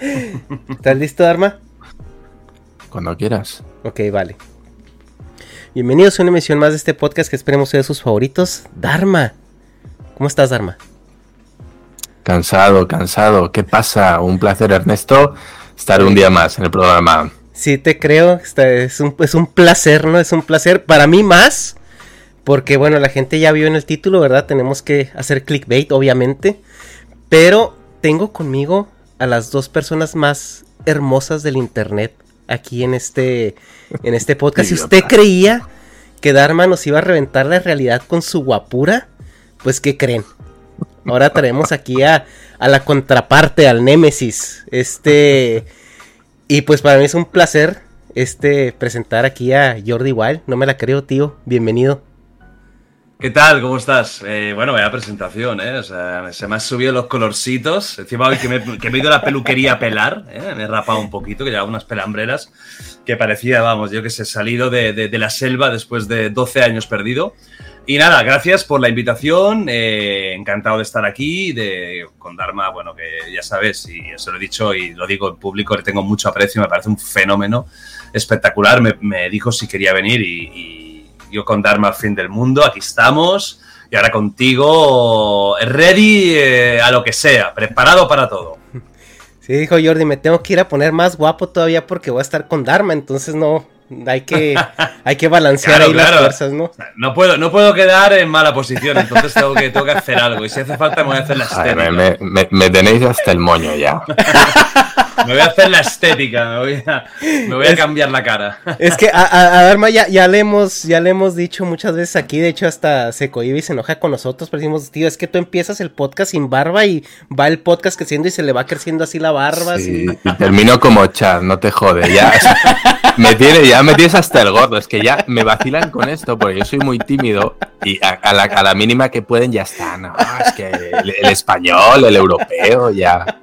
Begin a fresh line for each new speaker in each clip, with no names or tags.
¿Estás listo, Dharma?
Cuando quieras.
Ok, vale. Bienvenidos a una emisión más de este podcast que esperemos sea de sus favoritos. Dharma. ¿Cómo estás, Dharma?
Cansado, cansado. ¿Qué pasa? Un placer, Ernesto, estar un día más en el programa.
Sí, te creo. Es un, es un placer, ¿no? Es un placer. Para mí más. Porque, bueno, la gente ya vio en el título, ¿verdad? Tenemos que hacer clickbait, obviamente. Pero tengo conmigo a las dos personas más hermosas del internet aquí en este, en este podcast. Si usted creía que Dharma nos iba a reventar la realidad con su guapura, pues ¿qué creen? Ahora traemos aquí a, a la contraparte, al Némesis. Este. Y pues para mí es un placer este presentar aquí a Jordi Wild. No me la creo, tío. Bienvenido.
¿Qué tal? ¿Cómo estás? Eh, bueno, vaya presentación, ¿eh? O sea, se me han subido los colorcitos. Encima hoy que me, que me he ido a la peluquería a pelar, ¿eh? me he rapado un poquito, que llevaba unas pelambreras que parecía, vamos, yo que sé, salido de, de- de la selva después de 12 años perdido. Y nada, gracias por la invitación. eh, encantado de estar aquí, de, con Dharma, bueno, que ya sabes, y eso lo he dicho y lo digo en público, le tengo mucho aprecio, me parece un fenómeno espectacular. Me, me dijo si quería venir y, y yo con Dharma al fin del mundo, aquí estamos. Y ahora contigo, ready eh, a lo que sea, preparado para todo.
Sí, dijo Jordi, me tengo que ir a poner más guapo todavía porque voy a estar con Dharma. Entonces no. Hay que, hay que balancear
Claro,
ahí las fuerzas, ¿no?
No puedo, no puedo quedar en mala posición, entonces tengo que, tengo que hacer algo. Y si hace falta, me voy a hacer la
Ay, me- me- me tenéis hasta el moño ya.
Me voy a hacer la estética, me voy a, me voy a cambiar la cara.
Es que a, a- ya, ya le hemos, ya le hemos dicho muchas veces aquí, de hecho hasta se cohibe y se enoja con nosotros, pero decimos, tío, es que tú empiezas el podcast sin barba y va el podcast creciendo y se le va creciendo así la barba.
Sí,
así.
y termino como Chad, no te jode. Ya, o sea, me tiene, ya me tienes hasta el gordo. Es que ya me vacilan con esto porque yo soy muy tímido y a, a la, a la mínima que pueden ya está. No, es que el, el español, el europeo, ya.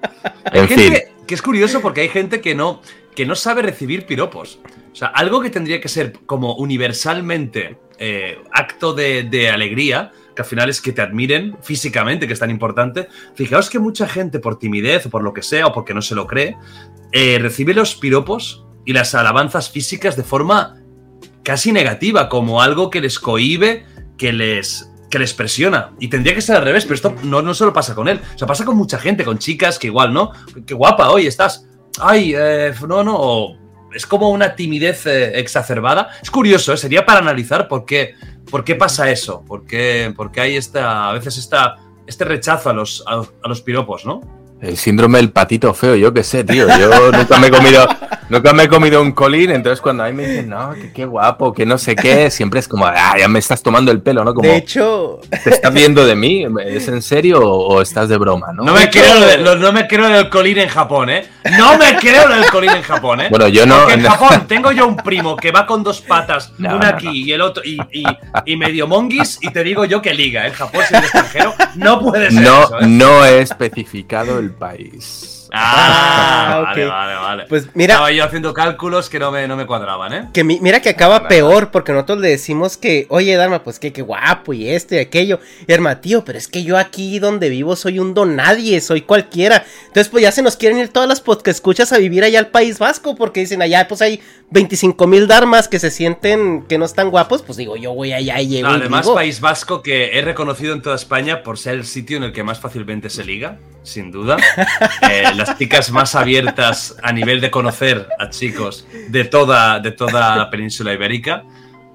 En fin.
Que es curioso porque hay gente que no, que no sabe recibir piropos. O sea, algo que tendría que ser como universalmente eh, acto de, alegría, que al final es que te admiren físicamente, que es tan importante. Fijaos que mucha gente por timidez o por lo que sea, o porque no se lo cree, eh, recibe los piropos y las alabanzas físicas de forma casi negativa, como algo que les cohíbe, que les, que les presiona. Y tendría que ser al revés, pero esto no, no solo pasa con él. O sea, pasa con mucha gente, con chicas que igual, ¿no? Qué guapa hoy estás. Ay, eh, no, no. Es como una timidez eh, exacerbada. Es curioso, ¿eh? sería para analizar por qué, por qué pasa eso. Por qué, por qué hay esta, a veces esta, este rechazo a los, a los piropos, ¿no?
El síndrome del patito feo, yo qué sé, tío. Yo nunca me he comido, nunca me he comido un colín, entonces cuando a mí me dicen, no, que qué guapo, que no sé qué, siempre es como, ah, ya me estás tomando el pelo, ¿no? Como,
De hecho,
¿te estás viendo de mí? ¿Es en serio o, o estás de broma, no?
No me, creo, lo de- lo- no me creo del colín en Japón, ¿eh? No me creo el alcoholín en Japón, ¿eh?
Bueno, yo no-
Porque en
no.
Japón tengo yo un primo que va con dos patas,
No,
una
no,
aquí y el otro, y, y- y medio monguis, y te digo yo que liga. En Japón, si eres extranjero, no puede ser
No,
eso, ¿eh?
no he especificado el país.
Ah,
Ah,
vale, vale, vale.
Pues mira-
Estaba yo haciendo cálculos que no me, no me cuadraban, ¿eh?
Que mi- mira que acaba peor, porque nosotros le decimos que, oye, Dharma, pues que, que guapo y esto y aquello. Y Dharma, tío, pero es que yo aquí donde vivo soy un don nadie, soy cualquiera. Entonces, pues ya se nos quieren ir todas las podcast escuchas a vivir allá al País Vasco, porque dicen allá, pues hay 25 mil Dharmas que se sienten que no están guapos. Pues digo, yo voy allá y llego.
No,
y
además,
digo,
País Vasco que he reconocido en toda España por ser el sitio en el que más fácilmente se liga, sin duda. Eh, las chicas más abiertas a nivel de conocer a chicos de toda, de toda la península ibérica.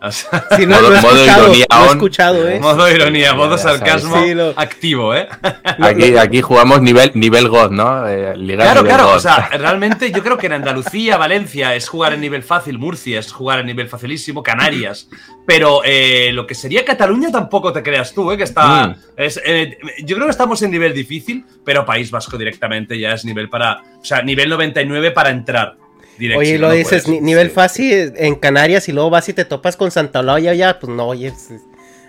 O sea,
Sí, no,
Modo-
lo he
modo
escuchado,
ironía
lo he
on.
escuchado, eh.
modo ironía, modo sarcasmo
Sí, lo-
activo, ¿eh?
Aquí, aquí jugamos nivel, nivel God, ¿no? Eh,
Claro,
nivel
claro,
God.
o sea, realmente yo creo que en Andalucía, Valencia es jugar en nivel fácil, Murcia es jugar en nivel facilísimo, Canarias, pero eh, lo que sería Cataluña tampoco te creas tú, ¿eh? que está...
Mm.
es, eh, yo creo que estamos en nivel difícil, pero País Vasco directamente ya es nivel para... O sea, nivel 99 para entrar.
Oye, lo
no
dices,
puedes.
nivel
Sí.
fácil en Canarias y luego vas y te topas con Santa Olaya ya, pues no, oye,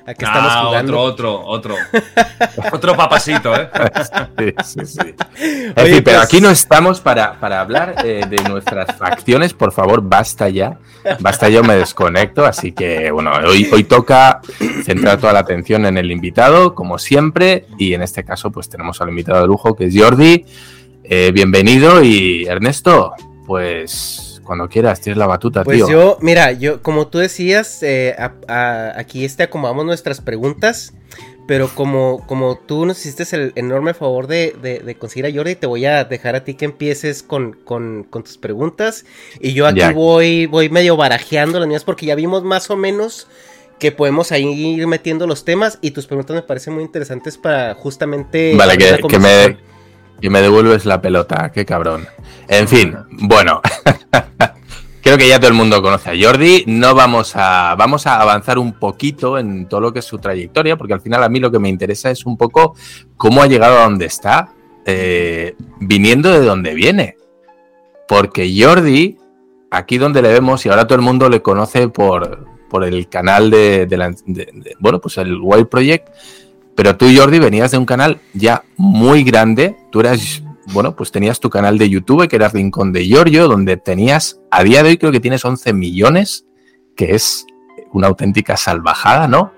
¿a qué estamos
Ah,
jugando?
otro, otro, otro. otro papasito, ¿eh?
Sí, sí, sí.
Oye,
pero
pues-
aquí no estamos para, para hablar eh, de nuestras facciones. Por favor, basta ya. Basta, yo me desconecto. Así que, bueno, hoy, hoy toca centrar toda la atención en el invitado, como siempre. Y en este caso, pues tenemos al invitado de lujo, que es Jordi. Eh, bienvenido. Y Ernesto, pues cuando quieras, tienes la batuta,
Pues
tío.
yo, mira, yo, como tú decías, eh, a- a- aquí este acomodamos nuestras preguntas, pero como, como tú nos hiciste el enorme favor de, de- de conseguir a Jordi, te voy a dejar a ti que empieces con, con- con tus preguntas, y yo aquí
Ya.
voy, voy medio barajeando las mías, porque ya vimos más o menos que podemos ahí ir metiendo los temas, y tus preguntas me parecen muy interesantes para justamente...
Vale, que me, que me devuelves la pelota, qué cabrón. En fin, bueno. Creo que ya todo el mundo conoce a Jordi. No vamos a. Vamos a avanzar un poquito en todo lo que es su trayectoria, porque al final a mí lo que me interesa es un poco cómo ha llegado a donde está, eh, viniendo de donde viene. Porque Jordi, aquí donde le vemos, y ahora todo el mundo le conoce por, por el canal de, la- de- bueno, pues el Wild Project. Pero tú, Jordi, venías de un canal ya muy grande. Tú eras, bueno, pues tenías tu canal de YouTube, que era Rincón de Giorgio, donde tenías, a día de hoy creo que tienes 11 millones, que es una auténtica salvajada, ¿no?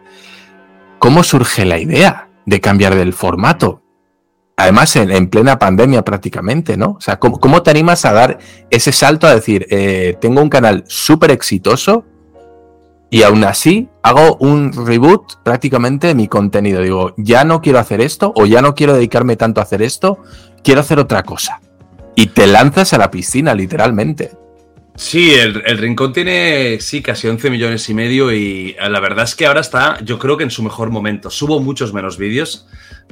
¿Cómo surge la idea de cambiar del formato? Además, en, en plena pandemia prácticamente, ¿no? O sea, ¿cómo, cómo te animas a dar ese salto a decir, eh, tengo un canal súper exitoso, y aún así hago un reboot prácticamente de mi contenido. Digo, ya no quiero hacer esto o ya no quiero dedicarme tanto a hacer esto, quiero hacer otra cosa. Y te lanzas a la piscina, literalmente.
Sí, el, el Rincón tiene, sí, casi 11 millones y medio y eh, la verdad es que ahora está, yo creo que en su mejor momento. Subo muchos menos vídeos,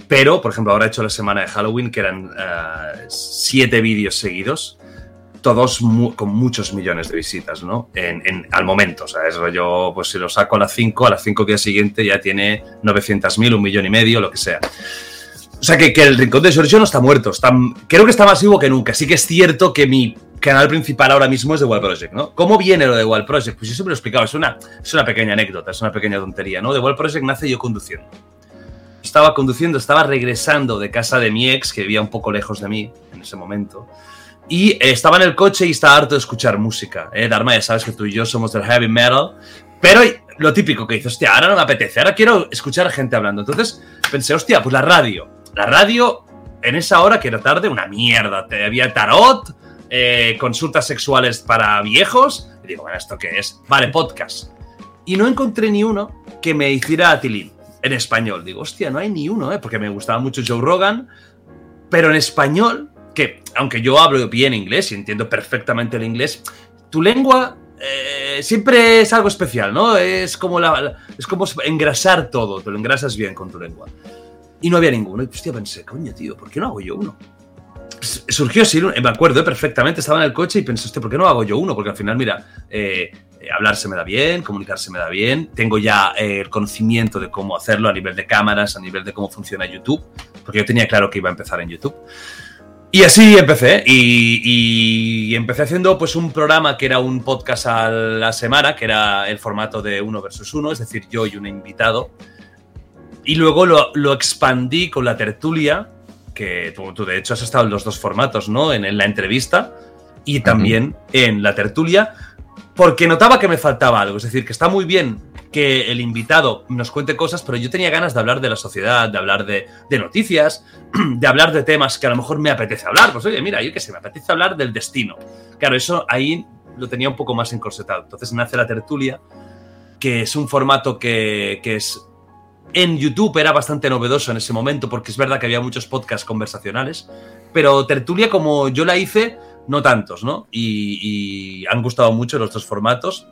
pero, por ejemplo, ahora he hecho la semana de Halloween, que eran eh, siete vídeos seguidos, todos mu- con muchos millones de visitas, ¿no? En, en- al momento, o sea, es rollo, pues si lo saco a las 5, a las 5 días siguientes ya tiene 900.000, un millón y medio, lo que sea. O sea, que, que el Rincón de Giorgio no está muerto. Está, creo que está más vivo que nunca. Sí que es cierto que mi canal principal ahora mismo es The Wild Project, ¿no? ¿Cómo viene lo de Wild Project? Pues yo siempre lo he explicado. Es una, es una pequeña anécdota, es una pequeña tontería, ¿no? The Wild Project nace yo conduciendo. Estaba conduciendo, estaba regresando de casa de mi ex, que vivía un poco lejos de mí en ese momento. Y estaba en el coche y estaba harto de escuchar música. ¿eh? Dharma, ya sabes que tú y yo somos del heavy metal. Pero lo típico que dices, hostia, ahora no me apetece, ahora quiero escuchar gente hablando. Entonces pensé, hostia, pues la radio. La radio, en esa hora, que era tarde, una mierda. Había tarot, eh, consultas sexuales para viejos. Y digo, bueno, ¿esto qué es? Vale, podcast. Y no encontré ni uno que me hiciera a Tilín en español. Digo, hostia, no hay ni uno, ¿eh? Porque me gustaba mucho Joe Rogan. Pero en español, que aunque yo hablo bien inglés y entiendo perfectamente el inglés, tu lengua eh, siempre es algo especial, ¿no? Es como, la, es como engrasar todo, te lo engrasas bien con tu lengua. Y no había ninguno. Y hostia, pensé, coño, tío, ¿por qué no hago yo uno? Surgió así, me acuerdo eh, perfectamente, estaba en el coche y pensé, hostia, ¿por qué no hago yo uno? Porque al final, mira, eh, eh, hablar se me da bien, comunicar se me da bien, tengo ya eh, el conocimiento de cómo hacerlo a nivel de cámaras, a nivel de cómo funciona YouTube, porque yo tenía claro que iba a empezar en YouTube. Y así empecé. Y, y, empecé haciendo pues un programa que era un podcast a la semana, que era el formato de uno versus uno, es decir, yo y un invitado. Y luego lo, lo expandí con la tertulia, que tú, tú, de hecho has estado en los dos formatos, ¿no? En, en la entrevista y también en la tertulia, porque notaba que me faltaba algo. Es decir, que está muy bien que el invitado nos cuente cosas, pero yo tenía ganas de hablar de la sociedad, de hablar de, noticias, de hablar de temas que a lo mejor me apetece hablar. Pues oye, mira, yo qué sé, me apetece hablar del destino. Claro, eso ahí lo tenía un poco más encorsetado. Entonces nace la tertulia, que es un formato que, que es... En YouTube era bastante novedoso en ese momento, porque es verdad que había muchos podcasts conversacionales, pero tertulia como yo la hice, no tantos, ¿no? Y, han gustado mucho los dos formatos.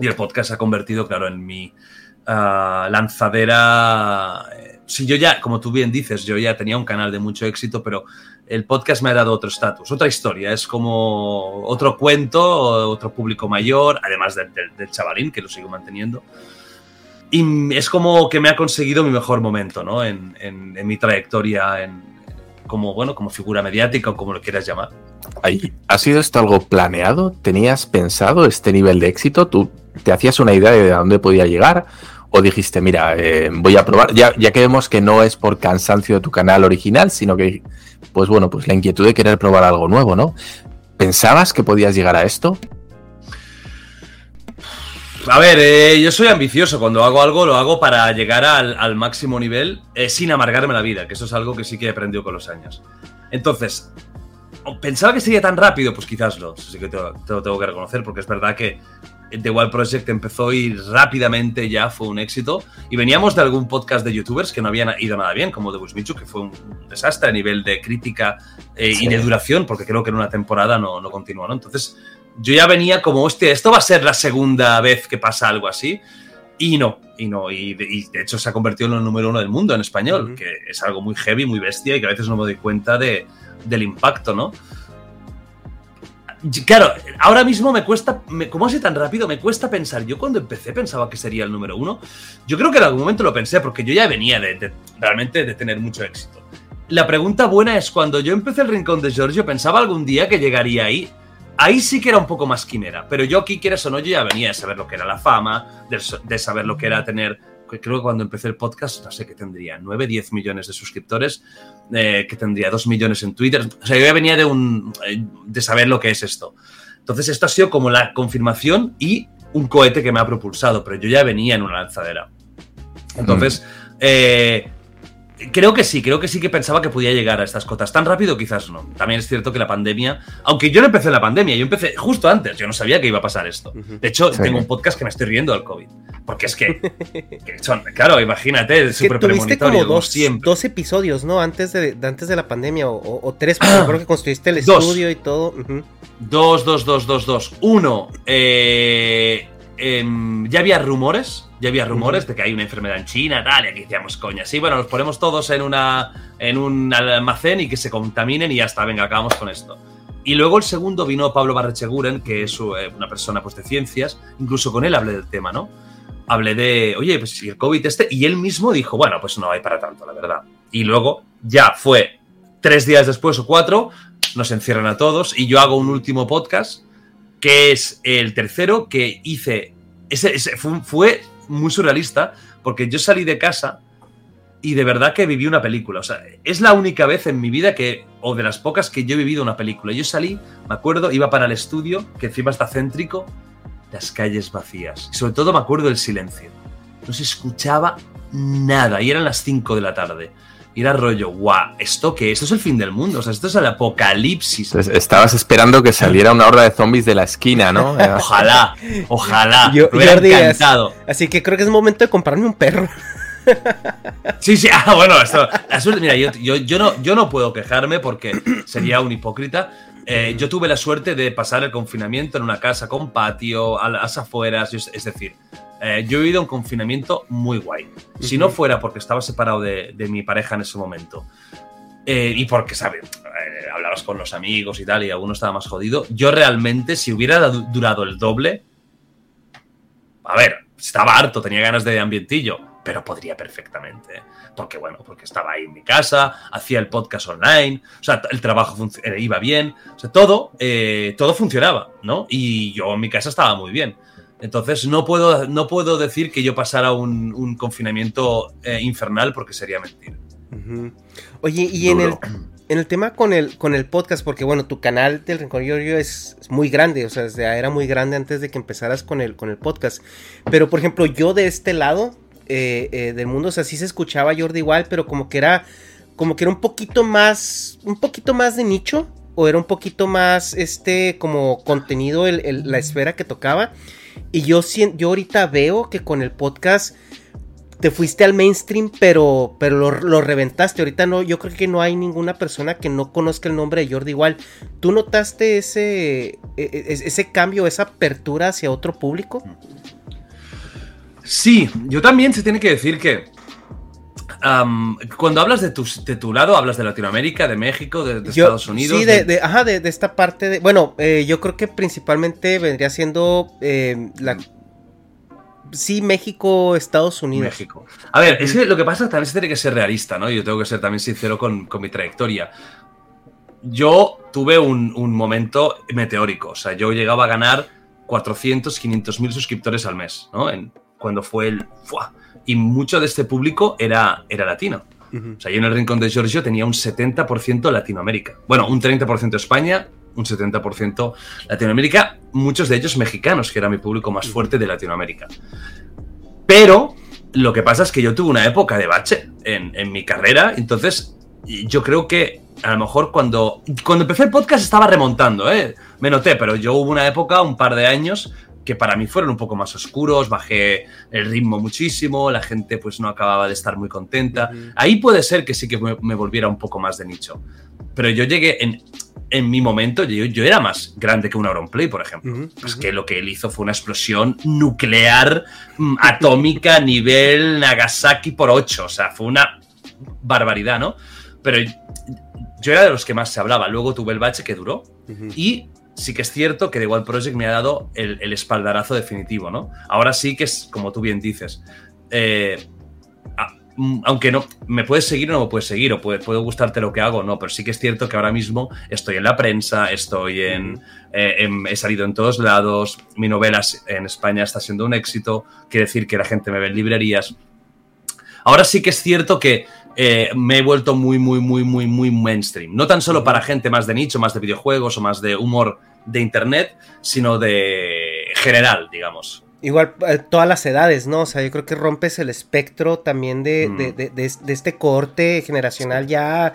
Y el podcast se ha convertido, claro, en mi uh, lanzadera. Si yo ya, como tú bien dices, yo ya tenía un canal de mucho éxito, pero el podcast me ha dado otro estatus, otra historia. Es como otro cuento, otro público mayor, además del, chavalín, que lo sigo manteniendo. Y es como que me ha conseguido mi mejor momento, ¿no? En, en mi trayectoria, en, como, bueno, como figura mediática o como lo quieras llamar.
¿Ha sido esto algo planeado? ¿Tenías pensado este nivel de éxito? ¿Tú te hacías una idea de a dónde podía llegar? ¿O dijiste, mira, eh, voy a probar? Ya, ya que vemos que no es por cansancio de tu canal original, sino que, pues bueno, pues la inquietud de querer probar algo nuevo, ¿no? ¿Pensabas que podías llegar a esto?
A ver, eh, yo soy ambicioso. Cuando hago algo, lo hago para llegar al, máximo nivel eh, sin amargarme la vida, que eso es algo que sí que he aprendido con los años. Entonces, ¿pensaba que sería tan rápido? Pues quizás no. Eso sí que te, te lo tengo que reconocer, porque es verdad que The Wild Project empezó y rápidamente ya fue un éxito. Y veníamos de algún podcast de youtubers que no habían ido nada bien, como The Busmichu, que fue un desastre a nivel de crítica eh, sí. y de duración, porque creo que en una temporada no, no continuó, ¿no? Entonces yo ya venía como, hostia, esto va a ser la segunda vez que pasa algo así. Y no, y no, y de, y de hecho se ha convertido en el número uno del mundo en español, uh -huh. que es algo muy heavy, muy bestia y que a veces no me doy cuenta de, del impacto, ¿no? Claro, ahora mismo me cuesta, me, como hace tan rápido, me cuesta pensar. Yo cuando empecé pensaba que sería el número uno. Yo creo que en algún momento lo pensé porque yo ya venía de, de realmente de tener mucho éxito. La pregunta buena es cuando yo empecé el Rincón de Giorgio, pensaba algún día que llegaría ahí ahí sí que era un poco más quimera, pero yo aquí, quieras o no, yo ya venía de saber lo que era la fama, de, de, saber lo que era tener, creo que cuando empecé el podcast, no sé qué tendría, 9, 10 millones de suscriptores, eh, que tendría 2 millones en Twitter, o sea, yo ya venía de, un, eh, de saber lo que es esto. Entonces esto ha sido como la confirmación y un cohete que me ha propulsado, pero yo ya venía en una lanzadera. Entonces, mm. eh, Creo que sí, creo que sí que pensaba que podía llegar a estas cotas. Tan rápido quizás no. También es cierto que la pandemia, aunque yo no empecé en la pandemia, yo empecé justo antes, yo no sabía que iba a pasar esto. De hecho, sí. tengo un podcast que me estoy riendo del COVID. Porque es que, que son, claro, imagínate, es súper premonitorio.
como dos, siempre. dos episodios, ¿no? Antes de, antes de la pandemia, o, o tres, porque creo que construiste el dos. estudio y todo. Uh -huh.
Dos, dos, dos, dos, dos. Uno, eh, eh, ya había rumores, ya había rumores de que hay una enfermedad en China, tal, y aquí decíamos, coña, sí, bueno, nos ponemos todos en, una, en un almacén y que se contaminen y ya está, venga, acabamos con esto. Y luego el segundo vino Pablo Barrecheguren, que es eh, una persona pues, de ciencias, incluso con él hablé del tema, ¿no? Hablé de, oye, pues si el COVID este, y él mismo dijo, bueno, pues no hay para tanto, la verdad. Y luego ya fue tres días después o cuatro, nos encierran a todos y yo hago un último podcast que es el tercero que hice. Ese, ese fue, fue, muy surrealista porque yo salí de casa y de verdad que viví una película. O sea, es la única vez en mi vida que, o de las pocas que yo he vivido una película. Yo salí, me acuerdo, iba para el estudio, que encima está céntrico, las calles vacías. Y sobre todo me acuerdo del silencio. No se escuchaba nada y eran las 5 de la tarde. Y era rollo, guau, ¿esto qué? Esto es el fin del mundo, o sea, esto es el apocalipsis.
Entonces, estabas esperando que saliera una horda de zombies de la esquina, ¿no?
ojalá, ojalá.
Yo, me hubiera encantado. Así que creo que es momento de comprarme un perro.
Sí, sí, ah, bueno, esto, eso, mira, yo, yo, yo, no, yo no puedo quejarme porque sería un hipócrita. Eh, yo tuve la suerte de pasar el confinamiento en una casa con patio, a las afueras, es decir, eh, yo he vivido un confinamiento muy guay. Si no fuera porque estaba separado de, de mi pareja en ese momento eh, y porque, ¿sabes? Eh, hablabas con los amigos y tal y alguno estaba más jodido, yo realmente, si hubiera durado el doble, a ver, estaba harto, tenía ganas de ambientillo, pero podría perfectamente. Porque, bueno, porque estaba ahí en mi casa, hacía el podcast online, o sea, el trabajo iba bien, o sea, todo, todo funcionaba, ¿no? Y yo en mi casa estaba muy bien. Entonces no puedo, no puedo decir que yo pasara un, confinamiento eh, infernal porque sería mentira.
Oye, y en el, en el tema con el, con el podcast, porque bueno, tu canal del Rincón es, es, muy grande, o sea, era muy grande antes de que empezaras con el, con el podcast. Pero por ejemplo, yo de este lado eh, eh, del mundo, o sea, sí se escuchaba Jordi igual, pero como que era, como que era un poquito más, un poquito más de nicho, o era un poquito más, este, como contenido, la esfera que tocaba. Y yo, yo ahorita veo que con el podcast te fuiste al mainstream, pero, pero lo, reventaste. Ahorita no, yo creo que no hay ninguna persona que no conozca el nombre de Jordi igual. ¿Tú notaste ese, e, e, ese cambio, esa apertura hacia otro público?
Sí, yo también se tiene que decir que cuando hablas de tu, de tu lado, hablas de Latinoamérica, de México, de, Estados Unidos.
Sí, de, ajá, de, esta parte de. Bueno, eh, yo creo que principalmente vendría siendo eh, la sí, México, Estados Unidos.
México. A ver, es que lo que pasa es que también se tiene que ser realista, ¿no? Yo tengo que ser también sincero con, mi trayectoria. Yo tuve un, momento meteórico, o sea, yo llegaba a ganar 400, 500 mil suscriptores al mes, ¿no? En, cuando fue el... Y mucho de este público era, era latino. O sea, yo en el Rincón de Giorgio tenía un 70% Latinoamérica. Bueno, un 30% España, un 70% Latinoamérica, muchos de ellos mexicanos, que era mi público más fuerte de Latinoamérica. Pero lo que pasa es que yo tuve una época de bache en, mi carrera, entonces yo creo que a lo mejor cuando, cuando empecé el podcast estaba remontando, ¿eh? me noté, pero yo hubo una época, un par de años, que para mí fueron un poco más oscuros, bajé el ritmo muchísimo, la gente pues no acababa de estar muy contenta. Ahí puede ser que sí que me, volviera un poco más de nicho. Pero yo llegué en, en mi momento, yo, yo, era más grande que un Auronplay, por ejemplo. Es que lo que él hizo fue una explosión nuclear mm, atómica nivel Nagasaki por 8. O sea, fue una barbaridad, ¿no? Pero yo era de los que más se hablaba. Luego tuve el bache que duró. Y sí que es cierto que The Wild Project me ha dado el, el, espaldarazo definitivo, ¿no? Ahora sí que es, como tú bien dices, eh, Mm, aunque no, me puedes seguir o no me puedes seguir, o puede, gustarte lo que hago, no, pero sí que es cierto que ahora mismo estoy en la prensa, estoy en, eh, he salido en todos lados, mi novela en España está siendo un éxito, quiere decir que la gente me ve en librerías. Ahora sí que es cierto que eh, me he vuelto muy, muy, muy, muy, muy mainstream. No tan solo para gente más de nicho, más de videojuegos o más de humor de internet, sino de general, digamos.
Igual eh, todas las edades, ¿no? O sea, yo creo que rompes el espectro también de, mm. de, este corte generacional ya.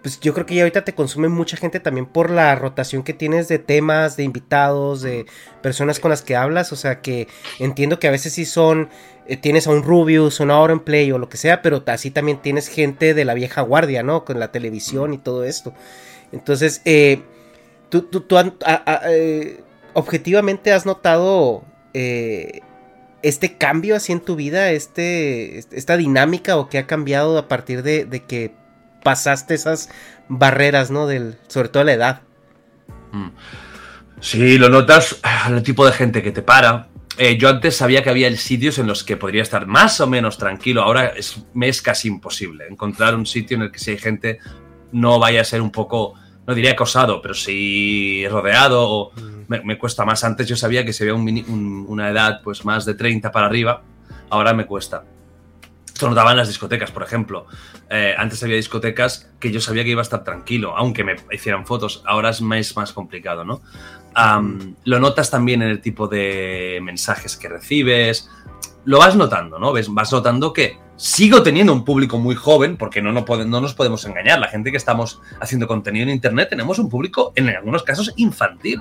Pues yo creo que ya ahorita te consume mucha gente también por la rotación que tienes de temas, de invitados, de personas con las que hablas. O sea que entiendo que a veces sí son. Eh, tienes a un Rubius, un en Play o lo que sea, pero así también tienes gente de la vieja guardia, ¿no? Con la televisión y todo esto. Entonces, eh, tú, tú, tú objetivamente has notado eh, este cambio así en tu vida, este, esta dinámica o que ha cambiado a partir de, que pasaste esas barreras, ¿no? Del, sobre todo la edad.
Mm. Sí, lo notas el tipo de gente que te para. Eh, yo antes sabía que había sitios en los que podría estar más o menos tranquilo. Ahora es, me es casi imposible encontrar un sitio en el que si hay gente no vaya a ser un poco no diría acosado, pero sí rodeado. O mm. me, cuesta más. Antes yo sabía que si había una edad pues más de 30 para arriba, ahora me cuesta. Esto notaba en las discotecas, por ejemplo. Eh, antes había discotecas que yo sabía que iba a estar tranquilo, aunque me hicieran fotos. Ahora es más, más complicado, ¿no? lo notas también en el tipo de mensajes que recibes. Lo vas notando, ¿no? ¿Ves? Vas notando que sigo teniendo un público muy joven, porque no, no, no, nos podemos engañar. La gente que estamos haciendo contenido en Internet tenemos un público, en algunos casos, infantil.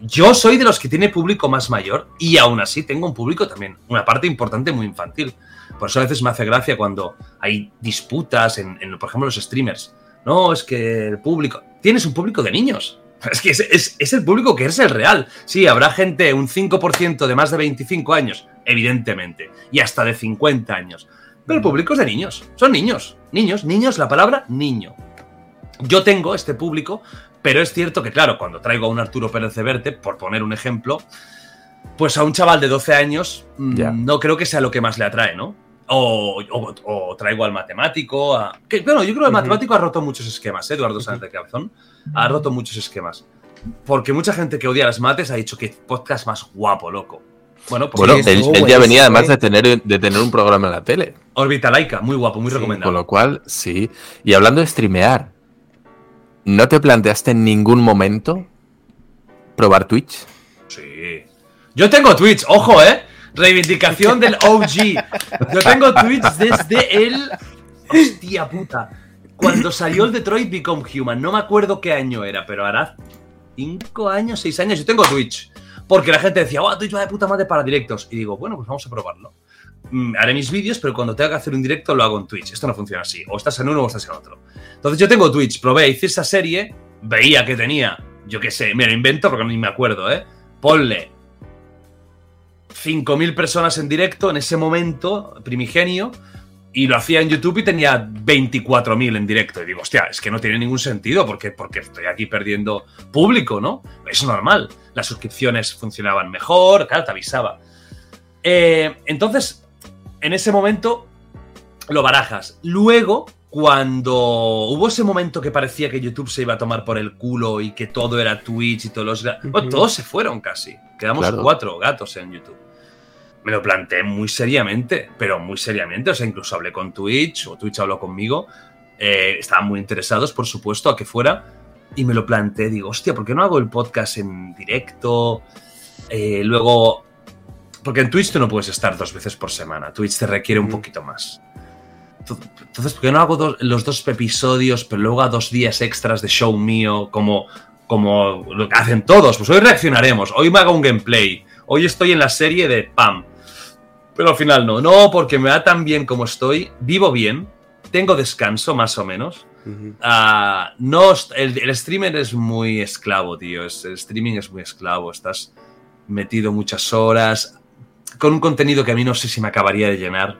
Yo soy de los que tiene público más mayor y aún así tengo un público también, una parte importante muy infantil. Por eso a veces me hace gracia cuando hay disputas en, por ejemplo, los streamers. No, es que el público... Tienes un público de niños. Es que es, es el público que es el real. Sí, habrá gente, un 5% de más de 25 años, evidentemente, y hasta de 50 años. Pero el público es de niños, son niños, niños, niños, la palabra niño. Yo tengo este público, pero es cierto que, claro, cuando traigo a un Arturo Pérez Verte, por poner un ejemplo, pues a un chaval de 12 años mm, no creo que sea lo que más le atrae, ¿no? O, o- o traigo al matemático. A... Que, bueno, yo creo que el matemático ha roto muchos esquemas, ¿eh? Eduardo Sánchez de Cabezón. Ha roto muchos esquemas. Porque mucha gente que odia las mates ha dicho que podcast más guapo, loco. Bueno, pues
Bueno,
Sí,
él, él ya venía además de tener, de tener un programa en la tele.
Orbitalaika, muy guapo, muy
Sí,
Con
recomendado.
lo cual, sí. Y hablando de streamear, ¿no te planteaste en ningún momento probar Twitch?
Yo tengo Twitch, ojo, ¿eh? Reivindicación del OG. Yo tengo Twitch desde el. Hostia puta. Cuando salió el Detroit Become Human, no me acuerdo qué año era, pero hará cinco años, seis años. Yo tengo Twitch. Porque la gente decía, oh, Twitch va de puta madre para directos. Y digo, bueno, pues vamos a probarlo. Mm, Haré mis vídeos, pero cuando tenga que hacer un directo lo hago en Twitch. Esto no funciona así. O estás en uno o estás en otro. Entonces yo tengo Twitch, probé, hice esa serie, veía que tenía, yo qué sé, me lo invento porque ni me acuerdo, ¿eh? Ponle 5.000 personas en directo en ese momento primigenio y lo hacía en YouTube y tenía 24.000 en directo. Y digo, hostia, es que no tiene ningún sentido porque, porque estoy aquí perdiendo público, ¿no? Es normal. Las suscripciones funcionaban mejor, claro, te avisaba. Eh, entonces, en ese momento lo barajas. Luego, cuando hubo ese momento que parecía que YouTube se iba a tomar por el culo y que todo era Twitch y todos los... todos se fueron casi. Quedamos
Claro.
cuatro gatos en YouTube. Me lo planteé muy seriamente, pero muy seriamente. O sea, incluso hablé con Twitch o Twitch habló conmigo. eh, estaban muy interesados, por supuesto, a que fuera. Y me lo planteé. Digo, hostia, ¿por qué no hago el podcast en directo? Eh, luego... Porque en Twitch tú no puedes estar dos veces por semana. Twitch te requiere un poquito más. Entonces, ¿por qué no hago dos- los dos episodios, pero luego a dos días extras de show mío, como, como lo que hacen todos? Pues hoy reaccionaremos, hoy me hago un gameplay, hoy estoy en la serie de PAM. Pero al final no, no, porque me va tan bien como estoy, vivo bien, tengo descanso más o menos. Ah, no, el, el streamer es muy esclavo, tío. es- el streaming es muy esclavo. Estás metido muchas horas con un contenido que a mí no sé si me acabaría de llenar.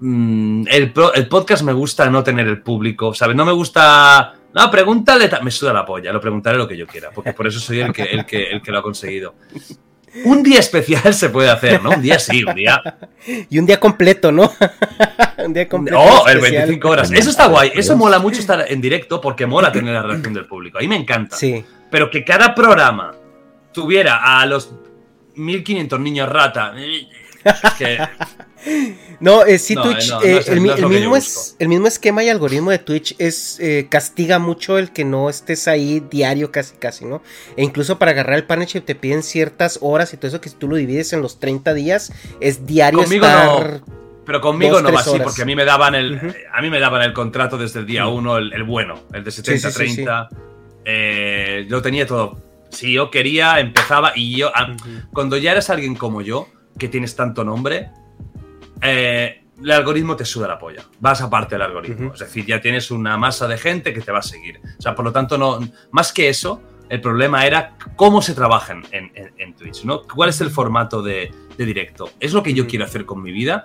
Mm, el, podcast me gusta no tener el público, ¿sabes? No me gusta. No, pregúntale. ta- Me suda la polla, lo preguntaré lo que yo quiera, porque por eso soy el que, el que, el que lo ha conseguido. Un día especial se puede hacer, ¿no? Un día sí, un día.
Y un día completo, ¿no? un día completo.
Oh, el
especial.
25 horas. Eso está guay. Eso mola mucho estar en directo porque mola tener la reacción del público. A mí me encanta.
Sí.
Pero que cada programa tuviera a los 1500 niños rata. Es que.
No, eh, sí,
No,
Twitch,
eh, no,
eh, el,
yo
mismo es, el mismo esquema y algoritmo de Twitch es eh, castiga mucho el que no estés ahí diario casi casi, ¿no? E incluso para agarrar el partnership te piden ciertas horas y todo eso que si tú lo divides en los 30 días es diario
Conmigo
estar...
Pero conmigo
Dos,
no va así,
horas.
porque a mí me daban el, a mí me daban el contrato desde el día uno, el, el bueno, el de 70,
Sí, sí, sí,
30. eh, lo tenía todo. Si yo quería, empezaba y yo. ah. Cuando ya eres alguien como yo, que tienes tanto nombre, eh, el algoritmo te suda la polla. Vas aparte del algoritmo. Es decir, ya tienes una masa de gente que te va a seguir. O sea, por lo tanto, no, más que eso, el problema era cómo se trabaja en, en- en Twitch, ¿no? ¿Cuál es el formato de, de directo? ¿Es lo que yo quiero hacer con mi vida?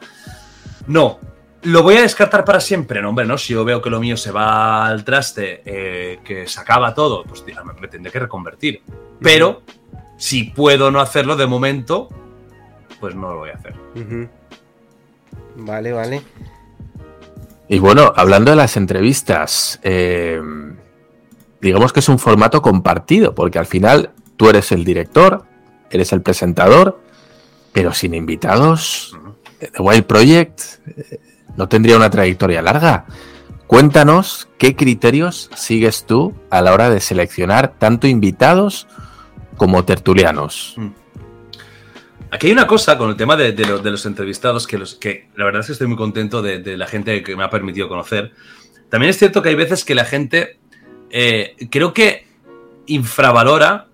No. ¿Lo voy a descartar para siempre? No, hombre, no. Si yo veo que lo mío se va al traste, eh, que se acaba todo, pues me tendré que reconvertir. Pero, si puedo no hacerlo de momento, pues no lo voy a hacer.
Vale, vale.
Y bueno, hablando de las entrevistas, eh, digamos que es un formato compartido, porque al final tú eres el director, eres el presentador, pero sin invitados. The Wild Project eh, no tendría una trayectoria larga. Cuéntanos qué criterios sigues tú a la hora de seleccionar tanto invitados como tertulianos.
Aquí hay una cosa con el tema de, de lo- de los entrevistados que, los, que la verdad es que estoy muy contento de, de la gente que me ha permitido conocer. También es cierto que hay veces que la gente eh, creo que infravalora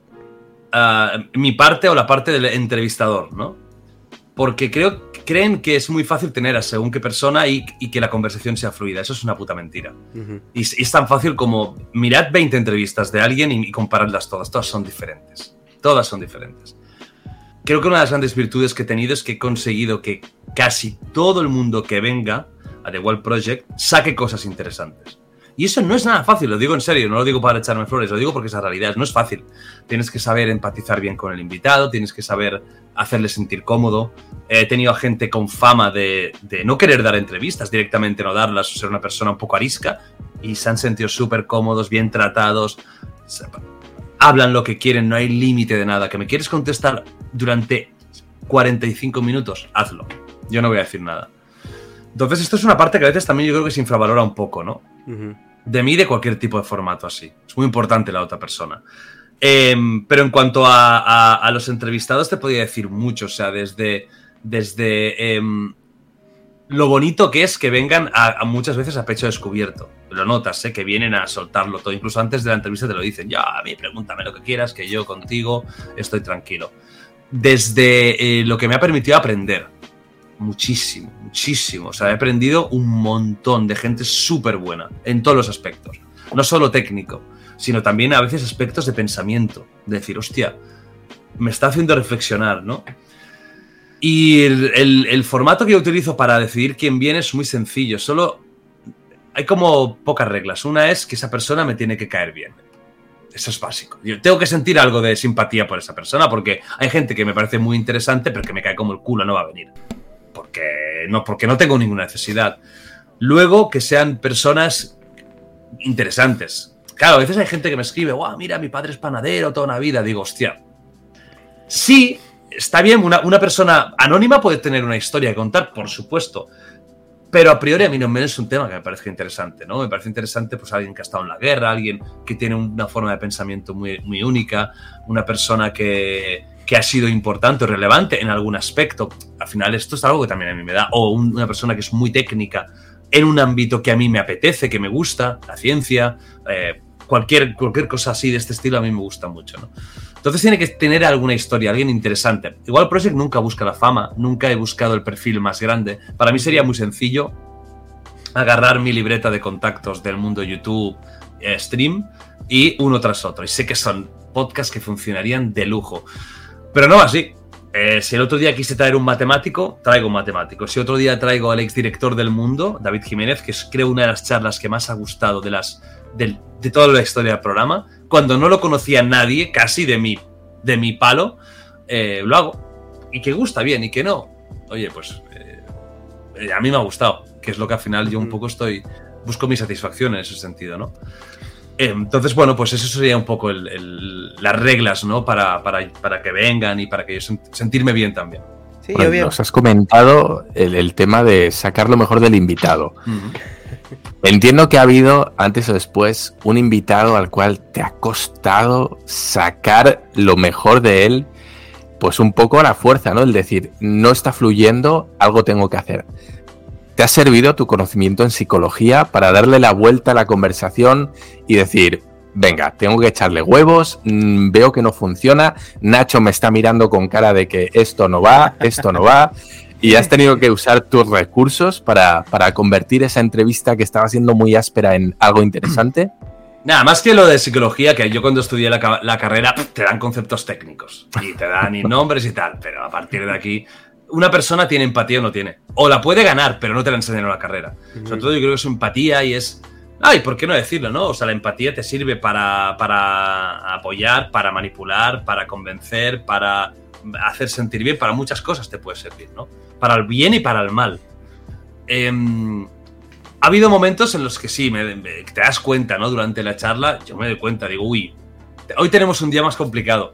ah, mi parte o la parte del entrevistador, ¿no? Porque creo, creen que es muy fácil tener a según qué persona y, y que la conversación sea fluida. Eso es una puta mentira.
Ujú.
Y es, es tan fácil como mirad 20 entrevistas de alguien y, y comparadlas todas. Todas son diferentes. Todas son diferentes. Creo que una de las grandes virtudes que he tenido es que he conseguido que casi todo el mundo que venga a The Wild Project saque cosas interesantes. Y eso no es nada fácil, lo digo en serio, no lo digo para echarme flores, lo digo porque es la realidad, no es fácil. tienes que saber empatizar bien con el invitado, tienes que saber hacerle sentir cómodo. He tenido a gente con fama de, no querer dar entrevistas, directamente no darlas, ser una persona un poco arisca, y se han sentido súper cómodos, bien tratados, hablan lo que quieren, no hay límite de nada. ¿Que me quieres contestar durante 45 minutos? Hazlo. Yo no voy a decir nada. Entonces, esto es una parte que a veces también yo creo que se infravalora un poco, ¿no? De mí de cualquier tipo de formato así. Es muy importante la otra persona. Em, pero en cuanto a, a- a los entrevistados, te podría decir mucho. O sea, desde, desde em, lo bonito que es que vengan a, a muchas veces a pecho descubierto. Lo notas, ¿eh? que vienen a soltarlo todo. Incluso antes de la entrevista te lo dicen. Ya, a mí pregúntame lo que quieras, que yo contigo estoy tranquilo. Desde eh, lo que me ha permitido aprender. Muchísimo, muchísimo. O sea, he aprendido un montón de gente súper buena en todos los aspectos. No solo técnico, sino también a veces aspectos de pensamiento. De decir, hostia, me está haciendo reflexionar, ¿no? Y el, el- el formato que yo utilizo para decidir quién viene es muy sencillo. Solo hay como pocas reglas. Una es que esa persona me tiene que caer bien. Eso es básico. Yo tengo que sentir algo de simpatía por esa persona porque hay gente que me parece muy interesante, pero que me cae como el culo, no va a venir porque no, porque no tengo ninguna necesidad. Luego, que sean personas interesantes. Claro, a veces hay gente que me escribe, guau, mira, mi padre es panadero toda una vida. Digo, hostia. Sí, está bien, una, una persona anónima puede tener una historia que contar, por supuesto. Pero a priori a mí no me es un tema que me parezca interesante, ¿no? Me parece interesante pues alguien que ha estado en la guerra, alguien que tiene una forma de pensamiento muy, muy única, una persona que, que ha sido importante o relevante en algún aspecto. Al final esto es algo que también a mí me da. O un- una persona que es muy técnica en un ámbito que a mí me apetece, que me gusta, la ciencia, eh, cualquier, cualquier cosa así de este estilo a mí me gusta mucho, ¿no? Entonces tiene que tener alguna historia, alguien interesante. Igual Project nunca busca la fama, nunca he buscado el perfil más grande. Para mí sería muy sencillo agarrar mi libreta de contactos del mundo YouTube eh, stream y uno tras otro. Y sé que son podcasts que funcionarían de lujo. Pero no así. Eh, si el otro día quise traer un matemático, traigo un matemático. Si otro día traigo al exdirector del mundo, David Jiménez, que es creo una de las charlas que más ha gustado de, las, del- de toda la historia del programa, cuando no lo conocía nadie, casi de mi, de mi palo, eh, lo hago. Y que gusta bien y que no. Oye, pues eh, a mí me ha gustado, que es lo que al final yo un poco estoy, busco mi satisfacción en ese sentido, ¿no? Eh, Entonces, bueno, pues eso sería un poco el- el- las reglas, ¿no? Para, para, para que vengan y para que yo sen- sentirme bien también.
Sí,
Bueno,
obvio.
nos has comentado el, el tema de sacar lo mejor del invitado. Entiendo que ha habido, antes o después, un invitado al cual te ha costado sacar lo mejor de él, pues un poco a la fuerza, ¿no? El decir, no está fluyendo, algo tengo que hacer. ¿Te ha servido tu conocimiento en psicología para darle la vuelta a la conversación y decir, venga, tengo que echarle huevos, mm, veo que no funciona, Nacho me está mirando con cara de que esto no va, esto no va, y has tenido que usar tus recursos para, para convertir esa entrevista que estaba siendo muy áspera en algo interesante?
Nada, más que lo de psicología, que yo cuando estudié la, la carrera te dan conceptos técnicos y te dan y nombres y tal, pero a partir de aquí, una persona tiene empatía o no tiene. O la puede ganar, pero no te la enseñan en la carrera. Sobre todo yo creo que es empatía y es... Ay, ¿por qué no decirlo, no? O sea, la empatía te sirve para, para apoyar, para manipular, para convencer, para hacer sentir bien, para muchas cosas te puede servir, ¿no? Para el bien y para el mal. Em, ha habido momentos en los que sí, te das cuenta, ¿no? Durante la charla, yo me doy cuenta, digo, uy, hoy tenemos un día más complicado.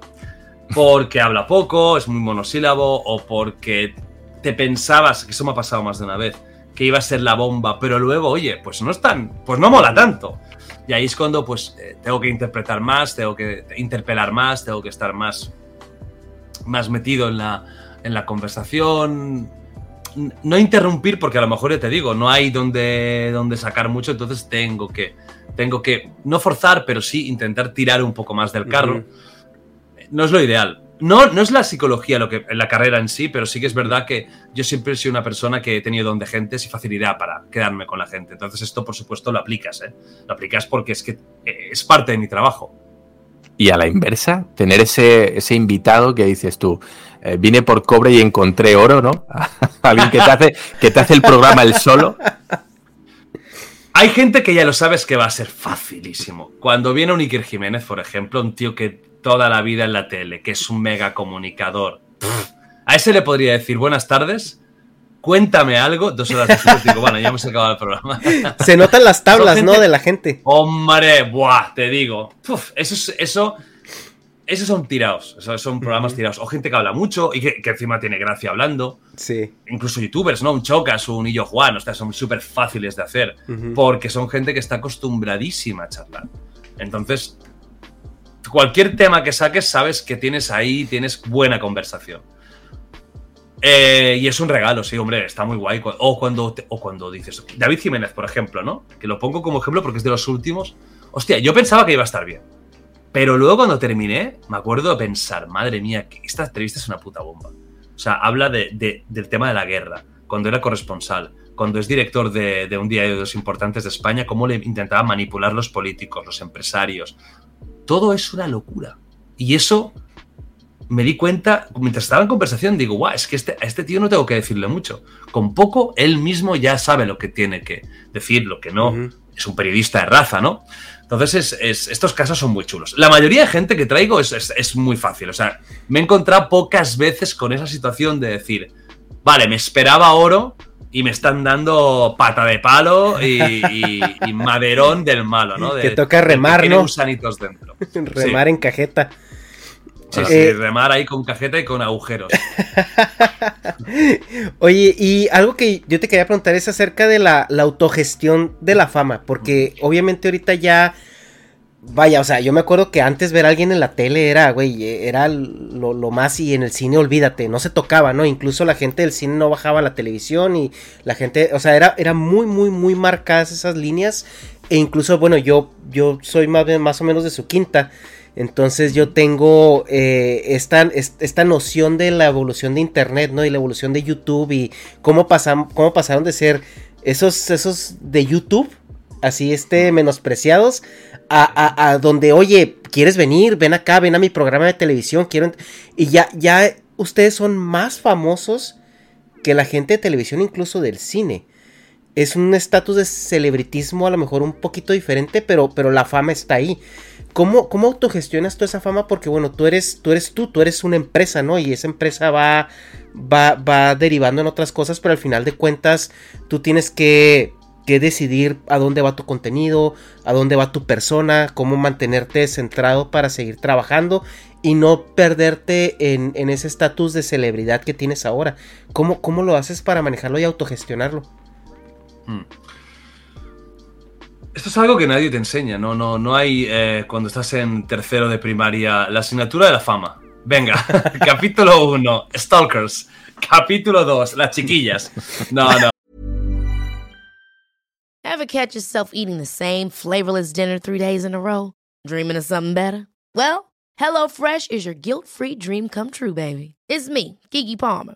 Porque habla poco, es muy monosílabo, o porque te pensabas, que eso me ha pasado más de una vez, que iba a ser la bomba, pero luego, oye, pues no es tan, pues no mola tanto. Y ahí es cuando, pues, eh, tengo que interpretar más, tengo que interpelar más, tengo que estar más, más metido en la, en la conversación, no interrumpir porque a lo mejor ya te digo, no hay donde, donde sacar mucho, entonces tengo que, tengo que no forzar, pero sí intentar tirar un poco más del carro. No es lo ideal. No, no es la psicología lo que, en la carrera en sí, pero sí que es verdad que yo siempre he sido una persona que he tenido don de gentes y facilidad para quedarme con la gente. Entonces esto, por supuesto, lo aplicas, ¿eh? Lo aplicas porque es que eh, es parte de mi trabajo.
Y a la inversa, tener ese, ese invitado que dices tú, eh, vine por cobre y encontré oro, ¿no? Alguien que te hace, que te hace el programa el solo.
Hay gente que ya lo sabes que va a ser facilísimo. Cuando viene un Iker Jiménez, por ejemplo, un tío que toda la vida en la tele, que es un mega comunicador. Pff, a ese le podría decir buenas tardes, cuéntame algo, dos horas después digo, bueno, ya hemos acabado el programa.
Se notan las tablas, ¿no? De la gente.
Hombre, buah, te digo. Uf, eso, es- eso, esos son tirados, esos son programas tirados. O gente que habla mucho y que, que encima tiene gracia hablando.
Sí.
Incluso youtubers, ¿no? Un Chocas, un Illo Juan, o sea, son súper fáciles de hacer. Porque son gente que está acostumbradísima a charlar. Entonces, cualquier tema que saques, sabes que tienes ahí, tienes buena conversación. Eh, y es un regalo, sí, hombre, está muy guay. O cuando, te- o cuando dices, David Jiménez, por ejemplo, ¿no? Que lo pongo como ejemplo porque es de los últimos. Hostia, yo pensaba que iba a estar bien. Pero luego cuando terminé, me acuerdo de pensar, madre mía, que esta entrevista es una puta bomba. O sea, habla de- de- del tema de la guerra, cuando era corresponsal, cuando es director de, de un diario de los importantes de España, cómo le intentaba manipular los políticos, los empresarios. Todo es una locura. Y eso me di cuenta, mientras estaba en conversación, digo, guau, es que este, a este tío no tengo que decirle mucho. Con poco, él mismo ya sabe lo que tiene que decir, lo que no. Es un periodista de raza, ¿no? Entonces, es- es- estos casos son muy chulos. La mayoría de gente que traigo es, es- muy fácil. O sea, me he encontrado pocas veces con esa situación de decir, vale, me esperaba oro y me están dando pata de palo y, y- y maderón del malo, ¿no? De-
Que toca remar, ¿no?
gusanitos dentro.
Remar en cajeta.
Sí, sí,
Eh,
remar ahí con cajeta y con agujeros.
Oye, y algo que yo te quería preguntar es acerca de la, la autogestión de la fama, porque obviamente ahorita ya, vaya, o sea, yo me acuerdo que antes ver a alguien en la tele era, güey, era lo, lo más y en el cine, olvídate, no se tocaba, ¿no? Incluso la gente del cine no bajaba la televisión y la gente, o sea, era, era muy, muy, muy marcadas esas líneas, e incluso, bueno, yo, yo soy más, más o menos de su quinta. Entonces yo tengo eh, esta, es- esta noción de la evolución de Internet, ¿no? Y la evolución de YouTube y cómo, cómo pasaron de ser esos, esos de YouTube, así este, menospreciados, a, a- a donde, oye, ¿quieres venir? Ven acá, ven a mi programa de televisión, quiero... ent-". Y ya, ya ustedes son más famosos que la gente de televisión, incluso del cine. Es un estatus de celebritismo a lo mejor un poquito diferente, pero, pero la fama está ahí. ¿Cómo, ¿Cómo autogestionas tú esa fama? Porque bueno, tú eres, tú eres tú, tú eres una empresa, ¿no? Y esa empresa va, va, va derivando en otras cosas, pero al final de cuentas tú tienes que, que decidir a dónde va tu contenido, a dónde va tu persona, cómo mantenerte centrado para seguir trabajando y no perderte en, en ese estatus de celebridad que tienes ahora. ¿Cómo, ¿Cómo lo haces para manejarlo y autogestionarlo?
Mm. Esto es algo que nadie te enseña, no, no, no hay eh, cuando estás en tercero de primaria la asignatura de la fama. Venga, capítulo 1, Stalkers. Capítulo 2, las chiquillas. No, no.
Ever catch yourself eating the same flavorless dinner three days in a row? Dreaming of something better? Well, HelloFresh is your guilt free dream come true, baby. It's me, Kiki Palmer.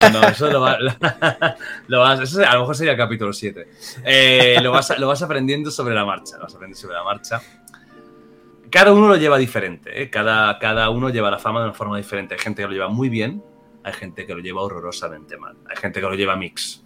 No, eso lo, va- lo vas. Eso a lo mejor sería capítulo 7. Eh, lo, vas, lo vas aprendiendo sobre la marcha. Lo vas aprendiendo sobre la marcha. Cada uno lo lleva diferente. ¿eh? Cada, cada uno lleva la fama de una forma diferente. Hay gente que lo lleva muy bien. Hay gente que lo lleva horrorosamente mal. Hay gente que lo lleva mix.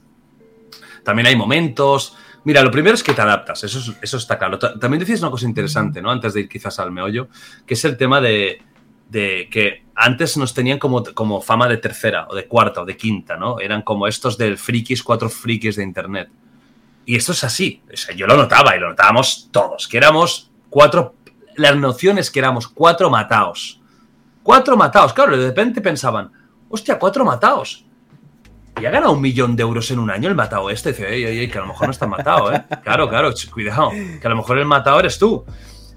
También hay momentos. Mira, lo primero es que te adaptas, eso, es- eso está claro. Ta- También decías una cosa interesante, ¿no? Antes de ir quizás al meollo, que es el tema de, de que antes nos tenían como, como fama de tercera, o de cuarta, o de quinta, ¿no? Eran como estos del frikis, cuatro frikis de internet. Y esto es así. O sea, yo lo notaba y lo notábamos todos, que éramos cuatro las nociones que éramos cuatro mataos. Cuatro mataos, claro, de repente pensaban, hostia, cuatro mataos. Y ha ganado un millón de euros en un año el matado este. Dice, ey, ey, ey, que a lo mejor no está matado, ¿eh? Claro, claro, cuidado, que a lo mejor el matado eres tú.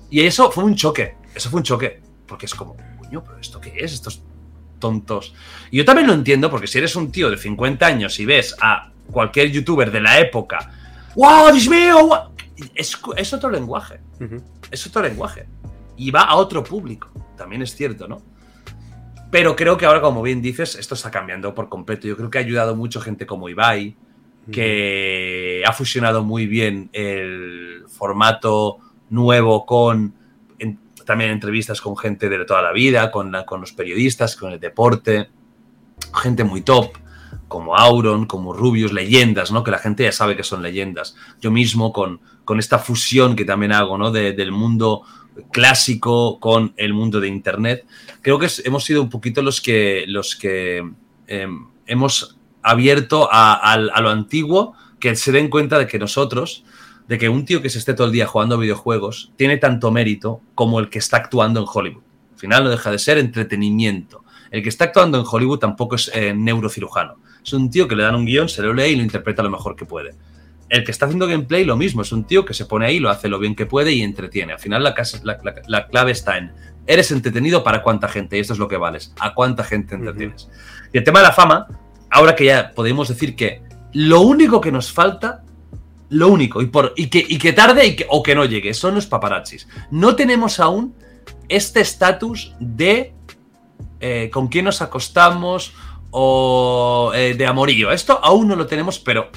Y eso fue un choque, eso fue un choque. Porque es como, coño, pero ¿esto qué es? Estos tontos. Y yo también lo entiendo, porque si eres un tío de 50 años y ves a cualquier youtuber de la época, ¡Wow, Dios mío! guau", Es, es otro lenguaje. Es otro lenguaje. Y va a otro público. También es cierto, ¿no? Pero creo que ahora, como bien dices, esto está cambiando por completo. Yo creo que ha ayudado mucho gente como Ibai, que ha fusionado muy bien el formato nuevo con también entrevistas con gente de toda la vida, con, con los periodistas, con el deporte, gente muy top, como Auron, como Rubius, leyendas, ¿no? Que la gente ya sabe que son leyendas. Yo mismo con, con esta fusión que también hago, ¿no? De- del mundo clásico con el mundo de Internet. Creo que hemos sido un poquito los que, los que em, hemos abierto a, al- a lo antiguo, que se den cuenta de que nosotros, de que un tío que se esté todo el día jugando videojuegos tiene tanto mérito como el que está actuando en Hollywood. Al final no deja de ser entretenimiento. El que está actuando en Hollywood tampoco es eh, neurocirujano. Es un tío que le dan un guion, se lo lee y lo interpreta lo mejor que puede. El que está haciendo gameplay, lo mismo. Es un tío que se pone ahí, lo hace lo bien que puede y entretiene. Al final, la, casa- la- la- la clave está en: ¿eres entretenido para cuánta gente? Y esto es lo que vales. ¿A cuánta gente entretienes? Y el tema de la fama, ahora que ya podemos decir que lo único que nos falta, lo único, y, por, y, que, y que tarde y que- o que no llegue, son los paparazzis. No tenemos aún este estatus de eh, con quién nos acostamos o eh, de amorío. Esto aún no lo tenemos, pero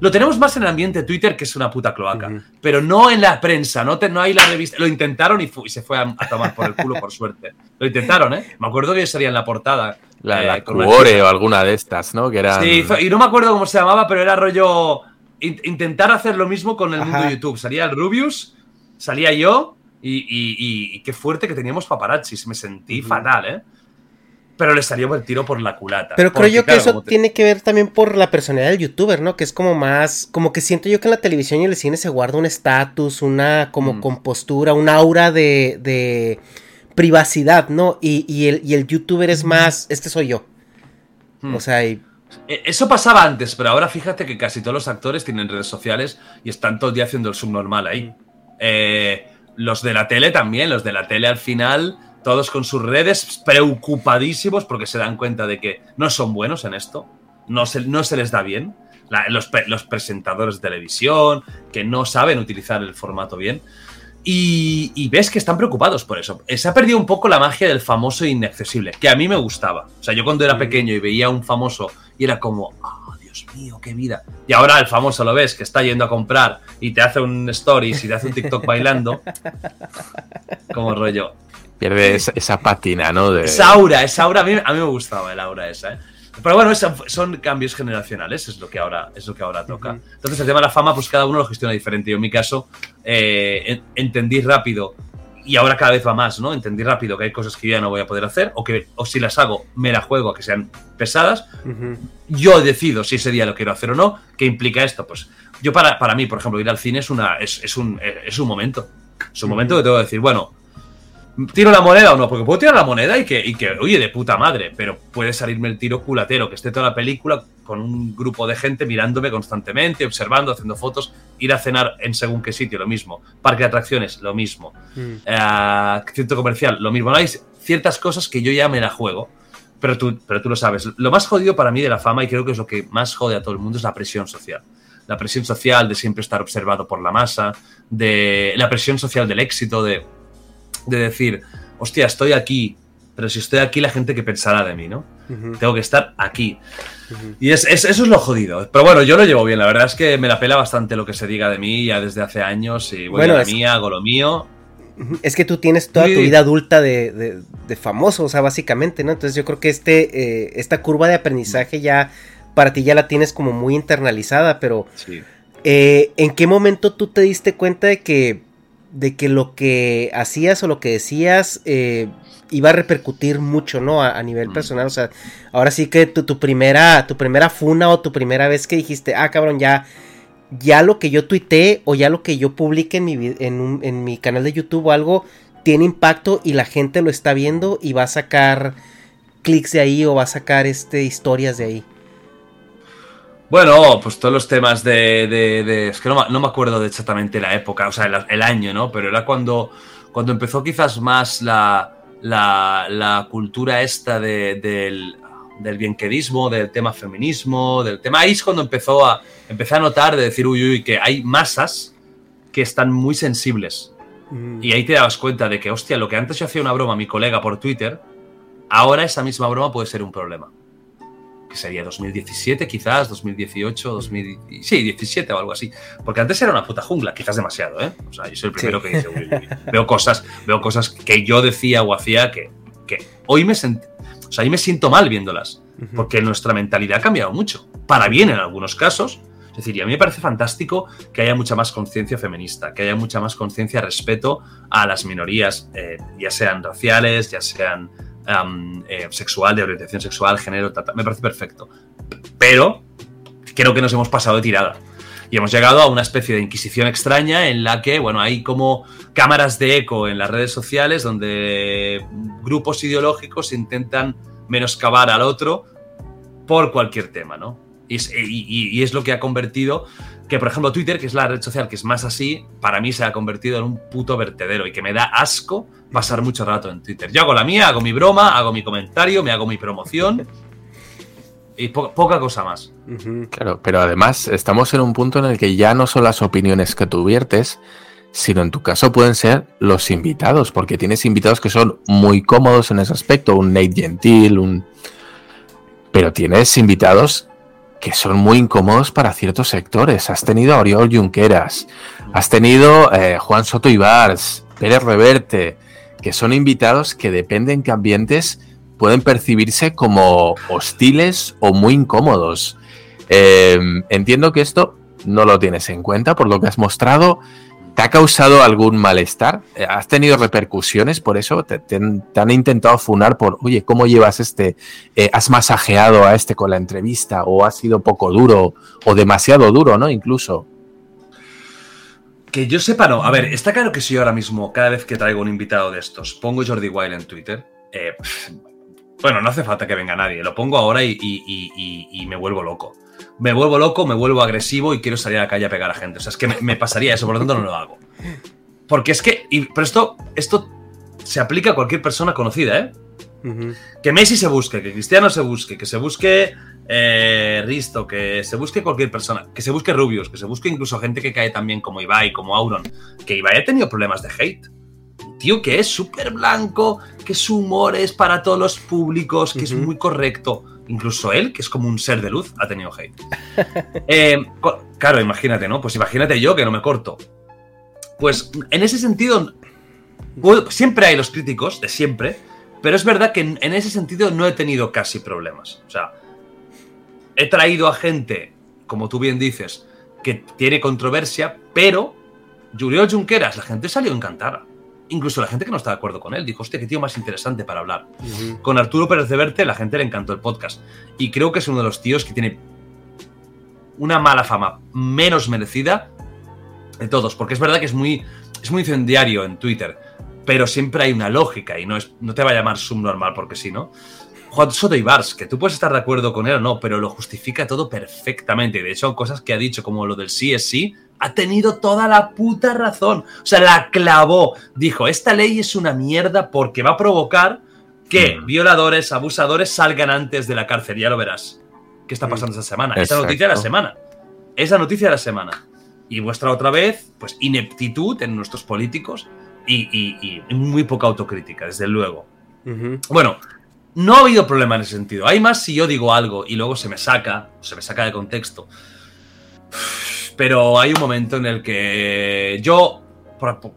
lo tenemos más en el ambiente Twitter, que es una puta cloaca. Pero no en la prensa, no, te- no hay la revista. Lo intentaron y, se fue a, a tomar por el culo, por suerte. Lo intentaron, ¿eh? Me acuerdo que yo salía en la portada.
La,
eh,
la Cuore o alguna de estas, ¿no? Que eran.
Sí, y no me acuerdo cómo se llamaba, pero era rollo in- intentar hacer lo mismo con el mundo de YouTube. Salía el Rubius, salía yo y, y- y- y qué fuerte que teníamos paparazzis. Me sentí fatal, ¿eh? Pero le salió el tiro por la culata.
Pero creo yo que
claro,
eso
te-
tiene que ver también por la personalidad del youtuber, ¿no? Que es como más, como que siento yo que en la televisión y en el cine se guarda un estatus, una como
Mm.
compostura, un aura de, de privacidad, ¿no? Y, y el, y el youtuber es más, este soy yo.
Mm.
O sea, y-
Eso pasaba antes, pero ahora fíjate que casi todos los actores tienen redes sociales y están todo el día haciendo el subnormal ahí. Eh, los de la tele también, los de la tele al final, todos con sus redes preocupadísimos porque se dan cuenta de que no son buenos en esto, no se, no se les da bien. La- los, pre- los presentadores de televisión, que no saben utilizar el formato bien. Y, y ves que están preocupados por eso. Eh, Se ha perdido un poco la magia del famoso inaccesible, que a mí me gustaba. O sea, yo cuando era pequeño y veía a un famoso y era como, oh, Dios mío, qué vida. Y ahora el famoso lo ves que está yendo a comprar y te hace un stories y te hace un TikTok bailando. Como rollo.
Pierde esa, esa pátina, ¿no? De,
Esa aura, esa aura, a mí, a mí me gustaba el aura esa, ¿eh? Pero bueno, son cambios generacionales, es lo que ahora, es lo que ahora toca. Entonces el tema de la fama, pues cada uno lo gestiona diferente. Yo en mi caso eh, en- entendí rápido, y ahora cada vez va más, ¿no? Entendí rápido que hay cosas que yo ya no voy a poder hacer, o que o si las hago, me la juego a que sean pesadas. Yo decido si ese día lo quiero hacer o no. ¿Qué implica esto? Pues yo para, para mí, por ejemplo, ir al cine es, una, es, es un, es un momento. Es un momento que tengo que decir, bueno, ¿Tiro la moneda o no? Porque puedo tirar la moneda y que, y que, oye, de puta madre, pero puede salirme el tiro culatero, que esté toda la película con un grupo de gente mirándome constantemente, observando, haciendo fotos, ir a cenar en según qué sitio, lo mismo. Parque de atracciones, lo mismo.
Mm.
Eh, centro comercial, lo mismo. No hay ciertas cosas que yo ya me la juego, pero tú, pero tú lo sabes. Lo más jodido para mí de la fama, y creo que es lo que más jode a todo el mundo, es la presión social. La presión social de siempre estar observado por la masa, de la presión social del éxito, de de decir, hostia, estoy aquí, pero si estoy aquí, la gente que pensará de mí, ¿no?
Ujú.
Tengo que estar aquí. Y es, es- eso es lo jodido. Pero bueno, yo lo llevo bien. La verdad es que me la pela bastante lo que se diga de mí ya desde hace años. Y voy
Bueno,
a la
es-
mía, hago lo mío.
Es que tú tienes toda
Sí.
tu vida adulta de, de- de famoso, o sea, básicamente, ¿no? Entonces yo creo que este, eh, esta curva de aprendizaje ya, para ti ya la tienes como muy internalizada, pero
Sí.
eh, ¿en qué momento tú te diste cuenta de que, de que lo que hacías o lo que decías eh, iba a repercutir mucho, ¿no? A, a nivel
Mm.
personal, o sea, ahora sí que tu, tu primera, tu primera funa o tu primera vez que dijiste, ah, cabrón, ya, ya lo que yo tuiteé o ya lo que yo publique en mi, en, un- en mi canal de YouTube o algo, tiene impacto y la gente lo está viendo y va a sacar clics de ahí o va a sacar este, historias de ahí.
Bueno, pues todos los temas de. de- de- es que no, me- no me acuerdo de exactamente la época, o sea, el, el año, ¿no? Pero era cuando, cuando empezó quizás más la, la, la cultura esta de- del, del bienquerismo, del tema feminismo, del tema. Ahí es cuando empezó a, empecé a notar de decir, uy, uy, que hay masas que están muy sensibles. Y ahí te dabas cuenta de que, hostia, lo que antes yo hacía una broma a mi colega por Twitter, ahora esa misma broma puede ser un problema que sería 2017 quizás, 2018, 2000, sí, 17 o algo así. Porque antes era una puta jungla, quizás demasiado, ¿eh? O sea, yo soy el primero
Sí.
que dice, "Uy, uy, uy". veo cosas, veo cosas que yo decía o hacía que, que hoy me sent- o sea, hoy me siento mal viéndolas, porque nuestra mentalidad ha cambiado mucho, para bien en algunos casos. Es decir, y a mí me parece fantástico que haya mucha más conciencia feminista, que haya mucha más conciencia respeto a las minorías, eh, ya sean raciales, ya sean eh, sexual, de orientación sexual, género, ta, me parece perfecto. Pero creo que nos hemos pasado de tirada. Y hemos llegado a una especie de inquisición extraña en la que, bueno, hay como cámaras de eco en las redes sociales donde grupos ideológicos intentan menoscabar al otro por cualquier tema, ¿no? Y es lo que ha convertido que, por ejemplo, Twitter, que es la red social que es más así, para mí se ha convertido en un puto vertedero y que me da asco pasar mucho rato en Twitter. Yo hago la mía, hago mi broma, hago mi comentario, me hago mi promoción y po- poca cosa más.
Claro, pero además estamos en un punto en el que ya no son las opiniones que tú viertes, sino en tu caso pueden ser los invitados, porque tienes invitados que son muy cómodos en ese aspecto, un Nate Gentil, un... Pero tienes invitados que son muy incómodos para ciertos sectores. Has tenido a Oriol Junqueras, has tenido eh, Juan Soto Ibars, Pérez Reverte, que son invitados que dependen que ambientes pueden percibirse como hostiles o muy incómodos. Eh, entiendo que esto no lo tienes en cuenta por lo que has mostrado. ¿Te ha causado algún malestar? Eh, ¿Has tenido repercusiones por eso? ¿Te, han, te han intentado funar por, oye, ¿cómo llevas este? Eh, ¿Has masajeado a este con la entrevista? ¿O ha sido poco duro? ¿O demasiado duro, no? Incluso.
Que yo sepa, no. A ver, está claro que si yo ahora mismo, cada vez que traigo un invitado de estos, pongo Jordi Wild en Twitter, eh, bueno, no hace falta que venga nadie, lo pongo ahora y me vuelvo loco. Me vuelvo loco, me vuelvo agresivo y quiero salir a la calle a pegar a gente. O sea, es que me, me pasaría eso, por lo tanto no lo hago. Porque es que, y- pero esto, esto se aplica a cualquier persona conocida, ¿eh? Que Messi se busque, que Cristiano se busque, que se busque eh, Risto, que se busque cualquier persona, que se busque Rubius, que se busque incluso gente que cae también como Ibai, como Auron, que Ibai ha tenido problemas de hate. Un tío que es súper blanco, que su humor es para todos los públicos, que es muy correcto. Incluso él, que es como un ser de luz, ha tenido hate. Eh, claro, imagínate, ¿no? Pues imagínate yo que no me corto. Pues en ese sentido, siempre hay los críticos, de siempre, pero es verdad que en, en ese sentido no he tenido casi problemas. O sea, he traído a gente, como tú bien dices, que tiene controversia, pero Julio Junqueras, la gente salió encantada. Incluso la gente que no está de acuerdo con él dijo, hostia, qué tío más interesante para hablar. Con Arturo Pérez de Verte, la gente le encantó el podcast. Y creo que es uno de los tíos que tiene una mala fama menos merecida de todos, porque es verdad que es muy, es muy incendiario en Twitter, pero siempre hay una lógica y no, es, no te va a llamar subnormal porque sí, ¿no? Juan Soto Ibars, que tú puedes estar de acuerdo con él o no, pero lo justifica todo perfectamente. De hecho, cosas que ha dicho, como lo del sí es sí, ha tenido toda la puta razón. O sea, la clavó. Dijo, esta ley es una mierda porque va a provocar que violadores, abusadores salgan antes de la cárcel. Ya lo verás. ¿Qué está pasando esta semana? Esa noticia de la semana. Esa noticia de la semana. Y muestra otra vez, pues, ineptitud en nuestros políticos y, y- y muy poca autocrítica, desde luego. Bueno, no ha habido problema en ese sentido. Hay más si yo digo algo y luego se me saca, se me saca de contexto. Pero hay un momento en el que yo,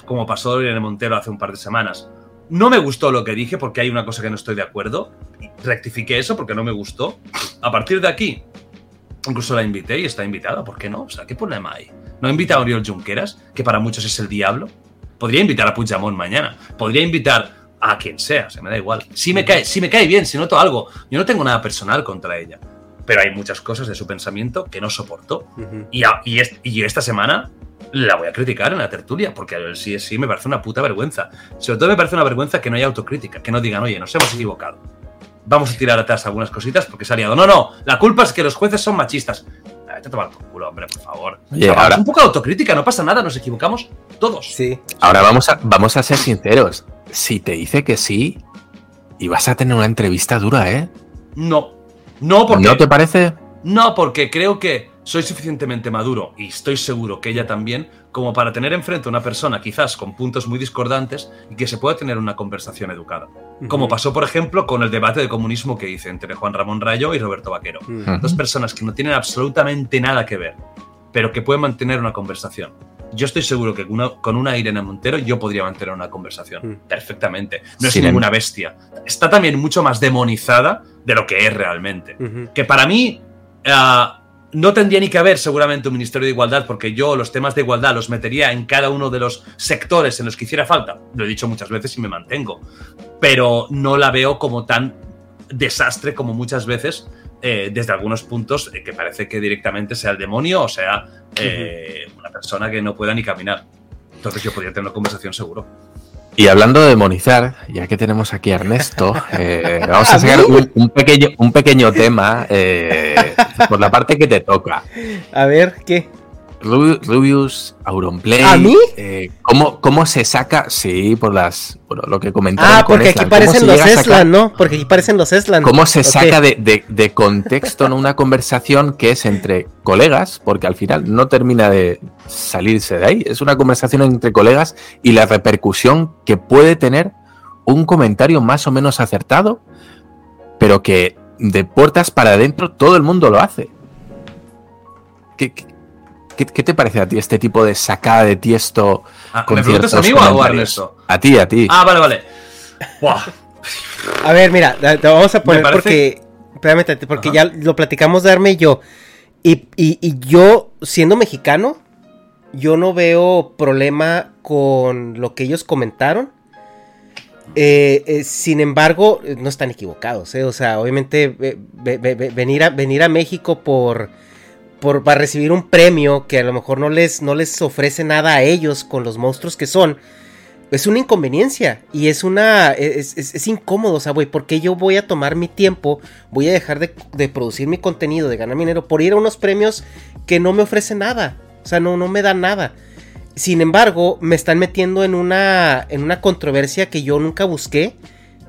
como pasó en Montero hace un par de semanas, no me gustó lo que dije porque hay una cosa que no estoy de acuerdo. Rectifiqué eso porque no me gustó. A partir de aquí, incluso la invité y está invitada. ¿Por qué no? O sea, ¿qué problema hay? No invita a Oriol Junqueras, que para muchos es el diablo. Podría invitar a Puigdemont mañana. Podría invitar a quien sea, se me da igual. Si me cae, si me cae bien, si noto algo, yo no tengo nada personal contra ella. Pero hay muchas cosas de su pensamiento que no soporto. Y, a- y es- y esta semana la voy a criticar en la tertulia, porque el sí es sí me parece una puta vergüenza. Sobre todo me parece una vergüenza que no haya autocrítica, que no digan, oye, nos hemos equivocado. Vamos a tirar atrás algunas cositas porque se ha liado. No, no, la culpa es que los jueces son machistas. Vete a tomar por culo, hombre, por favor.
Oye,
Chaval,
ahora-
Un poco de autocrítica, no pasa nada, nos equivocamos todos.
Sí.
Ahora vamos a, vamos a ser sinceros. Si te dice que sí, y vas a tener una entrevista dura, ¿eh?
No. No porque,
¿No te parece?
no, porque creo que soy suficientemente maduro y estoy seguro que ella también, como para tener enfrente a una persona quizás con puntos muy discordantes y que se pueda tener una conversación educada. Como pasó, por ejemplo, con el debate de comunismo que hice entre Juan Ramón Rayo y Roberto Vaquero. Dos personas que no tienen absolutamente nada que ver, pero que pueden mantener una conversación. Yo estoy seguro que una- con una Irene Montero yo podría mantener una conversación perfectamente. No es
Sin
ninguna bestia. Está también mucho más demonizada de lo que es realmente. Que para mí ah, no tendría ni que haber seguramente un Ministerio de Igualdad, porque yo los temas de igualdad los metería en cada uno de los sectores en los que hiciera falta. Lo he dicho muchas veces y me mantengo. Pero no la veo como tan desastre como muchas veces eh, desde algunos puntos eh, que parece que directamente sea el demonio o sea eh, una persona que no pueda ni caminar. Entonces yo podría tener una conversación seguro.
Y hablando de demonizar, ya que tenemos aquí a Ernesto, eh, vamos a
¿A
sacar un pequeño, un pequeño tema eh, por la parte que te toca.
A ver, ¿qué?
Rubi- Rubius, Auronplay.
¿A mí?
eh, ¿cómo, ¿Cómo se saca? Sí, por las. Por lo que comentaron.
Ah, porque aquí
Eslan. ¿Cómo
parecen los Eslan, ¿no? Porque aquí parecen los Eslan.
¿Cómo se saca de, de- de contexto en una conversación que es entre colegas? Porque al final no termina de salirse de ahí. Es una conversación entre colegas y la repercusión que puede tener un comentario más o menos acertado, pero que de puertas para adentro todo el mundo lo hace. ¿Qué, qué- qué- qué te parece a ti este tipo de sacada de tiesto?
Ah,
con
¿Me preguntas a mí o a? Ernesto?
A ti, a ti.
Ah, vale, vale. Buah.
A ver, mira, te vamos a poner porque. Espérame, porque
Ajá.
ya lo platicamos de Arme y yo. Y, y- y yo, siendo mexicano, yo no veo problema con lo que ellos comentaron. Eh, eh, sin embargo, no están equivocados, ¿eh? O sea, obviamente ve- ve- ve- ve- venir, a, venir a México por, por para recibir un premio que a lo mejor no les, no les ofrece nada a ellos con los monstruos que son, es una inconveniencia y es una es, es- es incómodo, o sea, güey, porque yo voy a tomar mi tiempo, voy a dejar de, de producir mi contenido, de ganar dinero por ir a unos premios que no me ofrecen nada, o sea, no, no me dan nada. Sin embargo, me están metiendo en una en una controversia que yo nunca busqué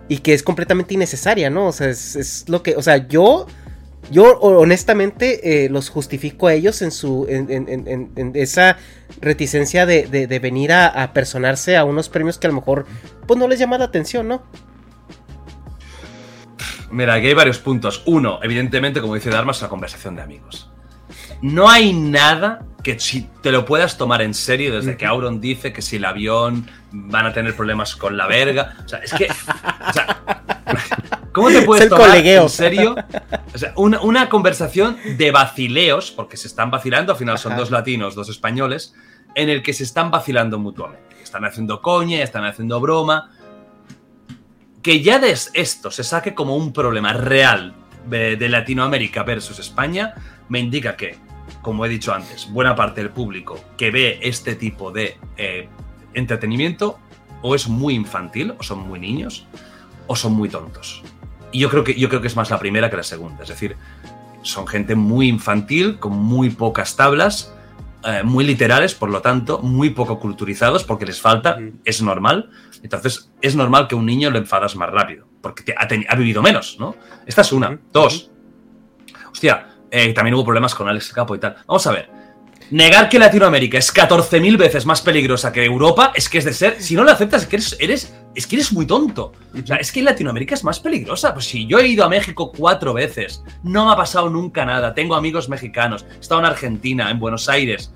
y que es completamente innecesaria, ¿no? O sea, es, es lo que, o sea, yo yo honestamente eh, los justifico a ellos en su en, esa reticencia de, de- venir a, personarse a unos premios que a lo mejor pues no les llama la atención, ¿no?
Mira, aquí hay varios puntos. Uno, evidentemente, como dice Dharma, es una conversación de amigos. No hay nada que si te lo puedas tomar en serio desde que Auron dice que si el avión van a tener problemas con la verga. O sea, es que. O sea, ¿Cómo te puedes tomar
colegueo.
en serio? O sea, una, una conversación de vacileos, porque se están vacilando, al final son
Ajá.
dos latinos, dos españoles, en el que se están vacilando mutuamente. Están haciendo coña, están haciendo broma que ya de esto se saque como un problema real de, de Latinoamérica versus España, me indica que, como he dicho antes, buena parte del público que ve este tipo de eh, entretenimiento o es muy infantil, o son muy niños, o son muy tontos. Y yo creo que, yo creo que es más la primera que la segunda. Es decir, son gente muy infantil, con muy pocas tablas, eh, muy literales, por lo tanto, muy poco culturizados, porque les falta, es normal. Entonces, es normal que un niño lo enfadas más rápido, porque te- ha, vivido menos, ¿no? Esta es una. Dos. Hostia, eh, también hubo problemas con Alex Capo y tal. Vamos a ver. Negar que Latinoamérica es 14.000 veces más peligrosa que Europa es que es de ser. Si no lo aceptas, es que eres, es que eres muy tonto. O sea, es que Latinoamérica es más peligrosa. Pues si yo he ido a México cuatro veces, no me ha pasado nunca nada. Tengo amigos mexicanos, he estado en Argentina, en Buenos Aires.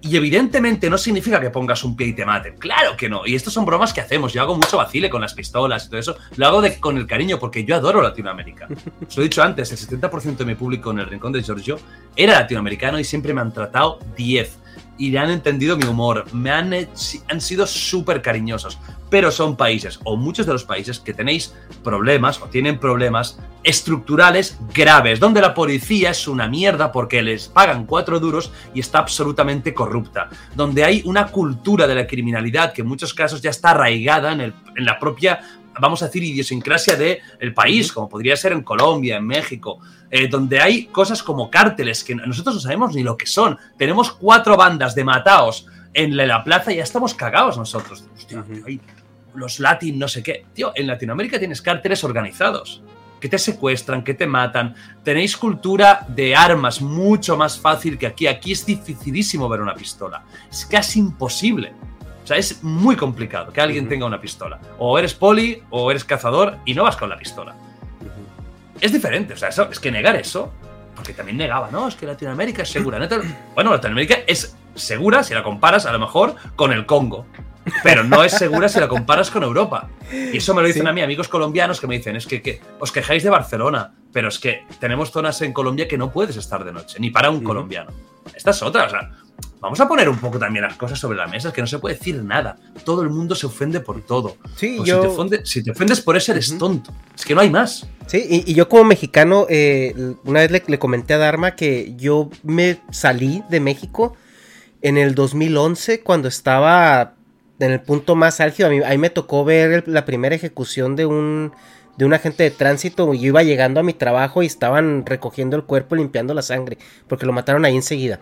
Y evidentemente no significa que pongas un pie y te maten. Claro que no. Y estas son bromas que hacemos. Yo hago mucho vacile con las pistolas y todo eso. Lo hago de- con el cariño porque yo adoro Latinoamérica. Os lo he dicho antes, el 70% de mi público en el Rincón de Giorgio era latinoamericano y siempre me han tratado 10. Y han entendido mi humor. Me han, han sido súper cariñosos. Pero son países, o muchos de los países, que tenéis problemas o tienen problemas estructurales graves, donde la policía es una mierda porque les pagan cuatro duros y está absolutamente corrupta, donde hay una cultura de la criminalidad que en muchos casos ya está arraigada en, el, en la propia vamos a decir, idiosincrasia del el país, como podría ser en Colombia, en México, eh, donde hay cosas como cárteles que nosotros no sabemos ni lo que son. Tenemos cuatro bandas de mataos en la plaza y ya estamos cagados nosotros. Hostia, tío, hay los latin no sé qué. Tío, en Latinoamérica tienes cárteles organizados que te secuestran, que te matan. Tenéis cultura de armas mucho más fácil que aquí. Aquí es dificilísimo ver una pistola. Es casi imposible. O sea, es muy complicado que alguien tenga una pistola. O eres poli o eres cazador y no vas con la pistola. Es diferente, o sea, eso, es que negar eso, porque también negaba, ¿no? Es que Latinoamérica es segura. ¿no? Bueno, Latinoamérica es segura si la comparas a lo mejor con el Congo, pero no es segura si la comparas con Europa. Y eso me lo dicen a mí amigos colombianos que me dicen, es que, que, os quejáis de Barcelona, pero es que tenemos zonas en Colombia que no puedes estar de noche, ni para un colombiano. Esta es otra, o sea, vamos a poner un poco también las cosas sobre la mesa, es que no se puede decir nada. Todo el mundo se ofende por todo.
Sí,
Pues
yo-
si, te ofende- si te ofendes por eso, eres tonto. Es que no hay más.
Sí, y, y yo como mexicano, eh, una vez le, le comenté a Dharma que yo me salí de México en el 2011 cuando estaba en el punto más álgido. A mí, ahí me tocó ver el- la primera ejecución de un, de un agente de tránsito. Yo iba llegando a mi trabajo y estaban recogiendo el cuerpo, limpiando la sangre, porque lo mataron ahí enseguida.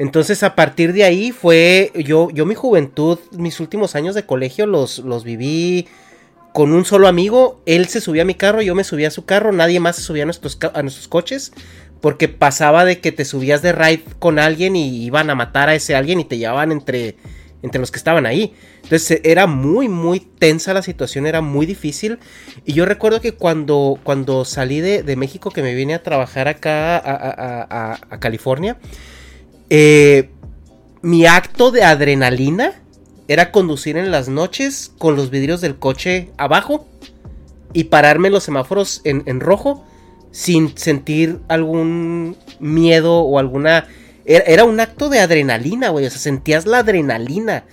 Entonces a partir de ahí fue, yo, yo mi juventud, mis últimos años de colegio los, los viví con un solo amigo. Él se subía a mi carro, yo me subía a su carro, nadie más se subía a nuestros, a nuestros coches. Porque pasaba de que te subías de ride con alguien y iban a matar a ese alguien y te llevaban entre, entre los que estaban ahí. Entonces era muy, muy tensa la situación, era muy difícil. Y yo recuerdo que cuando, cuando salí de, de México, que me vine a trabajar acá a- a California, eh, mi acto de adrenalina era conducir en las noches con los vidrios del coche abajo y pararme los semáforos en, en rojo sin sentir algún miedo o alguna... Era, un acto de adrenalina, güey. O sea, sentías la adrenalina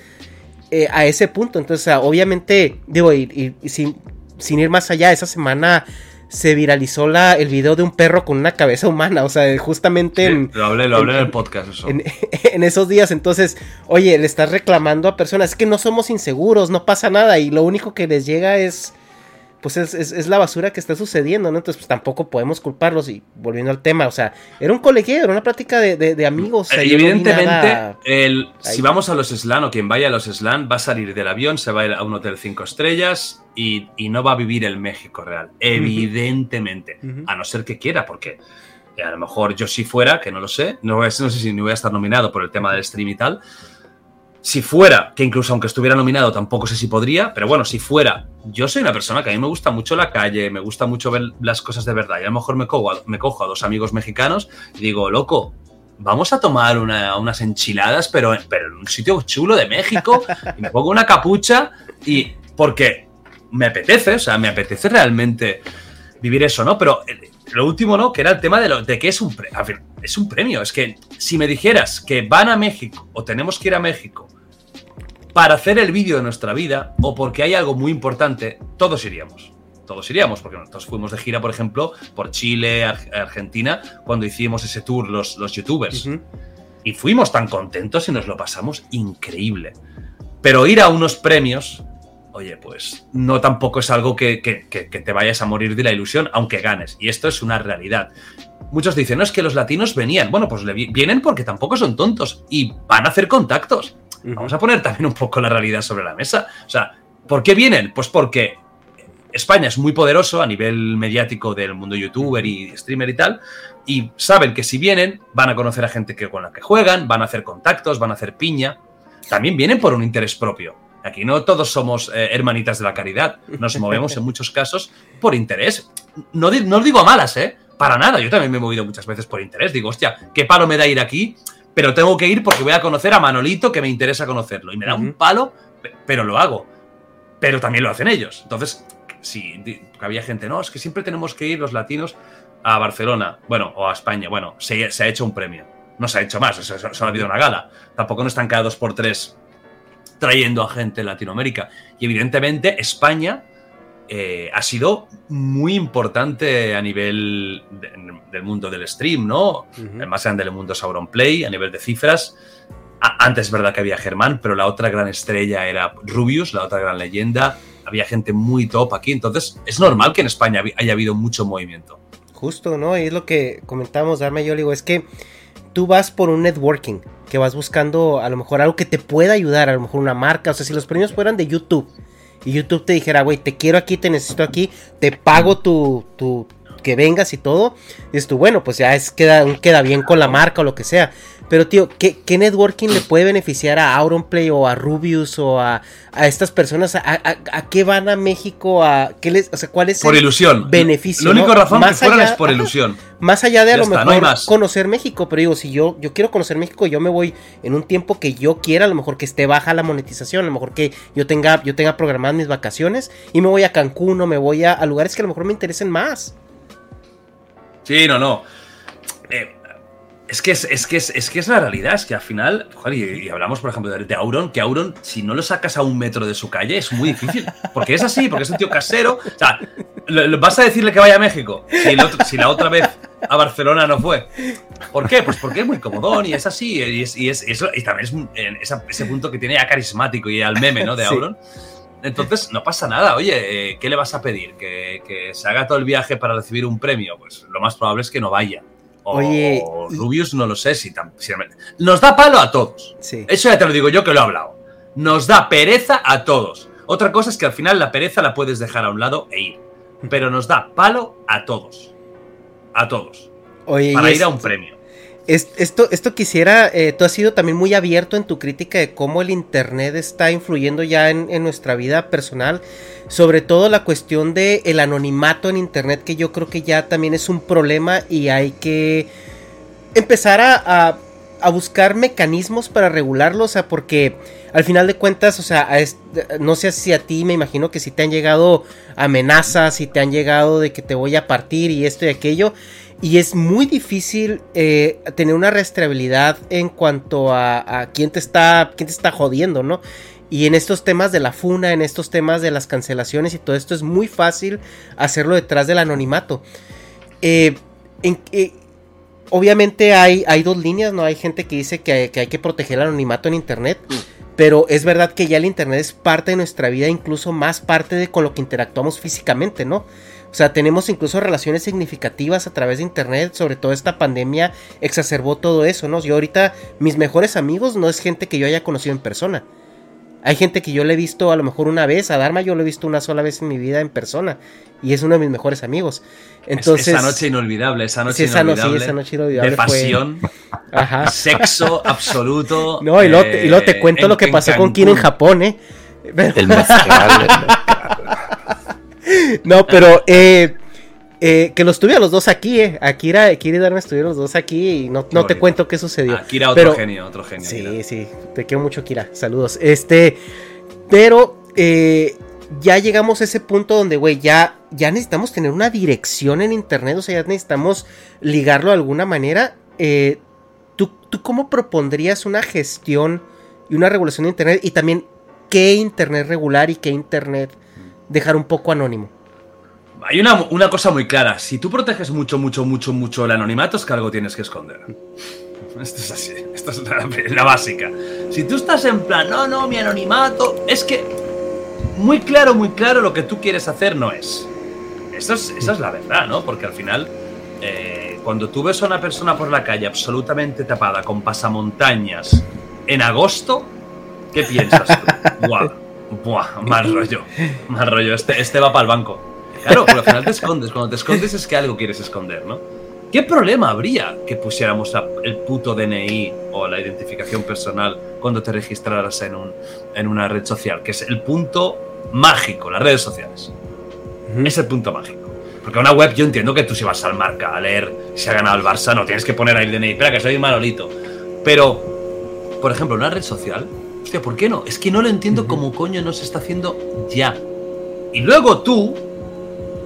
eh, a ese punto. Entonces, obviamente, digo, y sin, sin ir más allá, esa semana se viralizó la, el video de un perro con una cabeza humana. O sea, justamente en,
lo hablé, lo hablé en,
en-
el podcast eso.
en, en esos días. Entonces, oye, le estás reclamando a personas, es que no somos inseguros, no pasa nada. Y lo único que les llega es, pues es, es- es la basura que está sucediendo, ¿no? Entonces, pues tampoco podemos culparlos. Y volviendo al tema, o sea, era un colegio, era una plática de, de- de amigos.
Eh,
no
Evidentemente, el, si vamos a los SLAN o quien vaya a los SLAN va a salir del avión, se va a ir a un hotel 5 estrellas y, y no va a vivir el México real. Evidentemente. A no ser que quiera, porque eh, a lo mejor yo si fuera, que no lo sé, no, es- no sé si ni voy a estar nominado por el tema del stream y tal. Si fuera, que incluso aunque estuviera nominado tampoco sé si podría, pero bueno, si fuera, yo soy una persona que a mí me gusta mucho la calle, me gusta mucho ver las cosas de verdad y a lo mejor me cojo a, dos amigos mexicanos y digo, loco, vamos a tomar una- unas enchiladas, pero, pero en un sitio chulo de México y me pongo una capucha y porque me apetece, o sea, me apetece realmente vivir eso, ¿no? Pero eh, lo último, ¿no? Que era el tema de, lo, de que es un, pre- es un premio. Es que si me dijeras que van a México o tenemos que ir a México para hacer el vídeo de nuestra vida o porque hay algo muy importante, todos iríamos. Todos iríamos, porque nosotros fuimos de gira, por ejemplo, por Chile, Ar- Argentina, cuando hicimos ese tour los, los youtubers. Y fuimos tan contentos y nos lo pasamos increíble. Pero ir a unos premios, oye, pues no tampoco es algo que, que- que- que te vayas a morir de la ilusión, aunque ganes. Y esto es una realidad. Muchos dicen, no, es que los latinos venían. Bueno, pues vienen porque tampoco son tontos y van a hacer contactos. Vamos a poner también un poco la realidad sobre la mesa. O sea, ¿por qué vienen? Pues porque España es muy poderoso a nivel mediático del mundo youtuber y streamer y tal, y saben que si vienen van a conocer a gente que, con la que juegan, van a hacer contactos, van a hacer piña. También vienen por un interés propio. Aquí no todos somos eh, hermanitas de la caridad, nos movemos en muchos casos por interés. No, no lo digo a malas, ¿eh? Para nada, yo también me he movido muchas veces por interés. Digo, hostia, qué palo me da ir aquí, pero tengo que ir porque voy a conocer a Manolito que me interesa conocerlo. Y me da un palo, pe- pero lo hago. Pero también lo hacen ellos. Entonces, si di- había gente, no, es que siempre tenemos que ir los latinos a Barcelona, bueno, o a España. Bueno, se, se ha hecho un premio. No se ha hecho más, solo ha habido una gala. Tampoco no están cada dos por tres trayendo a gente de Latinoamérica. Y evidentemente España eh, ha sido muy importante a nivel de- del mundo del stream, ¿no? El más grande del mundo es Auronplay, a nivel de cifras. A- antes es verdad que había Germán, pero la otra gran estrella era Rubius, la otra gran leyenda. Había gente muy top aquí, entonces es normal que en España haya habido mucho movimiento.
Justo, ¿no? Y es lo que comentábamos, Darma y yo digo, es que tú vas por un networking, que vas buscando a lo mejor algo que te pueda ayudar, a lo mejor una marca, o sea, si los premios fueran de YouTube y YouTube te dijera, güey, te quiero aquí, te necesito aquí, te pago tu, tu que vengas y todo, dices tú, bueno, pues ya es queda, queda bien con la marca o lo que sea. Pero, tío, ¿qué, qué networking le puede beneficiar a Auronplay o a Rubius o a, a estas personas? ¿A, a- a qué van a México? ¿A qué les, o sea, ¿cuál es
Por
el
ilusión.
beneficio?
La única
no?
razón que fueran
allá-
es por ilusión.
Más allá de a
Ya
lo
está,
mejor
no
conocer México, pero digo, si yo, yo quiero conocer México, yo me voy en un tiempo que yo quiera, a lo mejor que esté baja la monetización, a lo mejor que yo tenga, yo tenga programadas mis vacaciones y me voy a Cancún o me voy a, a lugares que a lo mejor me interesen más.
Sí, no, no. Es, que es, es que es, es que es la realidad, es que al final, joder, y, y hablamos, por ejemplo, de, de Auron, que Auron, si no lo sacas a un metro de su calle, es muy difícil. Porque es así, porque es un tío casero. O sea, ¿lo- lo- ¿vas a decirle que vaya a México? Si, el otro- si la otra vez a Barcelona no fue. ¿Por qué? Pues porque es muy comodón y es así. Y, es, y, es- y también es ese punto que tiene ya carismático y al meme, ¿no? De
Sí.
Auron. Entonces, no pasa nada. Oye, eh, ¿qué le vas a pedir? ¿Que, que se haga todo el viaje para recibir un premio? Pues lo más probable es que no vaya. O,
Oye,
o
y-
Rubius no lo sé si, Nos da palo a todos.
Sí.
Eso ya te lo digo yo que lo he hablado. Nos da pereza a todos. Otra cosa es que al final la pereza la puedes dejar a un lado e ir. Pero nos da palo a todos. A todos.
Oye,
Para ir a un premio.
Es- esto, esto quisiera, eh, tú has sido también muy abierto en tu crítica de cómo el Internet está influyendo ya en, nuestra vida personal, sobre todo la cuestión el anonimato en Internet, que yo creo que ya también es un problema y hay que empezar a, a- a buscar mecanismos para regularlo, o sea, porque al final de cuentas, o sea, no sé si a ti me imagino que si te han llegado amenazas, si te han llegado de que te voy a partir y esto y aquello, y es muy difícil eh, tener una rastreabilidad en cuanto a, a quién te está quién te está jodiendo, ¿no? Y en estos temas de la funa, en estos temas de las cancelaciones y todo esto es muy fácil hacerlo detrás del anonimato. Eh, en- eh, obviamente hay, hay dos líneas, ¿no? Hay gente que dice que, que hay que proteger el anonimato en Internet. Pero es verdad que ya el Internet es parte de nuestra vida, incluso más parte de con lo que interactuamos físicamente, ¿no? O sea, tenemos incluso relaciones significativas a través de Internet, sobre todo esta pandemia exacerbó todo eso, ¿no? Yo ahorita, mis mejores amigos no es gente que yo haya conocido en persona. Hay gente que yo le he visto a lo mejor una vez, a Dharma yo lo he visto una sola vez en mi vida en persona, y es uno de mis mejores amigos. Entonces,
esa noche inolvidable, esa noche
Sí, esa no- sí,
inolvidable.
esa noche inolvidable
De
fue-
pasión,
ajá.
sexo absoluto.
No, y luego te, y luego te
eh,
cuento
en-
lo que pasó con Kira en. Japón, ¿eh? Pero-
El mezcal.
No, pero eh, eh, que los tuve a los dos aquí, ¿eh? Akira, Akira y Dharma estuvieron los dos aquí y no, no te cuento qué sucedió.
Akira, otro
Pero-
genio, otro genio.
Sí,
Akira.
sí, te quiero mucho, Kira. Saludos. Este, pero eh, ya llegamos a ese punto donde, güey, ya, ya necesitamos tener una dirección en internet, o sea, ya necesitamos ligarlo de alguna manera. Eh, ¿tú, ¿Tú cómo propondrías una gestión y una regulación de internet? Y también, ¿qué internet regular y qué internet dejar un poco anónimo?
Hay una, una cosa muy clara. Si tú proteges mucho, mucho, mucho, mucho el anonimato, es que algo tienes que esconder. Esto es así. Esto es la, la básica. Si tú estás en plan, no, no, mi anonimato, es que muy claro, muy claro lo que tú quieres hacer no es. Esa es, esa es la verdad, ¿no? Porque al final, eh, cuando tú ves a una persona por la calle absolutamente tapada con pasamontañas en agosto, ¿qué piensas tú? Buah, buah, mal rollo. Mal rollo. Este, este va para el banco. Claro, pero al final te escondes. Cuando te escondes es que algo quieres esconder, ¿no? ¿Qué problema habría que pusiéramos el puto DNI o la identificación personal cuando te registraras en, un, en una red social? Que es el punto mágico, las redes sociales. Es el punto mágico. Porque una web yo entiendo que tú si vas al marca a leer si ha ganado el Barça, no tienes que poner ahí el DNI. Espera, que soy Manolito. Pero, por ejemplo, una red social, hostia, ¿por qué no? Es que no lo entiendo cómo coño no se está haciendo ya. Y luego tú,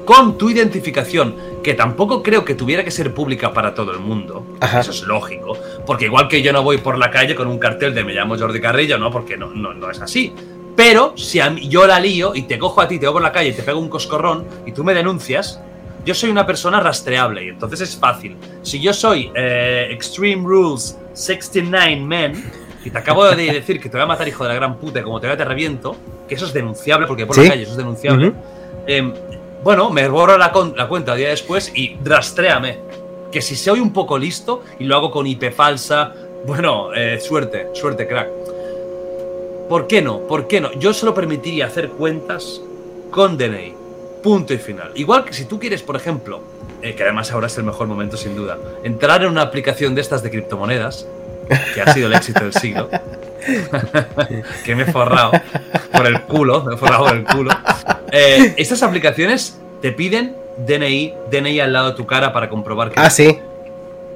con tu identificación, que tampoco creo que tuviera que ser pública para todo el mundo, eso es lógico, porque igual que yo no voy por la calle con un cartel de me llamo Jordi Carrillo, no, porque no, no, no es así. Pero si a mí- yo la lío y te cojo a ti, te voy por la calle y te pego un coscorrón y tú me denuncias, yo soy una persona rastreable y entonces es fácil. Si yo soy eh, Extreme Rules 69 Men y te acabo de decir que te voy a matar, hijo de la gran puta, y como te vea te reviento, que eso es denunciable, porque por
Sí.
la calle eso es denunciable. Eh, bueno, me borro la, la cuenta día después y rastréame. Que si soy un poco listo y lo hago con IP falsa, bueno, eh, suerte, suerte, crack. ¿Por qué no? ¿Por qué no? Yo solo permitiría hacer cuentas con DNI. Punto y final. Igual que si tú quieres, por ejemplo, eh, que además ahora es el mejor momento sin duda, entrar en una aplicación de estas de criptomonedas, que ha sido el éxito del siglo, que me he forrado por el culo, me he forrado por el culo. Eh, estas aplicaciones te piden DNI, DNI al lado de tu cara para comprobar que
Ah, sí.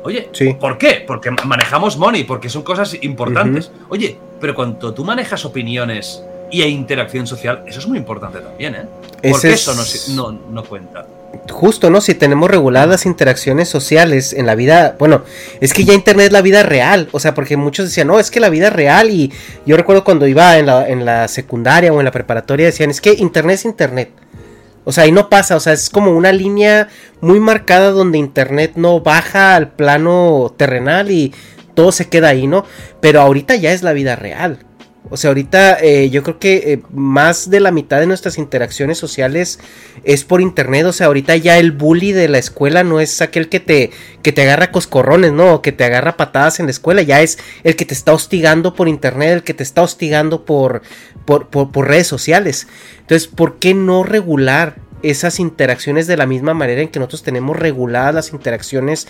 Oye,
Sí.
¿por qué? Porque manejamos money, porque son cosas importantes. Oye, pero cuando tú manejas opiniones y hay interacción social, eso es muy importante también, ¿eh? Porque
es-
eso no, no, no cuenta.
Justo, ¿no? Si tenemos reguladas interacciones sociales en la vida, bueno, es que ya Internet es la vida real, o sea, porque muchos decían, no, es que la vida real y yo recuerdo cuando iba en la, en la secundaria o en la preparatoria decían, es que Internet es Internet. O sea, ahí no pasa, o sea, es como una línea muy marcada donde Internet no baja al plano terrenal y todo se queda ahí, ¿no? Pero ahorita ya es la vida real. O sea, ahorita eh, yo creo que eh, más de la mitad de nuestras interacciones sociales es por internet. O sea, ahorita ya el bully de la escuela no es aquel que te, que te agarra coscorrones, ¿no? O que te agarra patadas en la escuela. Ya es el que te está hostigando por internet, el que te está hostigando por, por, por, por redes sociales. Entonces, ¿por qué no regular esas interacciones de la misma manera en que nosotros tenemos reguladas las interacciones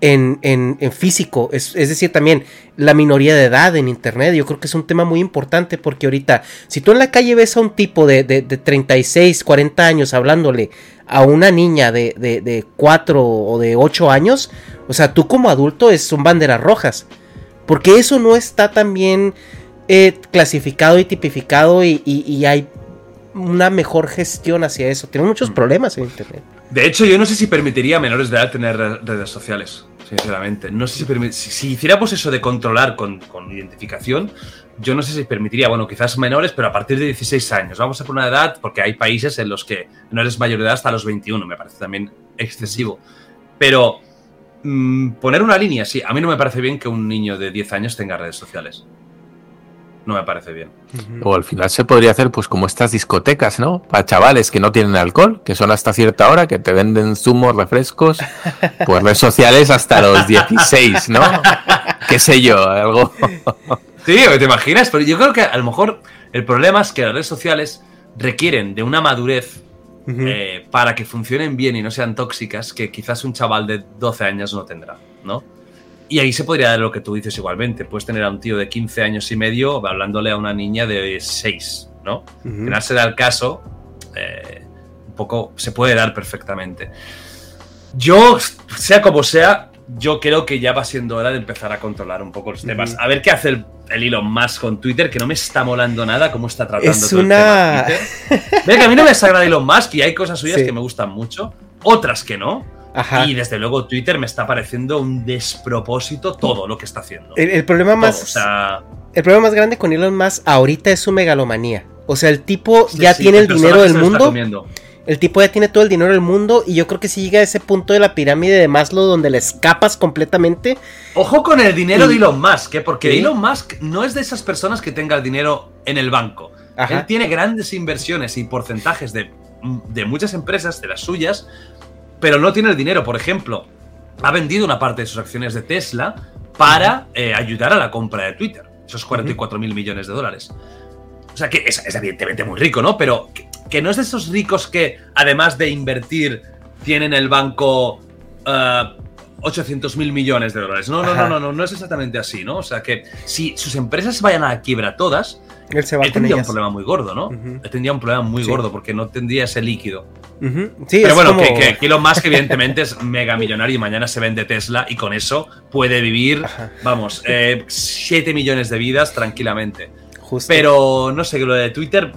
en, en- en físico, es, es decir, también la minoría de edad en Internet, yo creo que es un tema muy importante porque ahorita, si tú en la calle ves a un tipo de, de, de 36, 40 años hablándole a una niña de, de, de 4 o de 8 años, o sea, tú como adulto es, son banderas rojas, porque eso no está tan bien eh, clasificado y tipificado y, y- y hay una mejor gestión hacia eso. Tenemos muchos problemas en Internet.
De hecho, yo no sé si permitiría a menores de edad tener re- redes sociales, sinceramente. No sé si, si, si hiciéramos eso de controlar con, con identificación, yo no sé si permitiría, bueno, quizás menores, pero a partir de 16 años. Vamos a por una edad, porque hay países en los que no eres mayor de edad hasta los 21, me parece también excesivo. Pero mm, poner una línea, sí, a mí no me parece bien que un niño de 10 años tenga redes sociales. No me parece bien.
O al final se podría hacer pues como estas discotecas, ¿no? Para chavales que no tienen alcohol, que son hasta cierta hora, que te venden zumos, refrescos, pues redes sociales hasta los 16, ¿no? Qué sé yo, algo...
Sí, ¿te imaginas? Pero yo creo que a lo mejor el problema es que las redes sociales requieren de una madurez eh, para que funcionen bien y no sean tóxicas que quizás un chaval de 12 años no tendrá, ¿no? Y ahí se podría dar lo que tú dices igualmente. Puedes tener a un tío de 15 años y medio hablándole a una niña de 6, ¿no?
Ujú.
Que no se da el caso, eh, un poco se puede dar perfectamente. Yo, sea como sea, yo creo que ya va siendo hora de empezar a controlar un poco los temas. A ver qué hace el, el Elon Musk con Twitter, que no me está molando nada cómo está tratando
Es
todo el
una-
tema Twitter. Ve que a mí no me desagrada Elon Musk y hay cosas suyas
Sí.
que me gustan mucho, otras que no.
Ajá.
Y desde luego Twitter me está pareciendo un despropósito todo lo que está haciendo.
El, el problema
Todo,
más,
o sea,
el problema más grande con Elon Musk ahorita es su megalomanía. O sea, el tipo
sí,
ya
sí,
tiene el dinero del mundo. El tipo ya tiene todo el dinero del mundo. Y yo creo que si llega a ese punto de la pirámide de Maslow donde le escapas completamente.
Ojo con el dinero
Y-
de Elon Musk, ¿eh? porque
Sí.
Elon Musk no es de esas personas que tenga el dinero en el banco.
Ajá.
Él tiene grandes inversiones y porcentajes de, de muchas empresas, de las suyas, pero no tiene el dinero. Por ejemplo, ha vendido una parte de sus acciones de Tesla para eh, ayudar a la compra de Twitter. Esos 44 mil millones de dólares. O sea que es, es evidentemente muy rico, ¿no? Pero que, que no es de esos ricos que, además de invertir, tienen en el banco eh, 800 mil millones de dólares. No, no, no, no, no, no es exactamente así, ¿no? O sea que si sus empresas vayan a la quiebra todas,
Él se va
él tendría un problema muy gordo, ¿no? Él tendría un problema muy
Sí.
gordo porque no tendría ese líquido.
Sí,
Pero
es
bueno,
como-
que, que, Elon Musk evidentemente es mega millonario y mañana se vende Tesla y con eso puede vivir, vamos, 7 millones de vidas tranquilamente.
Justo.
Pero no sé, que lo de Twitter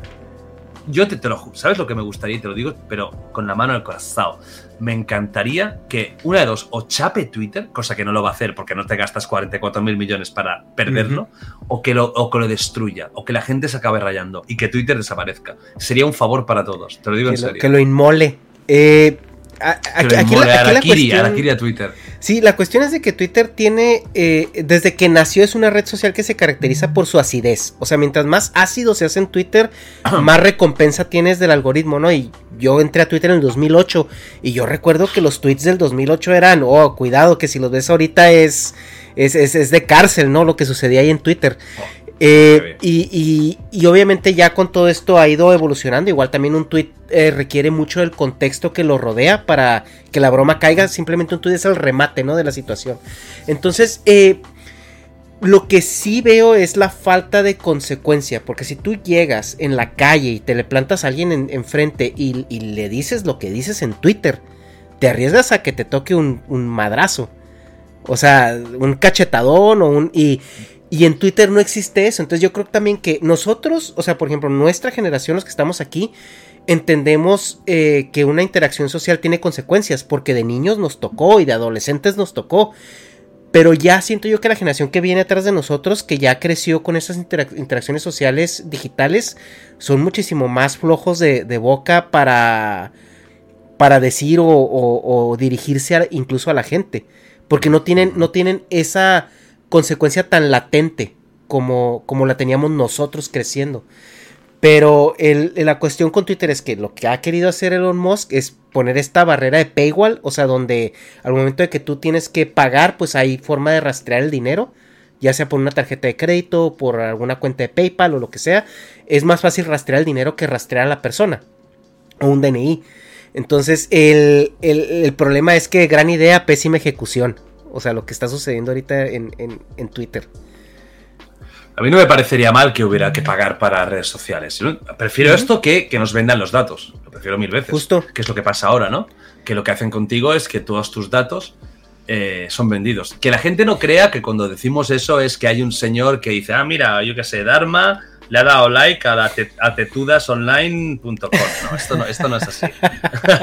yo te, te lo juro, ¿sabes lo que me gustaría? Y te lo digo, pero con la mano el corazón. Me encantaría que una de dos, o chape Twitter, cosa que no lo va a hacer porque no te gastas 44 mil millones para perderlo, o, que lo, o que lo destruya, o que la gente se acabe rayando y que Twitter desaparezca. Sería un favor para todos, te lo digo
Que
en
lo,
serio.
que lo inmole. Eh, a- aquí, la, aquí la cuestión-
a Twitter.
Sí, la cuestión es de que Twitter tiene, eh, desde que nació es una red social que se caracteriza por su acidez. O sea, mientras más ácido se hace en Twitter, más recompensa tienes del algoritmo, ¿no? Y yo entré a Twitter en el 2008 y yo recuerdo que los tweets del 2008 eran, oh, cuidado, que si los ves ahorita es, es, es, es de cárcel, ¿no? Lo que sucedía ahí en Twitter. Eh, y, y- y obviamente ya con todo esto ha ido evolucionando. Igual también un tweet eh, requiere mucho del contexto que lo rodea para que la broma caiga. Simplemente un tweet es el remate, ¿no? De la situación. Entonces, eh, lo que sí veo es la falta de consecuencia. Porque si tú llegas en la calle y te le plantas a alguien en- enfrente y, y le dices lo que dices en Twitter, te arriesgas a que te toque un, un madrazo. O sea, un cachetadón o un... Y, y en Twitter no existe eso. Entonces yo creo también que nosotros, o sea, por ejemplo, nuestra generación, los que estamos aquí, entendemos eh, que una interacción social tiene consecuencias, porque de niños nos tocó y de adolescentes nos tocó. Pero ya siento yo que la generación que viene atrás de nosotros, que ya creció con esas interac- interacciones sociales digitales, son muchísimo más flojos de, boca para, para decir o, o- dirigirse incluso a la gente. Porque no tienen, no tienen esa consecuencia tan latente como, como la teníamos nosotros creciendo. Pero el- la cuestión con Twitter es que lo que ha querido hacer Elon Musk es poner esta barrera de paywall, o sea, donde al momento de que tú tienes que pagar, pues hay forma de rastrear el dinero, ya sea por una tarjeta de crédito, por alguna cuenta de PayPal o lo que sea. Es más fácil rastrear el dinero que rastrear a la persona o un DNI. Entonces, el, el- el problema es que gran idea, pésima ejecución. O sea, lo que está sucediendo ahorita en, en- en Twitter.
A mí no me parecería mal que hubiera que pagar para redes sociales. Prefiero esto que que nos vendan los datos. Lo prefiero mil veces.
Justo.
Que es lo que pasa ahora, ¿no? Que lo que hacen contigo es que todos tus datos eh, son vendidos. Que la gente no crea que cuando decimos eso es que hay un señor que dice, ah, mira, yo qué sé, Dharma le ha dado like a, la te- a tetudasonline.com. No, esto no, esto no es así.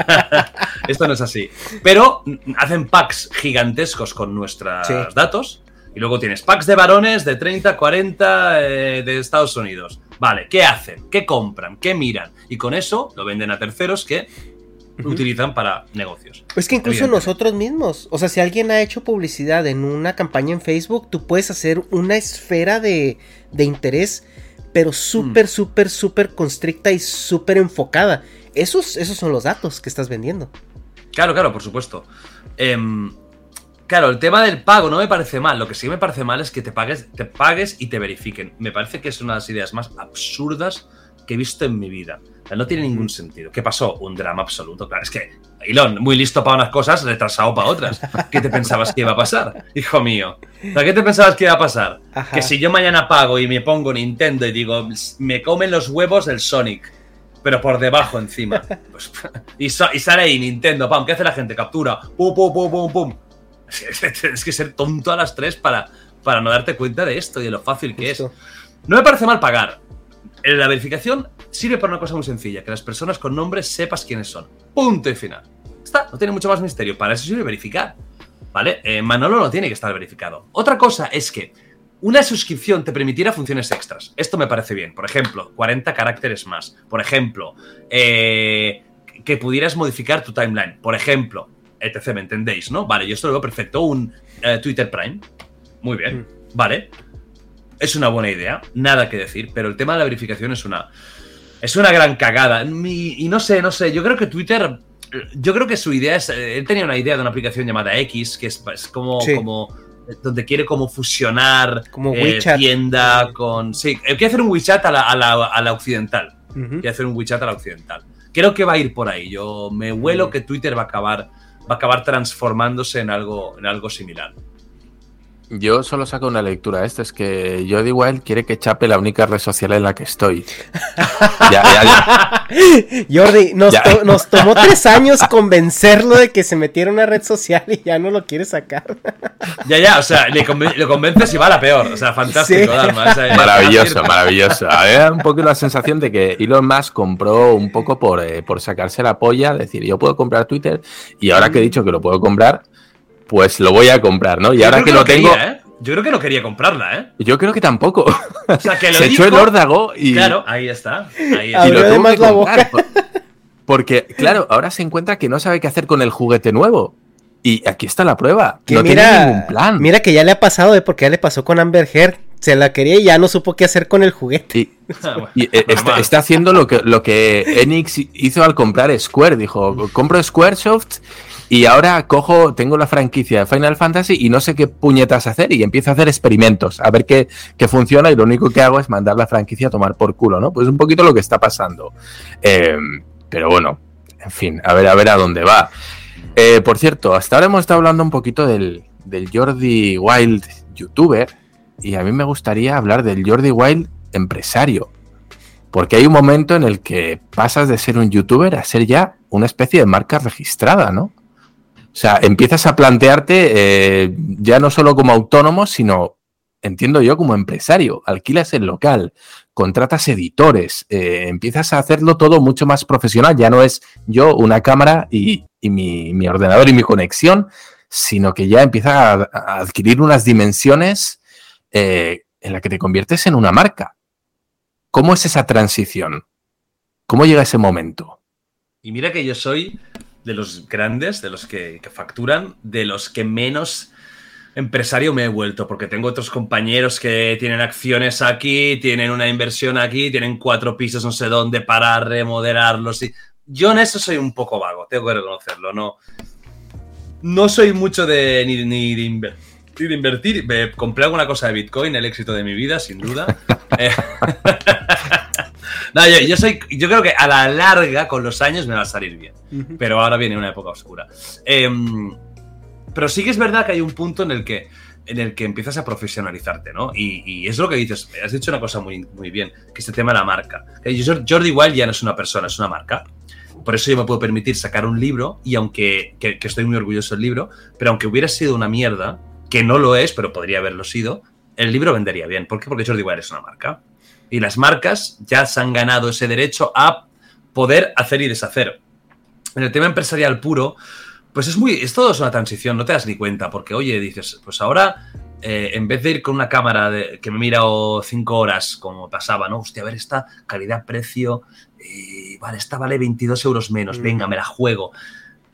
esto no es así. Pero hacen packs gigantescos con nuestros
Sí.
datos. Y luego tienes packs de varones de 30, 40 eh, de Estados Unidos. Vale, ¿qué hacen? ¿Qué compran? ¿Qué miran? Y con eso lo venden a terceros que utilizan para negocios.
Es que incluso nosotros mismos, o sea, si alguien ha hecho publicidad en una campaña en Facebook, tú puedes hacer una esfera de, de interés, pero súper, súper, súper constricta y súper enfocada. Esos, esos son los datos que estás vendiendo.
Claro, claro, por supuesto. Em, claro, el tema del pago no me parece mal. Lo que sí me parece mal es que te pagues, te pagues y te verifiquen. Me parece que es una de las ideas más absurdas que he visto en mi vida. No tiene ningún sentido. ¿Qué pasó? Un drama absoluto. Claro, es que Elon, muy listo para unas cosas, retrasado para otras. ¿Qué te pensabas que iba a pasar, hijo mío? ¿Qué te pensabas que iba a pasar?
Ajá.
Que si yo mañana pago y me pongo Nintendo y digo, me comen los huevos el Sonic, pero por debajo encima. Pues, y, sa- y sale ahí Nintendo, pam, ¿qué hace la gente? Captura, pum, pum, pum, pum, pum. Tienes que ser tonto a las tres para, para no darte cuenta de esto y de lo fácil que
Justo.
es. No me parece mal pagar. La verificación sirve para una cosa muy sencilla, que las personas con nombres sepas quiénes son. Punto y final. Está, no tiene mucho más misterio. Para eso sirve verificar. ¿Vale? Eh, Manolo no tiene que estar verificado. Otra cosa es que una suscripción te permitiera funciones extras. Esto me parece bien. Por ejemplo, 40 caracteres más. Por ejemplo, eh, que pudieras modificar tu timeline. Por ejemplo, etc. ¿Me entendéis, no? Vale, yo esto lo veo perfecto. Un eh, Twitter Prime. Muy bien. Vale. Es una buena idea. Nada que decir. Pero el tema de la verificación es una. Es una gran cagada. Y, y no sé, no sé. Yo creo que Twitter. Yo creo que su idea es. eh, Él tenía una idea de una aplicación llamada X, que es, es como,
Sí.
como. Donde quiere como fusionar
Como
eh, tienda con. Sí, eh, quiere hacer un WeChat a la, a la, a la occidental.
Ujú.
Quiere hacer un WeChat a la occidental. Creo que va a ir por ahí. Yo me huelo que Twitter va a acabar. Va a acabar transformándose en algo, en algo similar.
Yo solo saco una lectura. Esto es que Jordi Wild quiere que chape la única red social en la que estoy.
ya, ya, ya. Jordi, nos, to nos, tomó tres años convencerlo de que se metiera una red social y ya no lo quiere sacar.
ya, ya, o sea, le, conven le convences y va a la peor. O sea, fantástico, sí. Dalma,
o sea, maravilloso, maravilloso. A ver, un poco la sensación de que Elon Musk compró un poco por, eh, por sacarse la polla, decir, yo puedo comprar Twitter y ahora que he dicho que lo puedo comprar pues lo voy a comprar, ¿no? Y
Yo
ahora que,
que
lo tengo.
quería, ¿eh? Yo creo que no quería comprarla, ¿eh?
Yo creo que tampoco.
O sea, que lo
Se
dijo-
echó el órdago y,
Claro, ahí está. Ahí
y
está.
Abrió
lo tuvo que
la
por- Porque, claro, ahora se encuentra que no sabe qué hacer con el juguete nuevo. Y aquí está la prueba.
Que
no
mira,
tiene ningún plan.
mira que ya le ha pasado, ¿eh? Porque ya le pasó con Amber Heard. Se la quería y ya no supo qué hacer con el juguete.
Y,
Ah,
y, eh, está, está haciendo lo que, lo que Enix hizo al comprar Square. Dijo, compro Squaresoft y ahora cojo, tengo la franquicia de Final Fantasy y no sé qué puñetas hacer y empiezo a hacer experimentos, a ver qué, qué funciona y lo único que hago es mandar la franquicia a tomar por culo, ¿no? Pues un poquito lo que está pasando. Eh, pero bueno, en fin, a ver, a ver a dónde va. Eh, por cierto, hasta ahora hemos estado hablando un poquito del, del Jordi Wild youtuber y a mí me gustaría hablar del Jordi Wild empresario. Porque hay un momento en el que pasas de ser un youtuber a ser ya una especie de marca registrada, ¿no? O sea, empiezas a plantearte eh, ya no solo como autónomo, sino, entiendo yo, como empresario. Alquilas el local, contratas editores, eh, empiezas a hacerlo todo mucho más profesional. Ya no es yo, una cámara y, mi, ordenador y mi conexión, sino que ya empieza a, adquirir unas dimensiones eh, en la que te conviertes en una marca. ¿Cómo es esa transición? ¿Cómo llega ese momento?
Y mira que yo soy de los grandes, de los que, que facturan, de los que menos empresario me he vuelto, porque tengo otros compañeros que tienen acciones aquí, tienen una inversión aquí, tienen cuatro pisos no sé dónde para remodelarlos. Y yo en eso soy un poco vago, tengo que reconocerlo. No, no soy mucho de ni, ni de invertir. De invertir, me compré alguna cosa de Bitcoin, el éxito de mi vida, sin duda. Eh, no, yo, yo soy, yo creo que a la larga, con los años, me va a salir bien. Pero ahora viene una época oscura. Em, pero sí que es verdad que hay un punto en el que, en el que empiezas a profesionalizarte, ¿no? Y, y es lo que dices, has dicho una cosa muy, muy bien, que este tema de la marca. Yo- Jordi Wild ya no es una persona, es una marca. Por eso yo me puedo permitir sacar un libro y aunque, que, que estoy muy orgulloso del libro, pero aunque hubiera sido una mierda, que no lo es, pero podría haberlo sido, el libro vendería bien. ¿Por qué? Porque Jordi Wild es una marca. Y las marcas ya se han ganado ese derecho a poder hacer y deshacer. En el tema empresarial puro, pues es muy. Es todo es una transición, no te das ni cuenta, porque oye, dices, pues ahora, eh, en vez de ir con una cámara de- que me he mirado cinco horas, como pasaba, ¿no? Hostia, a ver, esta calidad-precio, eh, vale, esta vale 22 euros menos, venga, me la juego.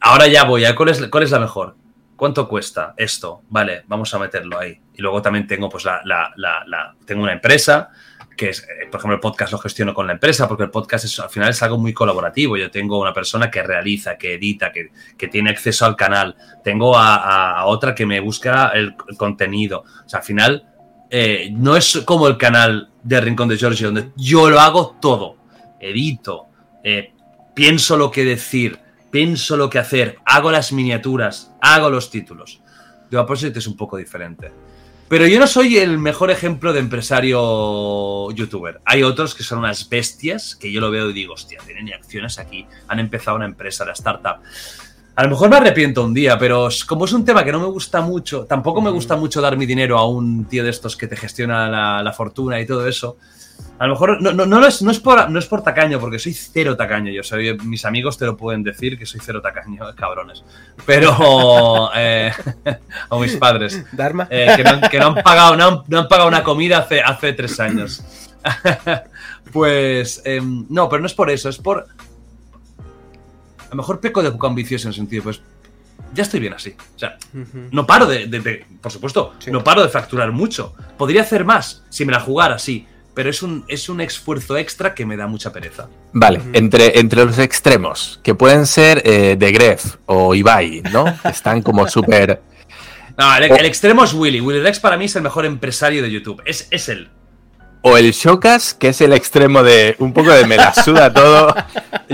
Ahora ya voy, ¿a ¿cuál es, cuál es la mejor? ¿Cuánto cuesta esto? Vale, vamos a meterlo ahí. Y luego también tengo, pues, la, la- la- la- tengo una empresa que es, eh, por ejemplo, el podcast lo gestiono con la empresa, porque el podcast es, al final es algo muy colaborativo. Yo tengo una persona que realiza, que edita, que, que tiene acceso al canal. Tengo a, a- otra que me busca el, el contenido. O sea, al final, eh, no es como el canal de Rincón de George, donde yo lo hago todo. Edito, eh, pienso lo que decir, pienso lo que hacer, hago las miniaturas, hago los títulos. De Opposite es un poco diferente. Pero yo no soy el mejor ejemplo de empresario youtuber. Hay otros que son unas bestias que yo lo veo y digo, hostia, tienen acciones aquí, han empezado una empresa, la startup. A lo mejor me arrepiento un día, pero como es un tema que no me gusta mucho, tampoco me gusta mucho dar mi dinero a un tío de estos que te gestiona la, la fortuna y todo eso. A lo mejor no, no, no, es, no, es por, no es por tacaño, porque soy cero tacaño. Yo soy, mis amigos te lo pueden decir que soy cero tacaño, cabrones. Pero, eh, o mis padres,
Dharma.
eh, que, no, han- que no han pagado, no han, no han pagado una comida hace, hace tres años. pues, em, no, pero no es por eso, es por. A lo mejor peco de poco ambicioso en el sentido, pues. Ya estoy bien así. O sea, no paro de, de- de- por supuesto,
Sí.
no paro de facturar mucho. Podría hacer más si me la jugara así, pero es un, es un esfuerzo extra que me da mucha pereza.
Vale, entre, entre los extremos, que pueden ser eh, de Gref o Ibai, ¿no? Están como súper...
No, el, el extremo es Willy. Willy Rex para mí es el mejor empresario de YouTube. Es, es él.
O el Shocas, que es el extremo de un poco de me la suda todo.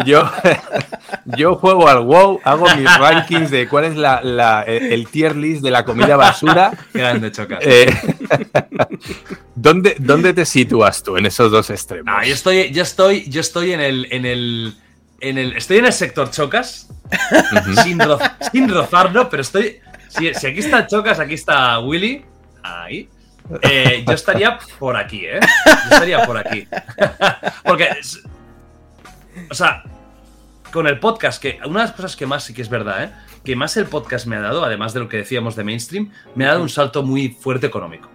Yo, yo juego al WoW, hago mis rankings de cuál es la, la- el tier list de la comida basura.
Grande Chocas.
Eh, ¿dónde, ¿Dónde te sitúas tú en esos dos extremos?
No, yo estoy, yo estoy, yo estoy en el, en el, en el, estoy en el sector Chocas, sin, ro- sin rozarlo, pero estoy, si, si aquí está Chocas, aquí está Willy, ahí. Eh, yo estaría por aquí, ¿eh? Yo estaría por aquí. Porque, o sea, con el podcast, que una de las cosas que más sí que es verdad, ¿eh? Que más el podcast me ha dado, además de lo que decíamos de mainstream, me ha dado un salto muy fuerte económico.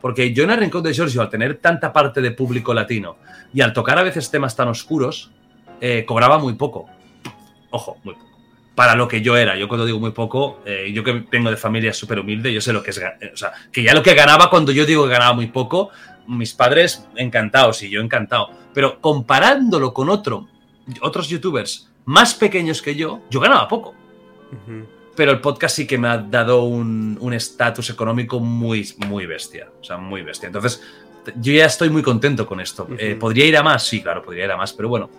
Porque yo en el Rincón de Giorgio, al tener tanta parte de público latino y al tocar a veces temas tan oscuros, eh, cobraba muy poco. Ojo, muy poco. Para lo que yo era. Yo cuando digo muy poco, eh, yo que vengo de familia súper humilde, yo sé lo que es... eh, O sea, que ya lo que ganaba cuando yo digo que ganaba muy poco, mis padres encantados y yo encantado. Pero comparándolo con otro, otros youtubers más pequeños que yo, yo ganaba poco pero el podcast sí que me ha dado un un estatus económico muy, muy bestia. O sea, muy bestia. Entonces, yo ya estoy muy contento con esto. Eh. ¿Podría ir a más? Sí, claro, podría ir a más, pero bueno.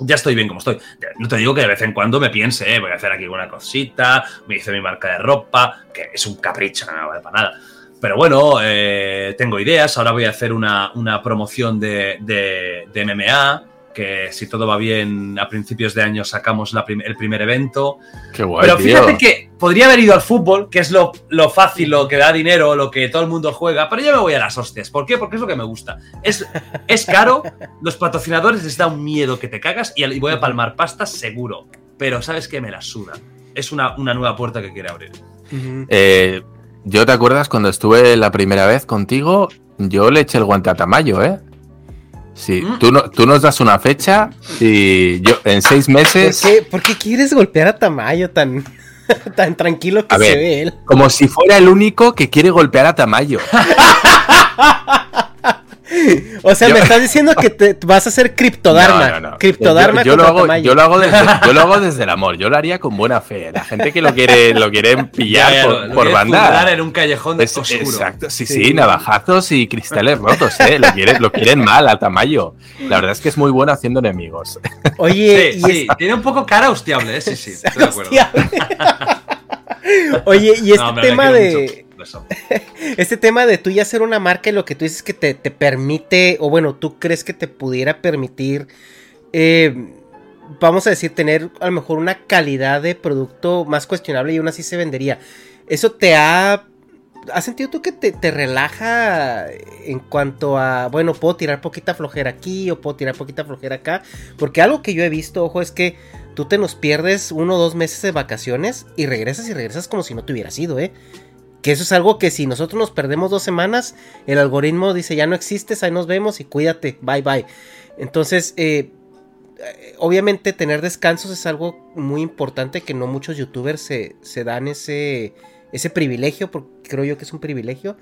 Ya estoy bien como estoy. No te digo que de vez en cuando me piense, eh, voy a hacer aquí alguna cosita, me hice mi marca de ropa, que es un capricho, no vale para nada. Pero bueno, eh, tengo ideas. Ahora voy a hacer una, una promoción de, de- de MMA, que si todo va bien, a principios de año sacamos la prim- el primer evento.
Qué guay,
Pero
tío.
fíjate que podría haber ido al fútbol, que es lo, lo fácil, lo que da dinero, lo que todo el mundo juega, pero yo me voy a las hostias. ¿Por qué? Porque es lo que me gusta. Es, es caro, los patrocinadores les da un miedo que te cagas y voy a palmar pastas seguro. Pero sabes que me la suda. Es una, una nueva puerta que quiere abrir.
Eh, ¿Yo te acuerdas cuando estuve la primera vez contigo? Yo le eché el guante a Tamayo, ¿eh? Sí,
Mm.
tú, no, tú nos das una fecha y yo en seis
¿Por
meses,
qué, por qué quieres golpear a Tamayo tan, tan tranquilo que
A
se
ver.
ve él?
como si fuera el único que quiere golpear a Tamayo.
O sea,
Yo-
me estás diciendo que te vas a hacer criptodarma.
No, no, no.
Criptodarma
yo, yo lo hago, yo lo hago desde, yo lo hago desde el amor, yo lo haría con buena fe. La gente que lo quiere, lo quiere pillar
Ya, ya,
por,
lo-
por banda.
en un callejón de
Es-
oscuro.
exacto, sí,
Sí.
sí, navajazos y cristales rotos, ¿eh? Lo quieren, lo quieren mal a Tamayo. La verdad es que es muy bueno haciendo enemigos.
Oye,
Sí,
y
sí, tiene un poco cara hostiable, ¿eh? Sí, sí, estoy de acuerdo.
Oye, y este tema de.
mucho.
Este tema de tú ya ser una marca y lo que tú dices que te, te permite, o bueno, tú crees que te pudiera permitir, eh, vamos a decir, tener a lo mejor una calidad de producto más cuestionable y aún así se vendería. ¿Eso te ha... ¿Has sentido tú que te, te relaja en cuanto a, bueno, puedo tirar poquita flojera aquí o puedo tirar poquita flojera acá? Porque algo que yo he visto, ojo, es que tú te nos pierdes uno o dos meses de vacaciones y regresas y regresas como si no te hubieras ido, ¿eh? Que eso es algo que si nosotros nos perdemos dos semanas, el algoritmo dice ya no existes, ahí nos vemos y cuídate, bye bye. Entonces, eh, eh, obviamente tener descansos es algo muy importante que no muchos youtubers se, dan ese, ese privilegio, porque creo yo que es un privilegio.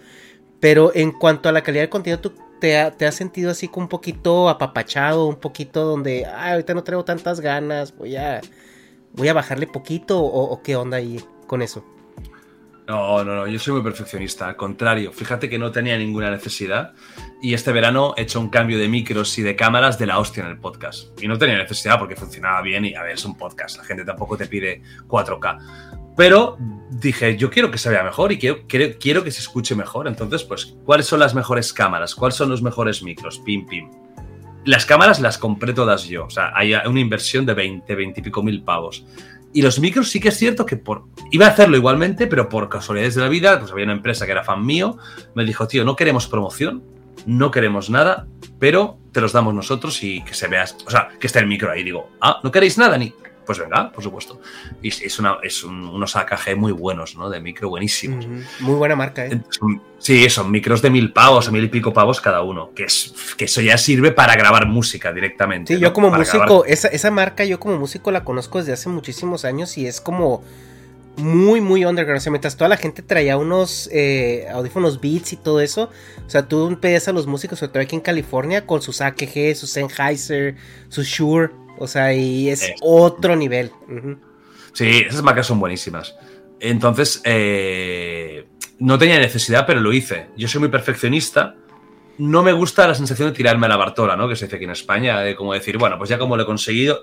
Pero en cuanto a la calidad del contenido, ¿tú te, ha- te has sentido así como un poquito apapachado, un poquito donde, ah, ahorita no traigo tantas ganas, voy a, voy a bajarle poquito o qué onda ahí con eso?
No, no, no, yo soy muy perfeccionista, al contrario, fíjate que no tenía ninguna necesidad y este verano he hecho un cambio de micros y de cámaras de la hostia en el podcast. Y no tenía necesidad porque funcionaba bien y a ver, es un podcast, la gente tampoco te pide 4K. Pero dije, yo quiero que se vea mejor y quiero, quiero, quiero que se escuche mejor. Entonces, pues, ¿cuáles son las mejores cámaras? ¿Cuáles son los mejores micros? Pim, pim. Las cámaras las compré todas yo. O sea, hay una inversión de 20, 20 y pico mil pavos. Y los micros sí que es cierto que por iba a hacerlo igualmente, pero por casualidades de la vida, pues había una empresa que era fan mío, me dijo, tío, no queremos promoción, no queremos nada, pero te los damos nosotros y que se vea, o sea, que esté el micro ahí. Digo, ah, ¿no queréis nada? Ni, pues venga, por supuesto. Y es, es una, es un- unos AKG muy buenos, ¿no? De micro buenísimos.
Muy buena marca, ¿eh?
Son- Sí, son micros de mil pavos, o mil y pico pavos cada uno, que, es, que eso ya sirve para grabar música directamente.
Sí,
¿no?
yo como
Para
músico,
grabar-
esa, esa marca yo como músico la conozco desde hace muchísimos años y es como muy, muy underground. O sea, mientras toda la gente traía unos eh, audífonos Beats y todo eso, o sea, tú pedías a los músicos, sobre todo aquí en California, con sus AKG, sus Sennheiser, sus Shure, o sea, y es otro nivel.
Sí, esas marcas son buenísimas. Entonces, eh, no tenía necesidad, pero lo hice. Yo soy muy perfeccionista. no me gusta la sensación de tirarme a la Bartola, ¿no? Que se dice aquí en España, de como decir, bueno, pues ya como lo he conseguido.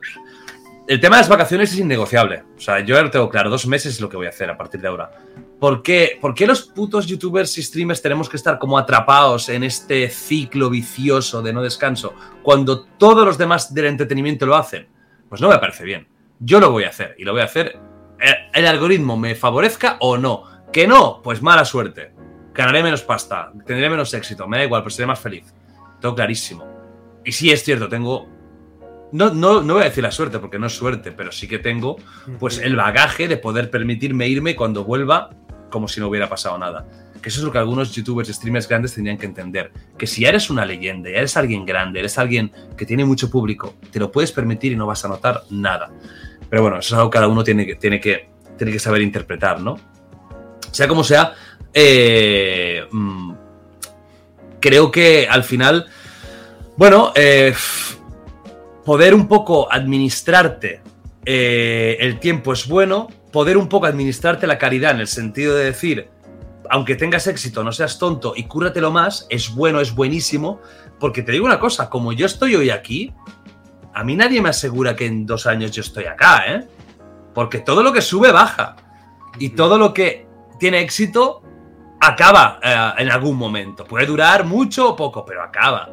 El tema de las vacaciones es innegociable. O sea, yo ya lo tengo claro, dos meses es lo que voy a hacer a partir de ahora. ¿Por qué, ¿Por qué los putos youtubers y streamers tenemos que estar como atrapados en este ciclo vicioso de no descanso cuando todos los demás del entretenimiento lo hacen? Pues no me parece bien. Yo lo voy a hacer y lo voy a hacer. El, el algoritmo me favorezca o no. Que no, pues mala suerte. Ganaré menos pasta, tendré menos éxito, me da igual, pero seré más feliz. Tengo clarísimo. Y sí es cierto, tengo no, no, no voy a decir la suerte porque no es suerte, pero sí que tengo pues el bagaje de poder permitirme irme cuando vuelva como si no hubiera pasado nada. Que eso es lo que algunos youtubers y streamers grandes tendrían que entender. Que si eres una leyenda, eres alguien grande, eres alguien que tiene mucho público, te lo puedes permitir y no vas a notar nada. Pero bueno, eso es algo que cada uno tiene que, tiene que, tiene que saber interpretar, ¿no? Sea como sea, eh, mm, creo que al final, bueno, eh, poder un poco administrarte eh, el tiempo es bueno, poder un poco administrarte la caridad en el sentido de decir, aunque tengas éxito, no seas tonto y cúratelo más, es bueno, es buenísimo, porque te digo una cosa, como yo estoy hoy aquí, a mí nadie me asegura que en dos años yo estoy acá, ¿eh? Porque todo lo que sube baja y todo lo que tiene éxito acaba eh, en algún momento. Puede durar mucho o poco, pero acaba.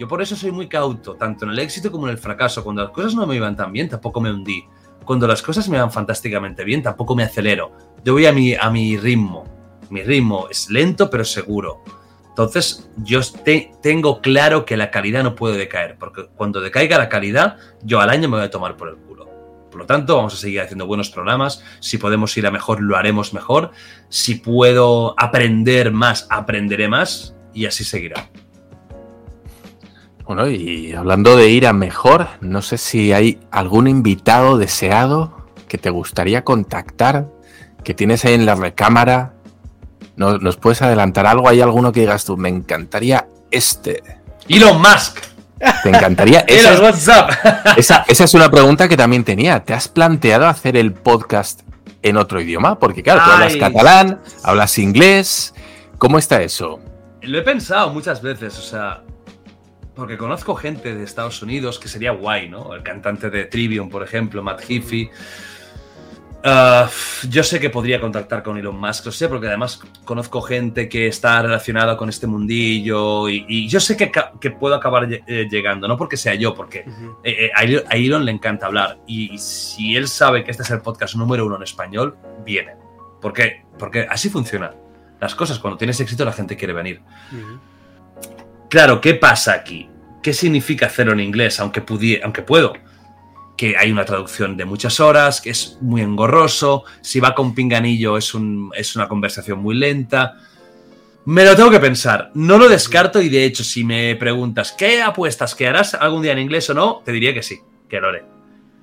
Yo por eso soy muy cauto, tanto en el éxito como en el fracaso. Cuando las cosas no me iban tan bien, tampoco me hundí. Cuando las cosas me van fantásticamente bien, tampoco me acelero. Yo voy a mi, a mi ritmo. Mi ritmo es lento pero seguro. Entonces, yo te, tengo claro que la calidad no puede decaer, porque cuando decaiga la calidad, yo al año me voy a tomar por el culo. Por lo tanto, vamos a seguir haciendo buenos programas. Si podemos ir a mejor, lo haremos mejor. Si puedo aprender más, aprenderé más. Y así seguirá.
Bueno, y hablando de ir a mejor, no sé si hay algún invitado deseado que te gustaría contactar, que tienes ahí en la recámara. ¿No, ¿Nos puedes adelantar algo? ¿Hay alguno que digas tú? Me encantaría este.
Elon Musk.
Te encantaría.
Elon,
esa,
what's up?
esa, esa es una pregunta que también tenía. ¿Te has planteado hacer el podcast en otro idioma? Porque claro, tú hablas
Ay.
catalán, hablas inglés. ¿Cómo está eso?
Lo he pensado muchas veces, o sea, porque conozco gente de Estados Unidos que sería guay, ¿no? El cantante de Trivium, por ejemplo, Matt Heafy. Ah, yo sé que podría contactar con Elon Musk, lo sé, porque además conozco gente que está relacionada con este mundillo y, y yo sé que, puedo acabar eh, llegando, no porque sea yo, porque eh, eh, a Elon- le encanta hablar y si él sabe que este es el podcast número uno en español, viene. Porque, porque así funciona. Las cosas, cuando tienes éxito, la gente quiere venir. Claro, ¿qué pasa aquí? ¿Qué significa hacerlo en inglés? Aunque, pudie- aunque puedo. Que hay una traducción de muchas horas, que es muy engorroso. Si va con pinganillo, es, un, es una conversación muy lenta. Me lo tengo que pensar. No lo descarto y de hecho, si me preguntas, ¿qué apuestas? ¿Que harás algún día en inglés o no? Te diría que sí, que lo haré.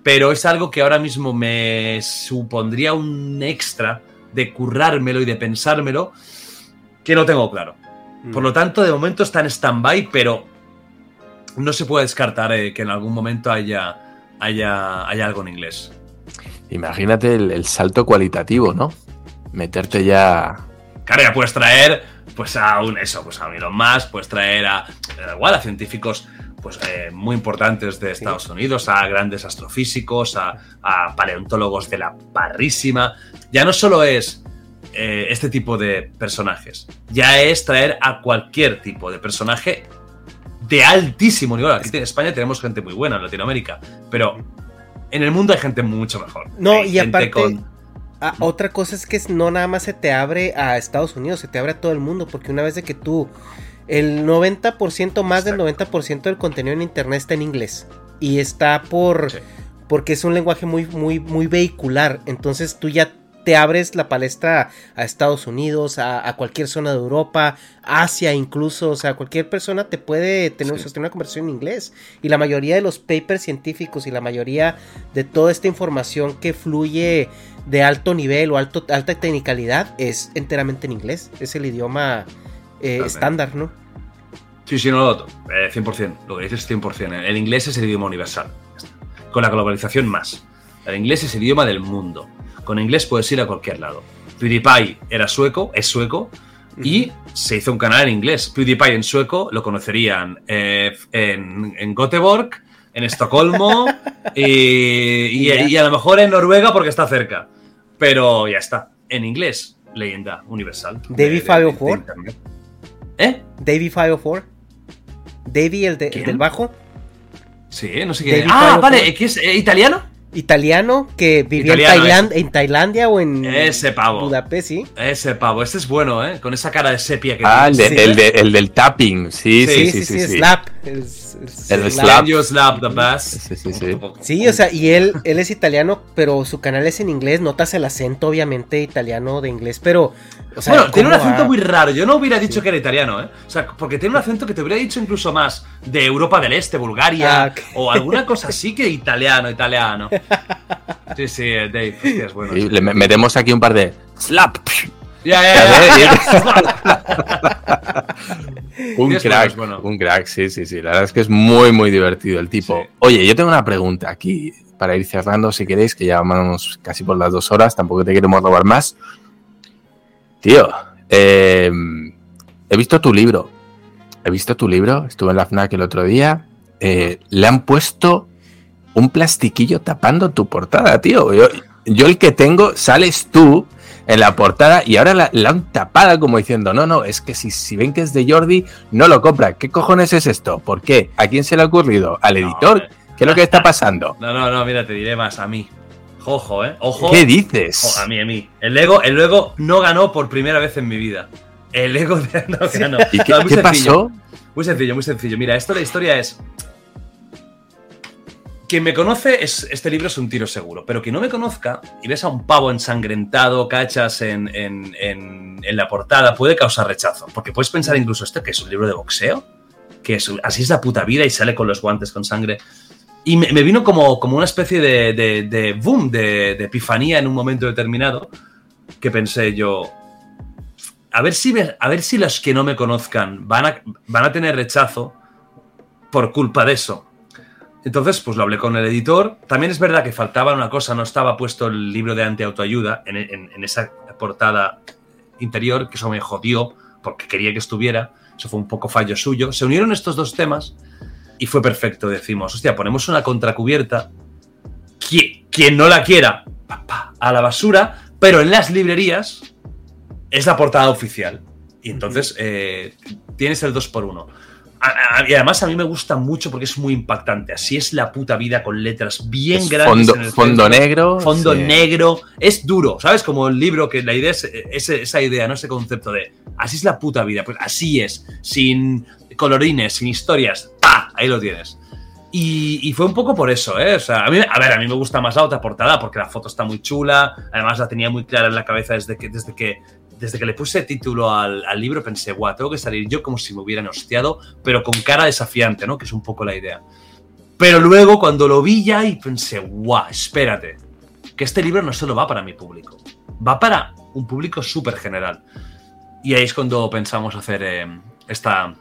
Pero es algo que ahora mismo me supondría un extra de currármelo y de pensármelo que no tengo claro. Por lo tanto, de momento está en stand-by, pero no se puede descartar eh, que en algún momento haya, haya, haya algo en inglés.
Imagínate el, el salto cualitativo, ¿no? Meterte ya.
Claro, ya puedes traer pues a un eso, pues a un Elon Musk, puedes traer a da igual a científicos pues eh, muy importantes de Estados Unidos, a grandes astrofísicos, a, a paleontólogos de la parrísima. Ya no solo es eh, este tipo de personajes, ya es traer a cualquier tipo de personaje de altísimo nivel. Aquí en España tenemos gente muy buena en Latinoamérica, pero en el mundo hay gente mucho mejor.
No,
Hay
y aparte,
con-
ah, otra cosa es que no nada más se te abre a Estados Unidos, se te abre a todo el mundo, porque una vez de que tú, el 90%, más del 90% del contenido en Internet está en inglés, y está por,
Sí.
porque es un lenguaje muy, muy, muy vehicular, entonces tú ya te abres la palestra a Estados Unidos, a, a cualquier zona de Europa, Asia incluso, o sea, cualquier persona te puede tener,
Sí.
sostener una conversación en inglés. Y la mayoría de los papers científicos y la mayoría de toda esta información que fluye de alto nivel o alto, alta tecnicalidad es enteramente en inglés. Es el idioma eh, estándar, ¿no?
Sí, sí, no, eh, 100%. Lo que dices 100%. El inglés es el idioma universal. Con la globalización más. El inglés es el idioma del mundo. Con inglés puedes ir a cualquier lado. PewDiePie era sueco, es sueco. Y se hizo un canal en inglés. PewDiePie en sueco lo conocerían eh, en, en Göteborg, en Estocolmo y, y- y a lo mejor en Noruega porque está cerca. Pero ya está. En inglés, leyenda universal.
Ford.
internet. ¿Eh?
Davey 504. Davey, el, de- el del bajo.
Sí, no sé qué.
David
Ah, vale. ¿qué es? eh, ¿Italiano?
Italiano que vivía en,
Italiano,
Tailand- en Tailandia o en
Ese pavo.
Budapest, sí.
Ese pavo, este es bueno, ¿eh? Con esa cara de sepia que
Ah, el,
tiene.
de- el, de- el del tapping. Sí, sí, sí, sí. sí.
Slap. Es- es
El
slap.
slap.
The bass?
Sí, sí, sí.
Sí, o sea, y él, él es italiano, pero su canal es en inglés. Notas el acento, obviamente, italiano de inglés, pero. O sea,
bueno, tiene un
¿cómo
acento
va?
muy raro. Yo no hubiera dicho que era italiano, ¿eh? O sea, porque tiene un acento que te hubiera dicho incluso más de Europa del Este, Bulgaria,
Ah, ok.
o alguna cosa así que italiano, italiano. Sí, sí, eh, Dave, hostia, es bueno.
Sí, le me- metemos aquí un par de slap.
Ya,
Ya
ya, ya.
Un crack,
bueno.
un crack, sí, sí, sí. La verdad es que es muy, muy divertido el tipo.
Sí.
Oye, yo tengo una pregunta aquí para ir cerrando, si queréis, que ya vamos casi por las dos horas, tampoco te queremos robar más. Tío, eh, he visto tu libro. He visto tu libro, estuve en la FNAC el otro día. eh, le han puesto un plastiquillo tapando tu portada, tío. Yo, yo el que tengo, sales tú en la portada y ahora la, la han tapada como diciendo, no, no, es que si, si ven que es de Jordi, no lo compran. ¿Qué cojones es esto? ¿Por qué? ¿A quién se le ha ocurrido? ¿Al editor?
hombre.
¿Qué es lo que está pasando?
No, no, no, mira, te diré más, a mí. Ojo, ¿eh? Ojo.
¿Qué dices?
Ojo, a mí, a mí. El ego, el ego no ganó por primera vez en mi vida. El ego de- no ganó.
¿Y qué,
No, muy
qué pasó?
Muy sencillo, muy sencillo. Mira, esto la historia es. Quien me conoce, es, este libro es un tiro seguro. Pero quien no me conozca y ves a un pavo ensangrentado, cachas en, en- en- en la portada, puede causar rechazo. Porque puedes pensar incluso esto que es un libro de boxeo, que es, así es la puta vida y sale con los guantes con sangre. Y me, me vino como, como una especie de, de- de boom, de, de epifanía en un momento determinado, que pensé yo, a ver si, a ver si los que no me conozcan van a, van a tener rechazo por culpa de eso. Entonces, pues lo hablé con el editor. También es verdad que faltaba una cosa, no estaba puesto el libro de antiautoayuda en, en, en esa portada interior, que eso me jodió porque quería que estuviera. Eso fue un poco fallo suyo. Se unieron estos dos temas y fue perfecto. Decimos, hostia, ponemos una contracubierta. Qui- Quien no la quiera, pa, pa, a la basura, pero en las librerías es la portada oficial. Y entonces eh, tienes el 2x1. A- a- Y además a mí me gusta mucho porque es muy impactante. Así es la puta vida con letras bien
Es
grandes.
fondo,
en el
fondo
centro.
negro.
Fondo
sí.
negro. Es duro, ¿sabes? Como el libro que la idea es ese- esa idea, ¿no? Ese concepto de así es la puta vida. Pues así es. Sin colorines, sin historias. ¡Pa! Ahí lo tienes. Y, y fue un poco por eso, ¿eh? O sea, a, mí, a ver, a mí me gusta más la otra portada porque la foto está muy chula. Además, la tenía muy clara en la cabeza desde que, desde que, desde que le puse título al, libro. Pensé, guau, tengo que salir yo como si me hubieran hostiado, pero con cara desafiante, ¿no? Que es un poco la idea. Pero luego, cuando lo vi ya y pensé, guau, espérate, que este libro no solo va para mi público, va para un público súper general. Y ahí es cuando pensamos hacer eh, esta,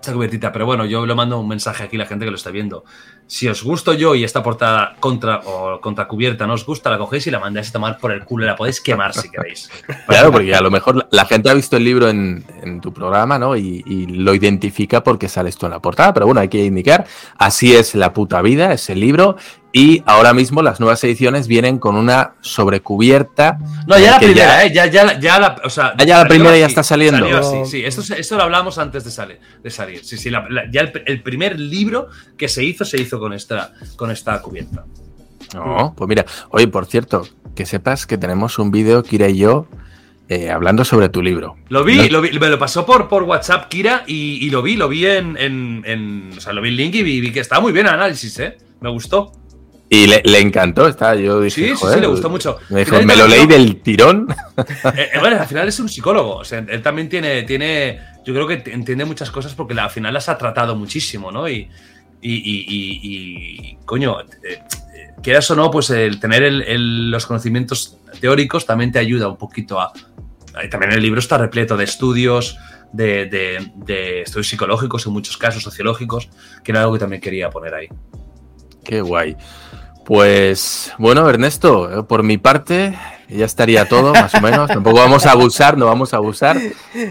esta cubiertita. Pero bueno, yo le mando un mensaje aquí a la gente que lo está viendo. Si os gusto yo y esta portada contra o contra cubierta no os gusta, la cogéis y la mandáis a tomar por el culo y la podéis quemar si queréis.
Claro, porque a lo mejor la- gente ha visto el libro en, en tu programa, ¿no? Y, y lo identifica porque sales tú en la portada, pero bueno, hay que indicar, así es la puta vida, es el libro, y ahora mismo las nuevas ediciones vienen con una sobrecubierta.
No, ya la primera, ¿eh? Ya, ya, ya la, o sea,
Ah, ya la primera ya está saliendo.
salió así, sí, esto, esto lo hablamos antes de, salir de salir. Sí, sí, la- la- ya el, el primer libro que se hizo, se hizo con esta, con esta cubierta.
No, pues mira, oye, por cierto, que sepas que tenemos un vídeo, Kira y yo, eh, hablando sobre tu libro.
Lo vi,
No-
lo vi, me lo pasó por, por WhatsApp Kira y, y lo vi, lo vi en, en, en- O sea, lo vi en link y vi, vi que estaba muy bien el análisis, ¿eh? Me gustó.
Y le, le encantó, está, yo dije,
Sí, sí, sí, le gustó mucho.
Me dijo, me lo leí del tirón.
Eh, eh, bueno, al final es un psicólogo. O sea, él también tiene, tiene. Yo creo que entiende muchas cosas porque al final las ha tratado muchísimo, ¿no? Y. Y, y- y- y, coño, eh, eh, quieras o no, pues el tener el- el- los conocimientos teóricos también te ayuda un poquito a. También el libro está repleto de estudios, de, de- de estudios psicológicos, en muchos casos sociológicos, que era algo que también quería poner ahí.
Qué guay. Pues bueno, Ernesto, eh, por mi parte, ya estaría todo, más o menos. Tampoco vamos a abusar, no vamos a abusar.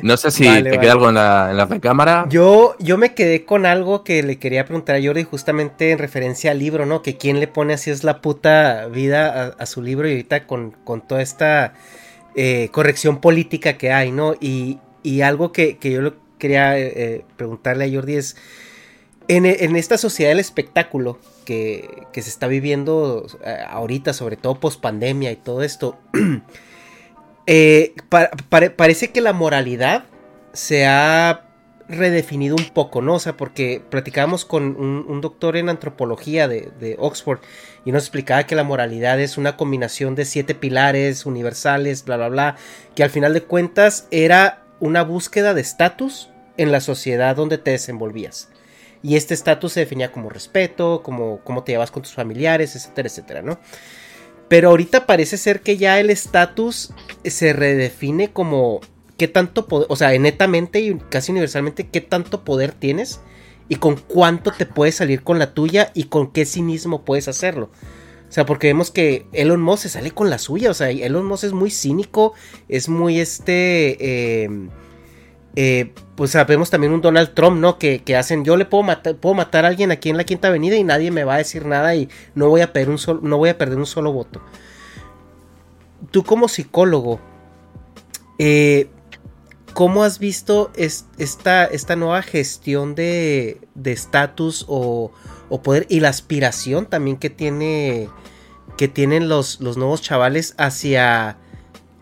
No sé si
Vale,
te
vale.
queda algo en la, en la recámara.
Yo, yo me quedé con algo que le quería preguntar a Jordi justamente en referencia al libro, ¿no? Que quién le pone así es la puta vida a, a su libro y ahorita con, con toda esta eh, corrección política que hay, ¿no? Y, y algo que, que yo quería eh, preguntarle a Jordi es, en, en esta sociedad del espectáculo que, se está viviendo eh, ahorita, sobre todo post pandemia y todo esto, eh, pa- pare- parece que la moralidad se ha redefinido un poco, ¿no? O sea, porque platicábamos con un, un doctor en antropología de, de Oxford y nos explicaba que la moralidad es una combinación de siete pilares universales, bla, bla, bla, que al final de cuentas era una búsqueda de estatus en la sociedad donde te desenvolvías. Y este estatus se definía como respeto, como cómo te llevas con tus familiares, etcétera, etcétera, ¿no? Pero ahorita parece ser que ya el estatus se redefine como qué tanto poder, o sea, netamente y casi universalmente, qué tanto poder tienes y con cuánto te puedes salir con la tuya y con qué cinismo puedes hacerlo. O sea, porque vemos que Elon Musk se sale con la suya. O sea, Elon Musk es muy cínico, es muy este. eh, eh, pues sabemos también un Donald Trump, ¿no? Que, que hacen, yo le puedo matar, puedo matar a alguien aquí en la Quinta Avenida y nadie me va a decir nada y no voy a perder un solo, no voy a perder un solo voto. Tú como psicólogo, eh, ¿cómo has visto es- esta, esta nueva gestión de de estatus o, o poder y la aspiración también que tiene que tienen los, los nuevos chavales hacia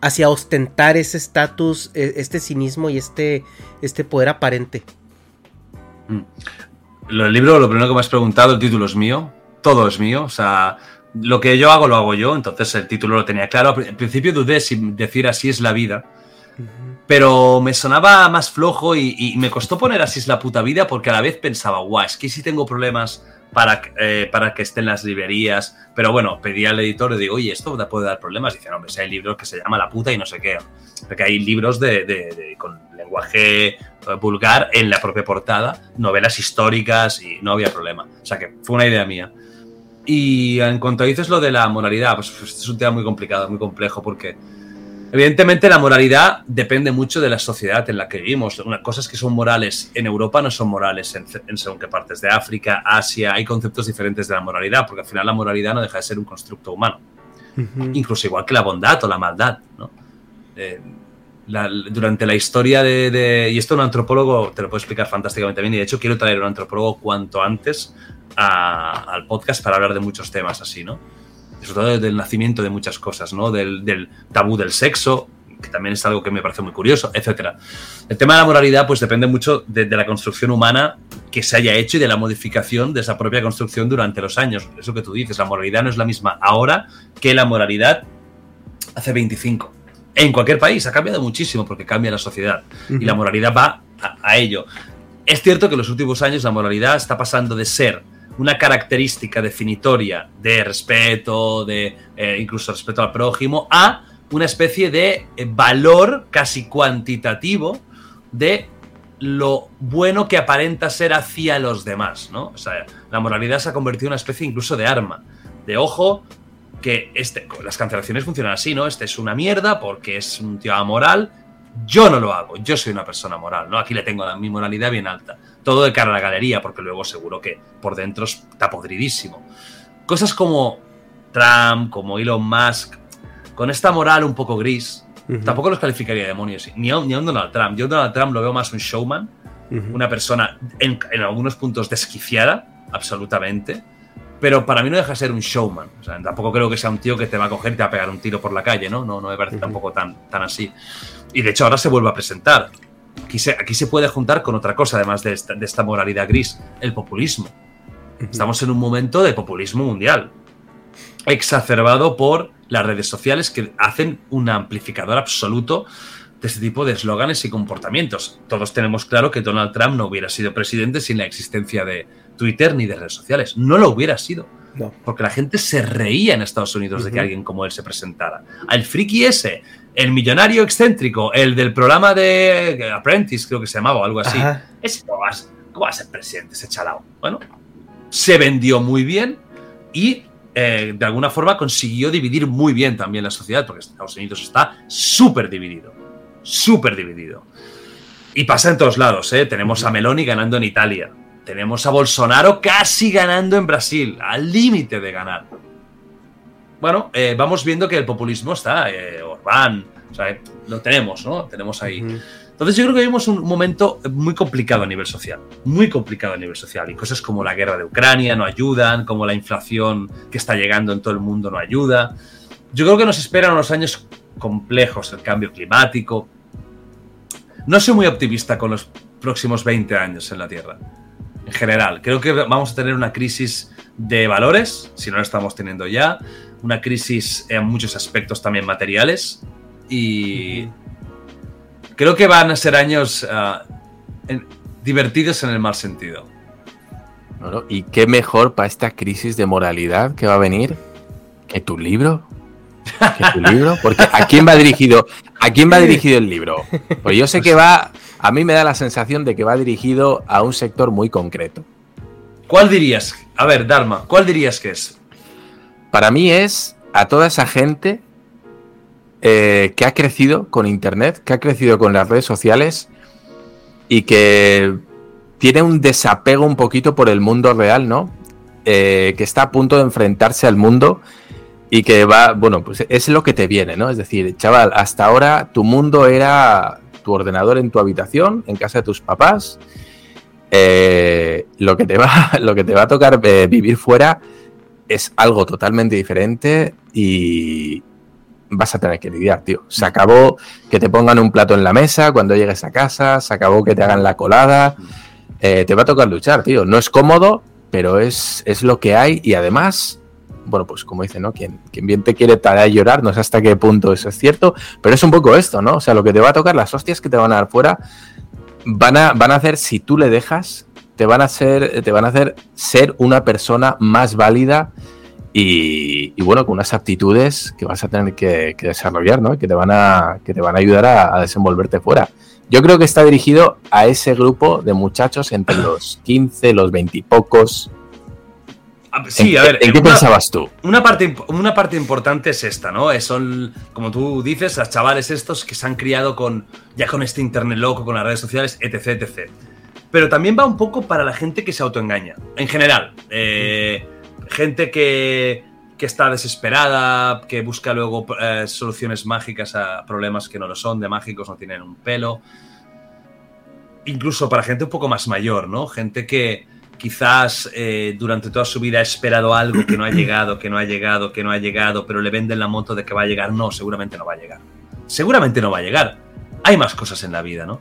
hacia ostentar ese estatus, e- este cinismo y este, este poder aparente.
Lo del libro, lo primero que me has preguntado, el título es mío, todo es mío, o sea, lo que yo hago lo hago yo, entonces el título lo tenía claro. Al principio dudé si decir así es la vida, pero me sonaba más flojo y, y me costó poner así es la puta vida porque a la vez pensaba, guau, es que si tengo problemas para, eh, para que estén las librerías, pero bueno, pedí al editor y digo, oye, esto puede dar problemas. Y dice, no, hombre, si hay libros que se llama La puta y no sé qué, porque hay libros de, de- con lenguaje eh, vulgar en la propia portada, novelas históricas y no había problema. O sea que fue una idea mía. Y en cuanto dices lo de la moralidad, pues, pues, es un tema muy complicado, muy complejo, porque evidentemente la moralidad depende mucho de la sociedad en la que vivimos. Cosas que son morales en Europa no son morales en, en según qué partes de África, Asia. Hay conceptos diferentes de la moralidad, porque al final la moralidad no deja de ser un constructo humano. Incluso igual que la bondad o la maldad, ¿no? Eh, la- durante la historia de, de- Y esto un antropólogo te lo puede explicar fantásticamente bien. Y de hecho quiero traer un antropólogo cuanto antes a- al podcast para hablar de muchos temas así, ¿no? Sobre todo del nacimiento de muchas cosas, ¿no? Del, del tabú del sexo, que también es algo que me parece muy curioso, etcétera. El tema de la moralidad, pues depende mucho de, de la construcción humana que se haya hecho y de la modificación de esa propia construcción durante los años. Eso que tú dices, la moralidad no es la misma ahora que la moralidad hace 25. En cualquier país ha cambiado muchísimo porque cambia la sociedad y la moralidad va a, a ello. Es cierto que en los últimos años la moralidad está pasando de ser una característica definitoria de respeto, de eh, incluso respeto al prójimo, a una especie de eh, valor casi cuantitativo de lo bueno que aparenta ser hacia los demás, ¿no? O sea, la moralidad se ha convertido en una especie incluso de arma, de ojo, que este, las cancelaciones funcionan así, ¿no? Este es una mierda porque es un tío amoral. Yo no lo hago, yo soy una persona moral, ¿no? Aquí le tengo mi moralidad bien alta. Todo de cara a la galería, porque luego seguro que por dentro está podridísimo. Cosas como Trump, como Elon Musk, con esta moral un poco gris, tampoco los calificaría de demonios, ni a, ni a un Donald Trump. Yo a Donald Trump lo veo más un showman, una persona en, en algunos puntos desquiciada, absolutamente, pero para mí no deja de ser un showman. O sea, tampoco creo que sea un tío que te va a coger y te va a pegar un tiro por la calle, ¿no? No, no me parece tampoco tan, tan así. Y de hecho ahora se vuelve a presentar. Aquí se, aquí se puede juntar con otra cosa, además de esta, de esta moralidad gris, el populismo. Estamos en un momento de populismo mundial, exacerbado por las redes sociales que hacen un amplificador absoluto de este tipo de eslóganes y comportamientos. Todos tenemos claro que Donald Trump no hubiera sido presidente sin la existencia de Twitter ni de redes sociales. No lo hubiera sido.
No.
Porque la gente se reía en Estados Unidos de que alguien como él se presentara. Al friki ese, el millonario excéntrico, el del programa de Apprentice, creo que se llamaba o algo así.
Ajá.
Ese no va, ¿Cómo va a ser presidente ese chalao? Bueno, se vendió muy bien y eh, de alguna forma consiguió dividir muy bien también la sociedad, porque Estados Unidos está súper dividido, súper dividido. Y pasa en todos lados, ¿eh? Tenemos a Meloni ganando en Italia, tenemos a Bolsonaro casi ganando en Brasil, al límite de ganar. Bueno, eh, vamos viendo que el populismo está, eh, Orbán, o sea, lo tenemos, ¿no? Tenemos ahí. Entonces yo creo que vivimos un momento muy complicado a nivel social, muy complicado a nivel social, y cosas como la guerra de Ucrania no ayudan, como la inflación que está llegando en todo el mundo no ayuda. Yo creo que nos esperan unos años complejos, el cambio climático. No soy muy optimista con los próximos 20 años en la Tierra, en general. Creo que vamos a tener una crisis de valores, si no la estamos teniendo ya, una crisis en muchos aspectos también materiales, y creo que van a ser años ah, en- divertidos en el mal sentido.
Bueno, ¿Y qué mejor para esta crisis de moralidad que va a venir que tu libro? ¿Que tu libro? Porque ¿a quién va dirigido? ¿A quién va dirigido el libro? Pues yo sé que va, a mí me da la sensación de que va dirigido a un sector muy concreto.
¿Cuál dirías? A ver, Dharma, ¿cuál dirías que es?
Para mí es a toda esa gente eh, que ha crecido con Internet, que ha crecido con las redes sociales y que tiene un desapego un poquito por el mundo real, ¿no? Eh, que está a punto de enfrentarse al mundo y que va, bueno, pues es lo que te viene, ¿no? Es decir, chaval, hasta ahora tu mundo era tu ordenador en tu habitación, en casa de tus papás. Eh, lo, que te va, lo que te va a tocar vivir fuera es algo totalmente diferente y vas a tener que lidiar, tío. Se acabó que te pongan un plato en la mesa cuando llegues a casa, se acabó que te hagan la colada. Eh, te va a tocar luchar, tío. No es cómodo, pero es, es lo que hay y además, bueno, pues como dice, ¿no? Quien, quien bien te quiere te hará llorar, no sé hasta qué punto eso es cierto, pero es un poco esto, ¿no? O sea, lo que te va a tocar, las hostias que te van a dar fuera, van a, van a hacer, si tú le dejas, te van a hacer, te van a hacer ser una persona más válida y, y bueno, con unas aptitudes que vas a tener que, que desarrollar, ¿no? Que te van a, que te van a ayudar a, a desenvolverte fuera. Yo creo que está dirigido a ese grupo de muchachos entre los 15, los 20 y pocos.
Sí,
¿En,
a ver.
¿En qué
una-
pensabas tú?
Una parte, una parte importante es esta, ¿no? Eh, Son, como tú dices, los chavales estos que se han criado con ya con este internet loco, con las redes sociales, etc, etc. Pero también va un poco para la gente que se autoengaña. En general. eh, gente que, que está desesperada, que busca luego eh, soluciones mágicas a problemas que no lo son, de mágicos no tienen un pelo. Incluso para gente un poco más mayor, ¿no? Gente que, quizás eh, durante toda su vida ha esperado algo que no ha llegado, que no ha llegado, que no ha llegado, pero le venden la moto de que va a llegar. No, seguramente no va a llegar. Seguramente no va a llegar. Hay más cosas en la vida, ¿no?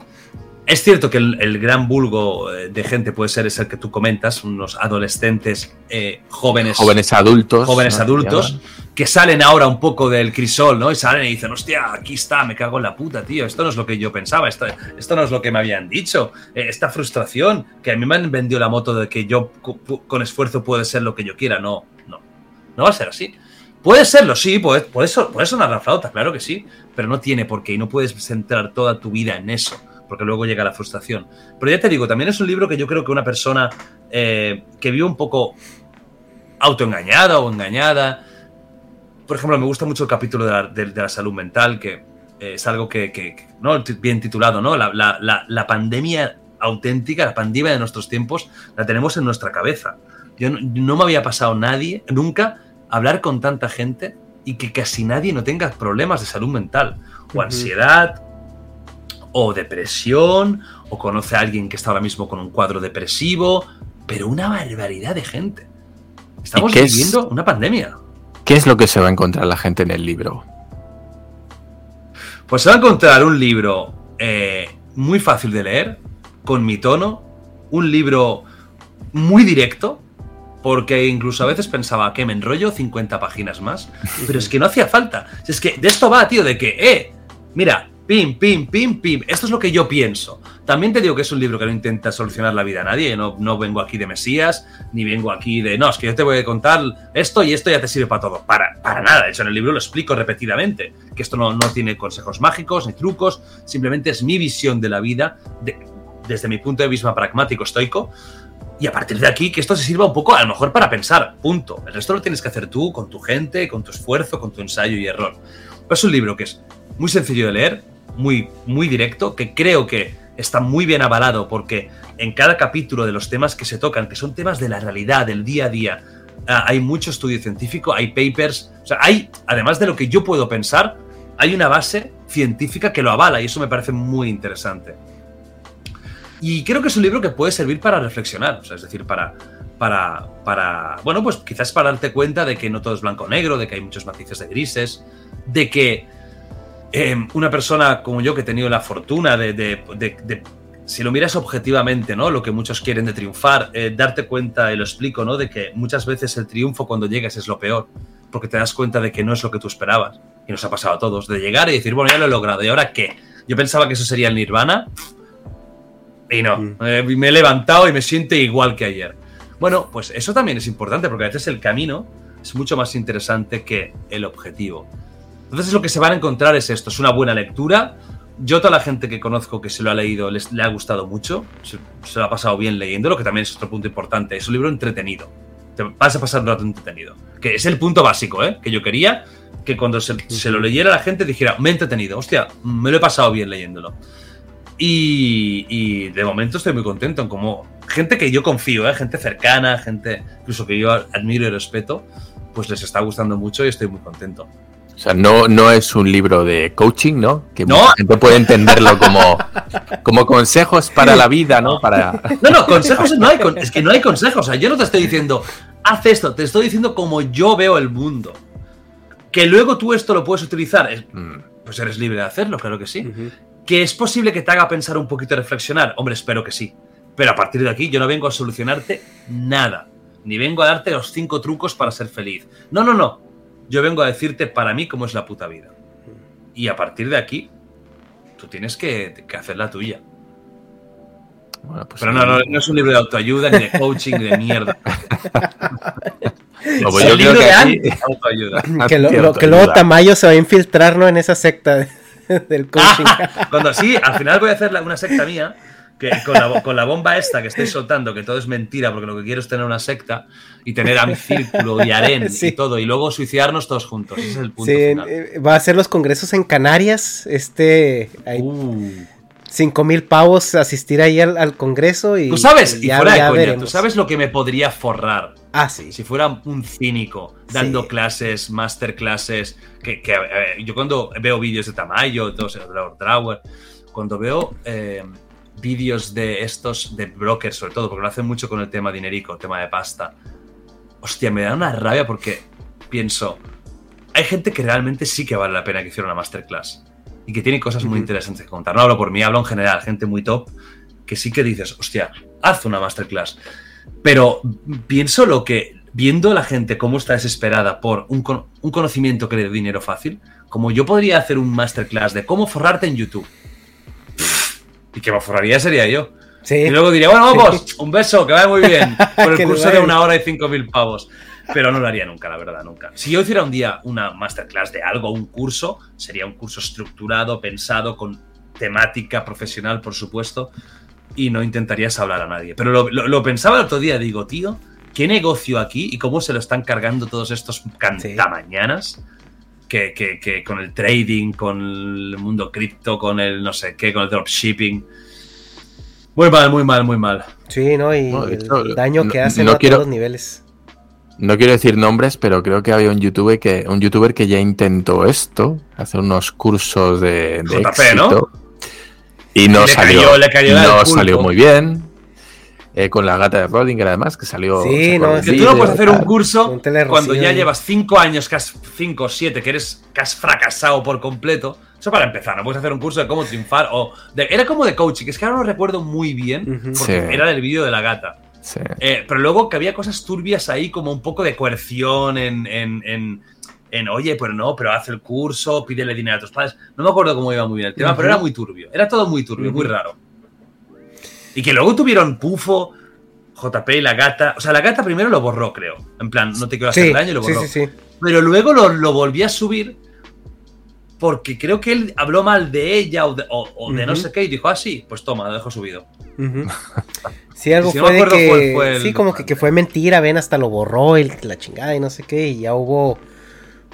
Es cierto que el, el gran vulgo eh, de gente puede ser ese que tú comentas, unos adolescentes eh, jóvenes,
Jóvenes adultos.
jóvenes
¿no?
adultos que salen ahora un poco del crisol, ¿no? Y salen y dicen, hostia, aquí está, me cago en la puta, tío. Esto no es lo que yo pensaba, esto, esto no es lo que me habían dicho. Eh, esta frustración, que a mí me han vendido la moto de que yo con esfuerzo puede ser lo que yo quiera. No, no. No va a ser así. Puede serlo, sí, puede, puede, puede sonar la flauta, claro que sí, pero no tiene por qué y no puedes centrar toda tu vida en eso, porque luego llega la frustración. Pero ya te digo, también es un libro que yo creo que una persona eh, que vive un poco autoengañada o engañada, por ejemplo, me gusta mucho el capítulo de la, de- de la salud mental, que eh, es algo que, que- que- ¿no? Bien titulado, ¿no? La, la- la- pandemia auténtica, la pandemia de nuestros tiempos, la tenemos en nuestra cabeza. Yo no, no me había pasado nadie, nunca, hablar con tanta gente y que casi nadie no tenga problemas de salud mental, o ansiedad, o depresión, o conoce a alguien que está ahora mismo con un cuadro depresivo, pero una barbaridad de gente. Estamos
es-
viviendo una pandemia.
¿Qué es lo que se va a encontrar la gente en el libro?
Pues se va a encontrar un libro eh, muy fácil de leer, con mi tono, un libro muy directo, porque incluso a veces pensaba que me enrollo 50 páginas más, pero es que no hacía falta. Es que de esto va, tío, de que, eh, mira, pim, pim, pim, pim, esto es lo que yo pienso. También te digo que es un libro que no intenta solucionar la vida a nadie, no, no vengo aquí de Mesías, ni vengo aquí de, no, es que yo te voy a contar esto y esto ya te sirve para todo. Para, para nada, de hecho en el libro lo explico repetidamente, que esto no, no tiene consejos mágicos ni trucos, simplemente es mi visión de la vida de- desde mi punto de vista pragmático, estoico, Y a partir de aquí, que esto se sirva un poco, a lo mejor para pensar, punto. El resto lo tienes que hacer tú, con tu gente, con tu esfuerzo, con tu ensayo y error. es un libro que es muy sencillo de leer, muy, muy directo, que creo que está muy bien avalado porque en cada capítulo de los temas que se tocan, que son temas de la realidad, del día a día, ah, hay mucho estudio científico, hay papers, o sea, hay, además de lo que yo puedo pensar, hay una base científica que lo avala y eso me parece muy interesante. Y creo que es un libro que puede servir para reflexionar, o sea, es decir, para, para, para, bueno, pues quizás para darte cuenta de que no todo es blanco o negro, de que hay muchos matices de grises, de que em, una persona como yo que he tenido la fortuna de, de, si lo miras objetivamente, ¿no? Lo que muchos quieren de triunfar, eh, darte cuenta, y lo explico, ¿no? De que muchas veces el triunfo cuando llegas es lo peor, porque te das cuenta de que no es lo que tú esperabas. Y nos ha pasado a todos, de llegar y decir, bueno, ya lo he logrado, ¿y ahora qué? Yo pensaba que eso sería el nirvana, y no, mm. eh, me he levantado y me siento igual que ayer. Bueno, pues eso también es importante porque a veces el camino es mucho más interesante que el objetivo. Entonces lo que se van a encontrar es esto, es una buena lectura. Yo toda la gente que conozco que se lo ha leído les, le ha gustado mucho, se, lo ha pasado bien leyéndolo, que también es otro punto importante. Es un libro entretenido. Te vas a pasar un rato entretenido. Que es el punto básico, ¿eh? Que yo quería que cuando se, se lo leyera la gente dijera, me he entretenido, hostia, me lo he pasado bien leyéndolo. Y, de momento estoy muy contento en como gente que yo confío, ¿eh? gente cercana, gente incluso que yo admiro y respeto, pues les está gustando mucho y estoy muy contento.
O sea, no, no es un libro de coaching, ¿no? Que mucha gente puede entenderlo como, como consejos para la vida, ¿no? Para...
No, no, consejos no hay, es que no hay consejos. O sea, yo no te estoy diciendo, haz esto, te estoy diciendo como yo veo el mundo. Que luego tú esto lo puedes utilizar, mm. pues eres libre de hacerlo, claro que sí. ¿Que es posible que te haga pensar un poquito y reflexionar? Hombre, espero que sí. Pero a partir de aquí yo no vengo a solucionarte nada. Ni vengo a darte los cinco trucos para ser feliz. No, no, no. Yo vengo a decirte para mí cómo es la puta vida. Y a partir de aquí, tú tienes que, hacer la tuya. Pues Pero no, no, no, es un libro de autoayuda, ni de coaching, ni de mierda.
no, pues yo creo que autoayuda. Que, que luego Tamayo se va a infiltrar ¿no? en esa secta. del coaching.
cuando sí, al final voy a hacer una secta mía, que con la, bomba esta que estoy soltando, que todo es mentira, porque lo que quiero es tener una secta y tener a mi círculo y harén y todo, y luego suicidarnos todos juntos. Ese es el punto. final.
Eh, va a hacer los congresos en Canarias. Este. Uh. Cinco mil pavos asistir ahí al, congreso y.
Tú sabes, y, fuera de coña, tú sabes lo que me podría forrar.
Ah, sí.
Si fuera un cínico dando clases, masterclasses. Que, que eh, yo cuando veo vídeos de Tamayo, de Drower, cuando veo eh, vídeos de estos, de brokers sobre todo, porque lo hacen mucho con el tema dinerico, tema de pasta. Hostia, me da una rabia porque pienso, hay gente que realmente sí que vale la pena que hiciera una masterclass y que tiene cosas muy interesantes que contar. No hablo por mí, hablo en general, gente muy top, que sí que dices, hostia, haz una masterclass. Pero pienso lo que, viendo la gente cómo está desesperada por un, conocimiento que le dé dinero fácil, como yo podría hacer un masterclass de cómo forrarte en YouTube. Y que me forraría sería yo. Y luego diría, bueno, vamos, un beso, que vaya muy bien. Por el curso de una hora y cinco mil pavos pero no lo haría nunca, la verdad, nunca. Si yo hiciera un día una masterclass de algo, un curso, sería un curso estructurado, pensado, con temática profesional, por supuesto, y no intentarías hablar a nadie. Pero lo, pensaba el otro día, digo, tío, ¿qué negocio aquí y cómo se lo están cargando todos estos cantamañanas? Que, que, con el trading, con el mundo cripto, con el no sé qué, con el dropshipping. Muy mal, muy mal, muy mal.
Sí, ¿no? Y el daño que hace a todos los niveles.
No quiero decir nombres, pero creo que había un youtuber que, un youtuber que ya intentó esto, hacer unos cursos de, de ¿no? Y no salió, no salió muy bien. Eh, con la gata de Rodinger, además, que salió.
Sí, no, que tú no puedes hacer un curso cuando ya llevas cinco años, cinco o siete, que eres que has fracasado por completo. Eso para empezar, no puedes hacer un curso de cómo triunfar o era como de coaching, que es que ahora no recuerdo muy bien, porque era del vídeo de la gata. Eh, pero luego que había cosas turbias ahí, como un poco de coerción en, en, en, oye, pero no, pero haz el curso, pídele dinero a tus padres. No me acuerdo cómo iba muy bien el tema, pero era muy turbio. Era todo muy turbio, muy raro. Y que luego tuvieron Pufo, JP y la gata. O sea, la gata primero lo borró, creo. En plan, no te quiero hacer daño y lo borró. pero luego lo, lo volví a subir porque creo que él habló mal de ella o de, no sé qué y dijo, ah, sí, pues toma, lo dejo subido.
Sí, algo
Si
fue de que.
cuál fue el
sí, como que, que fue mentira, ven, hasta lo borró el, la chingada y no sé qué. Y ya hubo.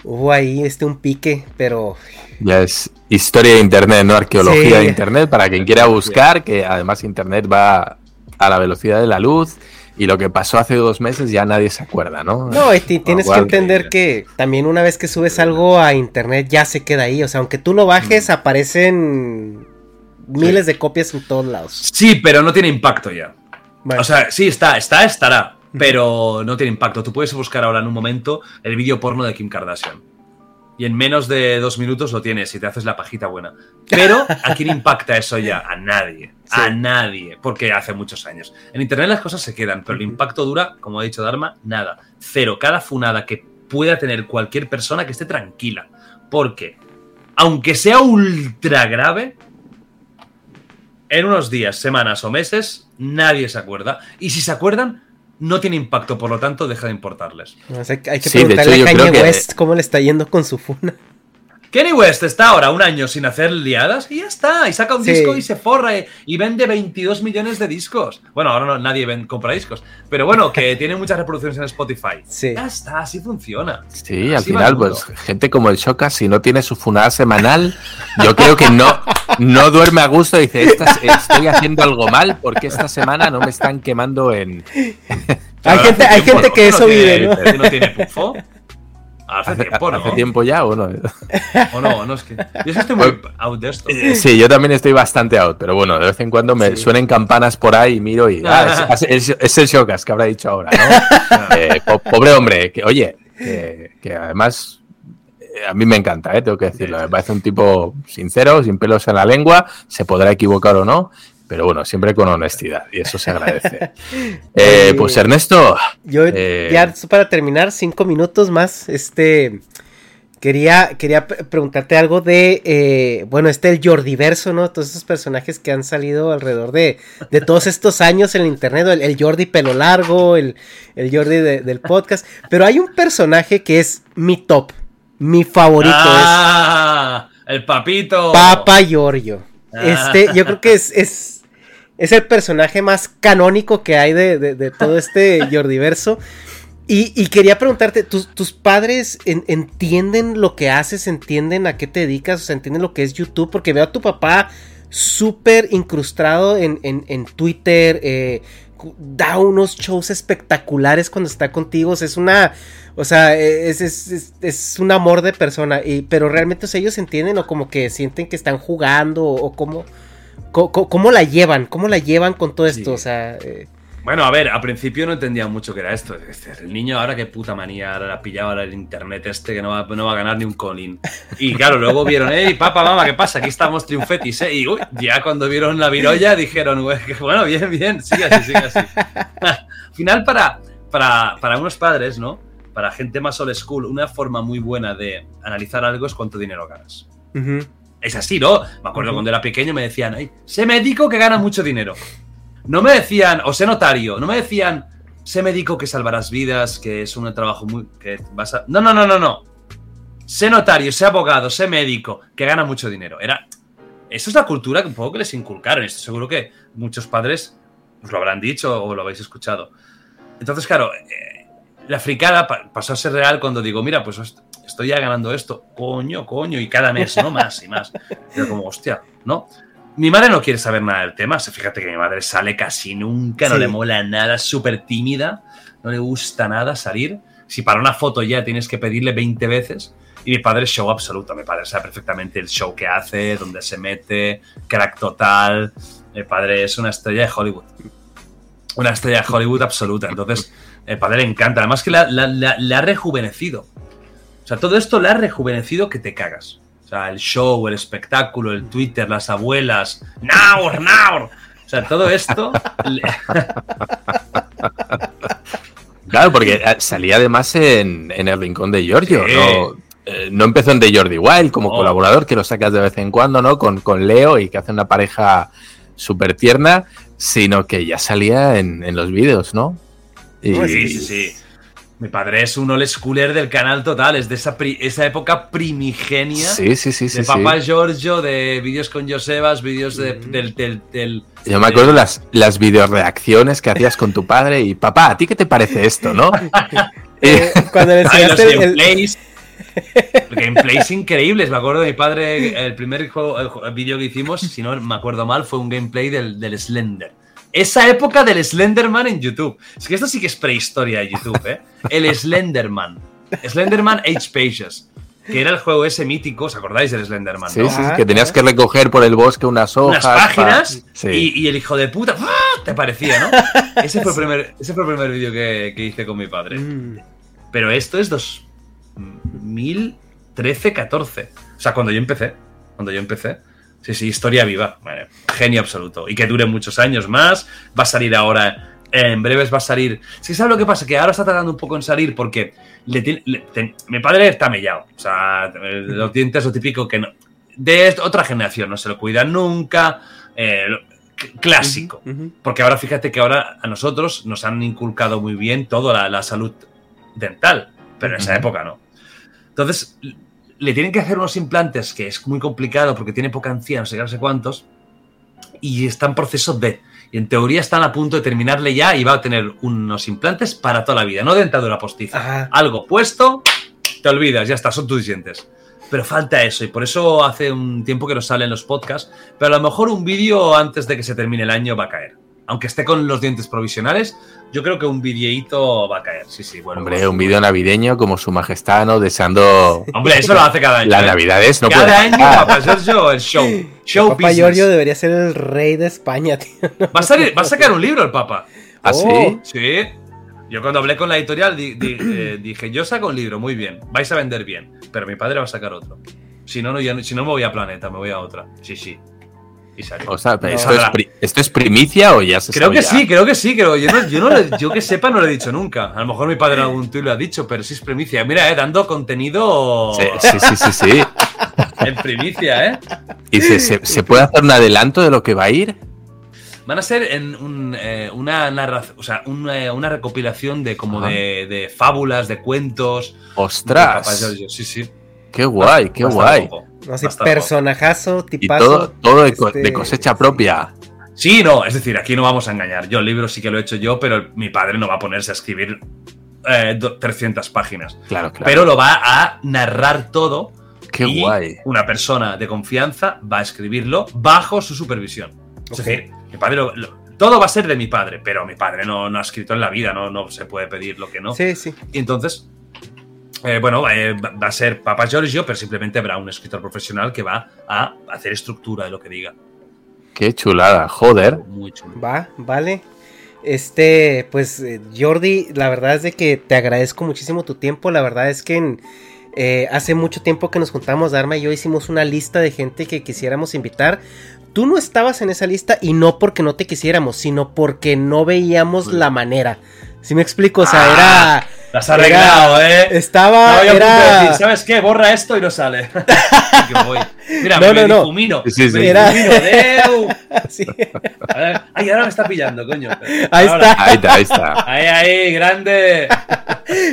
Hubo ahí este un pique, pero.
Ya es historia de internet, no arqueología
Sí.
de internet, para quien quiera buscar, que además internet va a la velocidad de la luz y lo que pasó hace dos meses ya nadie se acuerda, ¿no?
No, tienes que entender que también una vez que subes algo a internet ya se queda ahí. O sea, aunque tú lo bajes, aparecen miles de copias en todos lados.
Sí, pero no tiene impacto ya.
Bueno,
O sea, sí, está, está, estará, pero no tiene impacto. Tú puedes buscar ahora en un momento el vídeo porno de Kim Kardashian. Y en menos de dos minutos lo tienes y te haces la pajita buena. Pero ¿a quién impacta eso ya? A nadie. A nadie. Porque hace muchos años. En Internet las cosas se quedan, pero el impacto dura, como ha dicho Dharma, nada. Cero. Cada funada que pueda tener cualquier persona que esté tranquila. Porque, aunque sea ultra grave, en unos días, semanas o meses, nadie se acuerda. Y si se acuerdan, no tiene impacto, por lo tanto, deja de importarles.
o sea, hay que
Sí, de
preguntarle
hecho,
a
yo
Kanye
creo que-
West cómo le está yendo con su funa.
Kenny West está ahora un año sin hacer liadas y ya está. Y saca un
Sí.
disco y se forra y, y vende 22 millones de discos. Bueno, ahora no, nadie ven- compra discos. Pero bueno, que tiene muchas reproducciones en Spotify.
Sí.
Ya está, así funciona.
Sí, al
Así
final, pues gente como el Shoka, si no tiene su funada semanal, yo creo que no, no duerme a gusto y dice, "Esta- estoy haciendo algo mal porque esta semana no me están quemando en...
Hay gente, hay gente que
¿No
eso
tiene-
vive, ¿no?
¿No tiene pufo? Hace tiempo, ¿no?
Hace tiempo ya o no.
O no, no es que. Yo es que estoy muy out de esto.
Eh, Sí, yo también estoy bastante out, pero bueno, de vez en cuando me suenen campanas por ahí y miro y... Ah, es, es- es el Shokas que habrá dicho ahora, ¿no? Eh, po- pobre hombre, que oye, que, que además eh, a mí me encanta, ¿eh? tengo que decirlo. Me parece un tipo sincero, sin pelos en la lengua, se podrá equivocar o no, pero bueno, siempre con honestidad y eso se agradece. Eh, pues Ernesto,
Yo
Eh,
ya para terminar, cinco minutos más, este quería, quería pre- preguntarte algo de, eh, bueno, este el Jordiverso, ¿no? Todos esos personajes que han salido alrededor de, de todos estos años en el internet, el, el Jordi pelo largo, el, el Jordi de- del podcast, pero hay un personaje que es mi top, mi favorito,
¡Ah! El papito.
es Papa Giorgio.
Ah.
Este, yo creo que es, es, es el personaje más canónico que hay de, de- de todo este Jordiverso. Y, y quería preguntarte, ¿tus, tus padres en- entienden lo que haces? ¿Entienden a qué te dedicas? O sea, ¿entienden lo que es YouTube? Porque veo a tu papá súper incrustado en, en- en Twitter. eh, da unos shows espectaculares cuando está contigo. O sea, es una. O sea, es, es, es- es un amor de persona. Y, pero realmente, o sea, ellos entienden o como que sienten que están jugando o, o cómo, cómo, la llevan, cómo la llevan con todo esto.
Sí.
O sea, eh,
Bueno, a ver, al principio no entendía mucho qué era esto. El niño ahora qué puta manía, ahora la pillaba ahora el internet este que no va, no va a ganar ni un colín. Y claro, luego vieron, hey, papá, mamá, ¿qué pasa? Aquí estamos triunfetis, ¿eh? Y uy, ya cuando vieron la virolla dijeron, "Güey, que bueno, bien, bien, sigue así, sigue así. Al final, para, para, para unos padres, ¿no? Para gente más old school, una forma muy buena de analizar algo es cuánto dinero ganas.
ujú.
Es así, ¿no? Me acuerdo cuando era pequeño me decían, "Ay, sé médico que gana mucho dinero. No me decían, o sé notario, no me decían, sé médico que salvarás vidas, que es un trabajo muy... que vas a... No, no, no, no, no. Sé notario, sé abogado, sé médico, que gana mucho dinero. Era... Eso es la cultura que un poco que les inculcaron. Esto seguro que muchos padres os lo habrán dicho o lo habéis escuchado. Entonces, claro, eh, la fricada pa- pasó a ser real cuando digo, mira, pues estoy ya ganando esto, coño, coño, y cada mes, ¿no? Más y más. Pero como, hostia, ¿no? Mi madre no quiere saber nada del tema. Fíjate que mi madre sale casi nunca, no
Sí.
le mola nada, es súper tímida, no le gusta nada salir. Si para una foto ya tienes que pedirle 20 veces. Y mi padre es show absoluto. Mi padre sabe perfectamente el show que hace, dónde se mete, crack total. Mi padre es una estrella de Hollywood. Una estrella de Hollywood absoluta. Entonces, el padre le encanta. Además que la- la- la- le ha rejuvenecido. O sea, todo esto le ha rejuvenecido que te cagas. O sea, el show, el espectáculo, el Twitter, las abuelas. ¡Naur, naur! O sea, todo esto. le-
Claro, porque eh, salía además en, en el rincón de Giorgio,
Sí.
¿no? Eh, no empezó en The Jordi Wild como colaborador, que lo sacas de vez en cuando, ¿no? Con, con Leo y que hace una pareja súper tierna, sino que ya salía en, en los vídeos, ¿no? Y-
Sí, sí, sí. Mi padre es un old schooler del canal total, es de esa, pri- esa época primigenia
Sí, sí, sí, sí.
de
sí.
Papá Giorgio, de vídeos con Josebas, vídeos de- del, del, del-
Yo me acuerdo las, las videoreacciones que hacías con tu padre y papá, ¿a ti qué te parece esto, no?
Eh, cuando le
Ay, los
enseñaste el-
gameplays. gameplays increíbles. Me acuerdo de mi padre, el primer juego- el vídeo que hicimos, si no me acuerdo mal, fue un gameplay del, del Slender. Esa época del Slenderman en YouTube. Es que esto sí que es prehistoria de YouTube, ¿eh? El Slenderman. Slenderman Age Pages. Que era el juego ese mítico, ¿os acordáis del Slenderman?
Sí,
no?
sí, que tenías que recoger por el bosque unas hojas.
unas páginas
pa- Sí.
y, y el hijo de puta ¡ah! te parecía, ¿no? Ese fue el primer, ese fue el primer vídeo que, que hice con mi padre.
Mm.
Pero esto es 2013, 14. O sea, cuando yo empecé. Cuando yo empecé. Sí, sí, historia viva. Genio absoluto. Y que dure muchos años más. Va a salir ahora. En breves va a salir. Sí, ¿sabes lo que pasa? Que ahora está tardando un poco en salir porque le tiene- le- ten- mi padre está mellado. O sea, los dientes, lo típico que no. De otra generación, no se lo cuidan nunca. eh, clásico. Porque ahora fíjate que ahora a nosotros nos han inculcado muy bien toda la, la salud dental, pero en esa época no. Entonces, le tienen que hacer unos implantes que es muy complicado porque tiene poca encía, no sé qué, no sé cuántos, y está en proceso de. Y en teoría están a punto de terminarle ya y va a tener unos implantes para toda la vida, no dentadura postiza.
Ajá.
Algo puesto, te olvidas, ya está, son tus dientes. Pero falta eso, y por eso hace un tiempo que nos salen los podcasts. Pero a lo mejor un vídeo antes de que se termine el año va a caer. Aunque esté con los dientes provisionales, yo creo que un videíto va a caer. Sí, sí, bueno.
Hombre,
bueno.
un vídeo navideño como su majestad, ¿no? Deseando
Hombre, eso lo hace cada año.
las
¿eh?
navidades, no
cada
puede
año,
faltar.
Papá Giorgio, el show. Show
Papá
business.
Giorgio debería ser el rey de España, tío.
Va a, salir- va a sacar un libro el Papa.
¿Ah,
Oh.
sí?
Sí. Yo cuando hablé con la editorial di- di- eh, dije, yo saco un libro, muy bien, vais a vender bien, pero mi padre va a sacar otro. Si no, no, ya no- si no me voy a Planeta, me voy a otra. Sí, sí. Y salió.
O sea, ¿esto, es pri- ¿esto es primicia o ya se
Creo que sí, creo que sí, creo. Yo, no, yo, no le- yo que sepa no lo he dicho nunca. A lo mejor mi padre en algún tuit lo ha dicho, pero sí es primicia. Mira, eh, dando contenido
Sí, sí, sí, sí, sí.
en primicia, ¿eh?
¿Y se, se- se puede hacer un adelanto de lo que va a ir?
Van a ser en un, eh, una narración, o sea, una, una recopilación de como de, de fábulas, de cuentos. de
¡Ostras!
Giorgio. Sí, sí.
¡Qué guay, qué guay!
No sé, personajazo,
Y
tipazo.
todo, todo de, co-
este,
de cosecha propia.
Sí, no, es decir, aquí no vamos a engañar. Yo el libro sí que lo he hecho yo, pero mi padre no va a ponerse a escribir eh, do- 300 páginas.
Claro, claro.
Pero lo va a narrar todo.
¡Qué
y
guay!
Una persona de confianza va a escribirlo bajo su supervisión. Es decir, mi padre lo- lo- todo va a ser de mi padre, pero mi padre no, no ha escrito en la vida, no, no se puede pedir lo que no.
Sí, sí.
Y entonces, eh, bueno, eh, va a ser Papa Giorgio, pero simplemente habrá un escritor profesional que va a hacer estructura de lo que diga.
¡Qué chulada! ¡Joder!
Muy chulo.
Va, vale. Este, pues eh, Jordi, la verdad es de que te agradezco muchísimo tu tiempo. La verdad es que en, eh, hace mucho tiempo que nos juntamos, Dharma y yo hicimos una lista de gente que quisiéramos invitar. Tú no estabas en esa lista y no porque no te quisiéramos, sino porque no veíamos la manera. ¿Sí me explico? O sea, era...
La has arreglado, ¿eh?
Estaba...
De
era...
decir, ¿sabes qué? Borra esto y no sale. Que voy. Mira,
No,
me,
no, no.
difumino.
Sí, sí.
Me
Era-
difumino, Deu.
Sí.
A ver, Ay, ahora me está pillando, coño.
Ahí
Ahora.
está.
Ahí está, ahí está.
Ahí, ahí, grande.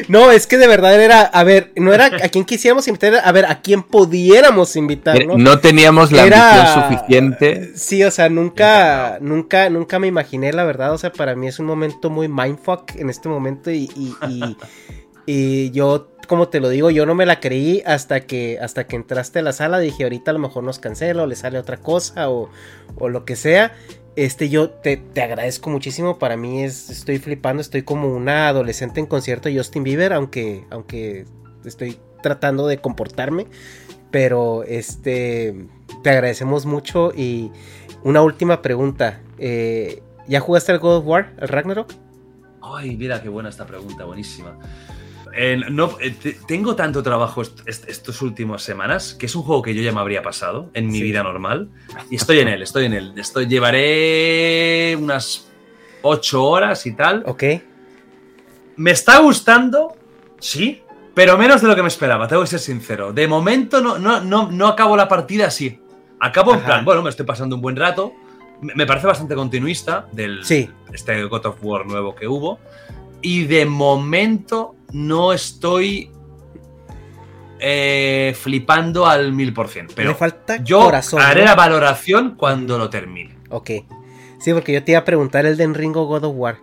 No, es que de verdad era, a ver, no era a quien quisiéramos invitar, era a ver, a quién pudiéramos invitar, ¿no?
No teníamos la
Era-
ambición suficiente.
Sí, o sea, nunca, nunca, nunca me imaginé, la verdad, o sea, para mí es un momento muy mindfuck en este momento y, y, y- y yo, como te lo digo, yo no me la creí hasta que, hasta que entraste a la sala, dije, ahorita a lo mejor nos cancela o le sale otra cosa o, o lo que sea. Este, yo te, te agradezco muchísimo. Para mí es, estoy flipando, estoy como una adolescente en concierto de Justin Bieber, aunque, aunque estoy tratando de comportarme. Pero este, te agradecemos mucho. Y una última pregunta. eh, ¿Ya jugaste al God of War, al Ragnarok?
Ay, mira qué buena esta pregunta, buenísima. Eh, no, eh, te- tengo tanto trabajo est- est- estas últimas semanas que es un juego que yo ya me habría pasado en mi
Sí.
vida normal y estoy en él, estoy en él. Estoy, llevaré unas ocho horas y tal.
Ok.
Me está gustando, sí, pero menos de lo que me esperaba, tengo que ser sincero. De momento no, no, no, no acabo la partida así. Acabo en plan, bueno, me estoy pasando un buen rato. Me me parece bastante continuista del
Sí.
este God of War nuevo que hubo. Y de momento no estoy eh, flipando al mil por cien. Pero
falta
yo
corazón,
haré
¿no?
la valoración cuando lo termine.
Ok. Sí, porque yo te iba a preguntar el de Ring o God of War.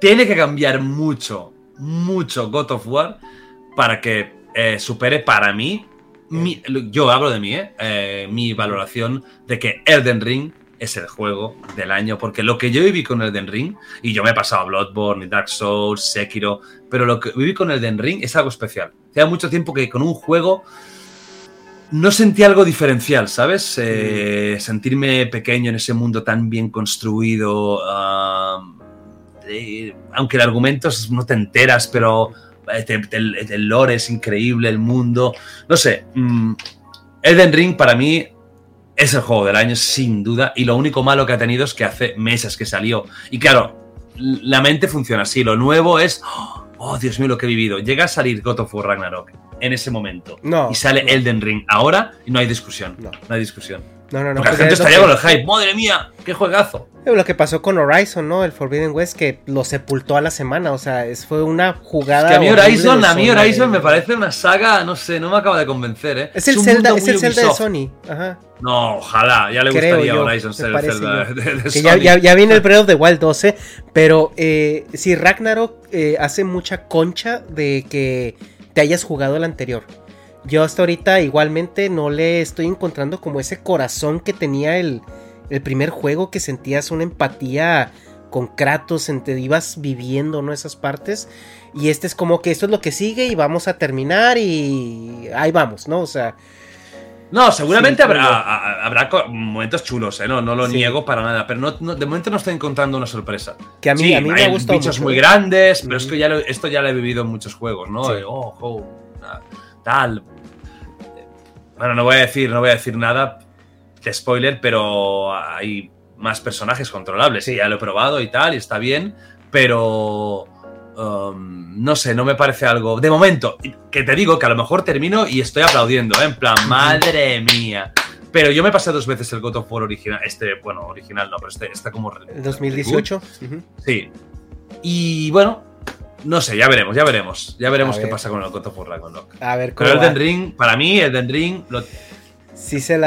Tiene que cambiar mucho, mucho God of War para que eh, supere para mí, mi- yo hablo de mí, eh, eh, mi valoración de que Elden Ring es el juego del año, porque lo que yo viví con Elden Ring, y yo me he pasado a Bloodborne, Dark Souls, Sekiro, pero lo que viví con Elden Ring es algo especial. Hacía mucho tiempo que con un juego no sentí algo diferencial, ¿sabes? Eh, sentirme pequeño en ese mundo tan bien construido. ah, eh, aunque el argumento es- no te enteras, pero eh, el, el lore es increíble, el mundo. No sé. mm, Elden Ring para mí es el juego del año, sin duda. Y lo único malo que ha tenido es que hace meses que salió. Y claro, la mente funciona así. Lo nuevo es. Oh, Dios mío, lo que he vivido. Llega a salir God of War Ragnarok en ese momento.
No,
Y sale. Elden Ring ahora y no hay discusión.
No.
No, hay discusión.
No, no, no.
Porque la gente estaría con el hype. ¡Madre mía! ¡Qué juegazo!
Eh, Lo que pasó con Horizon, ¿no? El Forbidden West, que lo sepultó a la semana. O sea, es, fue una jugada.
Es que a mí Horizon, a mí Horizon
eh.
me parece una saga, no sé, no me acaba de convencer, ¿eh?
Es el Zelda,
mundo
es el
muy
Zelda de. Sony. Ajá.
No, ojalá, ya le
Creo
gustaría
yo,
Horizon ser el Zelda de, Sony.
ya, ya, ya viene el Breath of the Wild 12. Pero eh, sí, Ragnarok eh, hace mucha concha de que te hayas jugado el anterior. Yo hasta ahorita igualmente no le estoy encontrando como ese corazón que tenía el, el primer juego, que sentías una empatía con Kratos, en te ibas viviendo, ¿no? Esas partes. Y este es como que esto es lo que sigue y vamos a terminar y ahí vamos, ¿no? O sea,
No, seguramente
Sí,
habrá, a- habrá momentos chulos, ¿eh? No, no lo
Sí.
niego para nada, pero no, no- de momento no estoy encontrando una sorpresa.
que a mí,
sí,
a mí me
hay
gustado
bichos
mucho,
muy grandes, pero es que ya lo- esto ya lo he vivido en muchos juegos, ¿no? Oh, oh, tal. Bueno, no voy a decir, no voy a decir nada de spoiler, pero hay más personajes controlables.
Sí.
Ya lo he probado y tal, y está bien, pero um, no sé, no me parece algo. De momento, que te digo que a lo mejor termino y estoy aplaudiendo, ¿eh? en plan, madre mía. Pero yo me pasé dos veces el God of War original, este, bueno, original no, pero este está como.
El 2018. ujú.
Sí. Y bueno, no sé, ya veremos, ya veremos. Ya veremos
A
qué
ver.
pasa con el God of War Ragnarok.
A ver cómo
Pero
va.
Elden Ring, para mí, Elden Ring, lo-
Sí se la...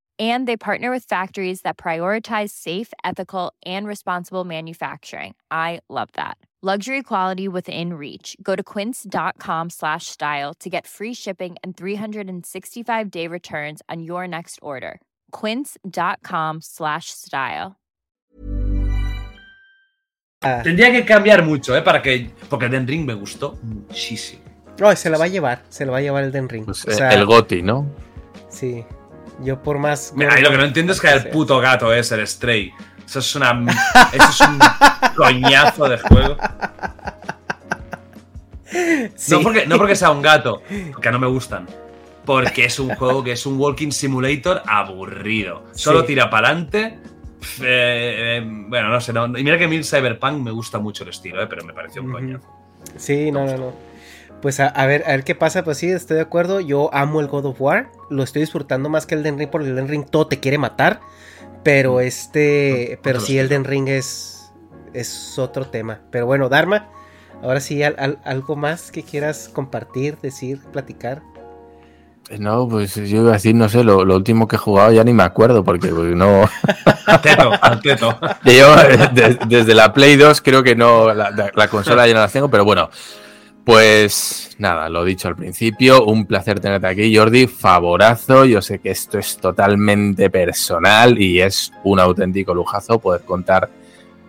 And they partner with factories that prioritize safe, ethical, and responsible manufacturing. I love that. Luxury quality within reach. Go to quince.com slash style to get free shipping and 365 day returns on your next order. Quince.com slash style.
Ah,
tendría que cambiar mucho, ¿eh? Para que. Porque Elden Ring me gustó muchísimo.
no, se la va a llevar, se la va a llevar el Den Ring.
Pues,
o
eh,
sea,
el Goti, ¿no?
Sí. Yo por más.
Mira, lo que no entiendo es que el puto gato es el Stray. Eso es una. Eso es un coñazo de juego.
Sí.
No, porque, no porque sea un gato, que no me gustan. Porque es un juego que es un walking simulator aburrido. Solo
Sí.
tira para adelante. bueno, no sé. No, y mira que a mí el Cyberpunk me gusta mucho el estilo, eh, pero me pareció un coñazo.
Sí, no, no, no. Pues a, a ver, a ver qué pasa. Pues sí, estoy de acuerdo. Yo amo el God of War. Lo estoy disfrutando más que el Den Ring porque el Den Ring todo te quiere matar. Pero este, pero sí, Elden Ring es, es otro tema. Pero bueno, Dharma, ahora sí, al- al- algo más que quieras compartir, decir, platicar.
No, pues yo iba a decir, no sé, lo, lo último que he jugado ya ni me acuerdo, porque pues, no.
Al teto, al teto.
Yo eh, de- desde la Play 2 creo que no, la consola ya no la tengo, pero bueno, pues nada, lo dicho al principio, un placer tenerte aquí, Jordi, favorazo, yo sé que esto es totalmente personal y es un auténtico lujazo poder contar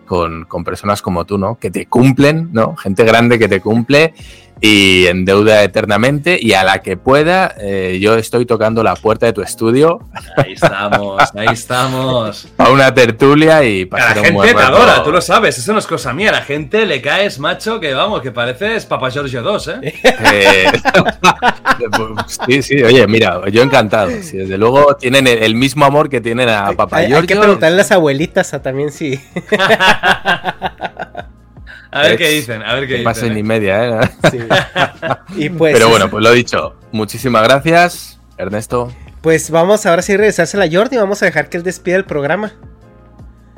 con, con personas como tú, ¿no? Que te cumplen, ¿no? Gente grande que te cumple y endeuda eternamente y a la que pueda, eh, yo estoy tocando la puerta de tu estudio
Ahí estamos, ahí estamos.
para una tertulia y
A
pasar
la gente te adora, tú lo sabes, eso no es cosa mía. A la gente le caes, macho, que vamos, que pareces Papa Giorgio 2, ¿eh?
Eh, pues, sí, sí, oye, mira, yo encantado. Sí, desde luego tienen el, el mismo amor que tienen a Papá
hay, hay que
Giorgio.
preguntarle a las abuelitas a también si.
A ver qué dicen, a ver qué dicen.
ni
¿eh?
media, ¿eh?
sí. Y pues,
Pero bueno, pues lo dicho. Muchísimas gracias, Ernesto.
pues vamos ahora sí a regresársela a Jordi. Vamos a dejar que él despida el programa.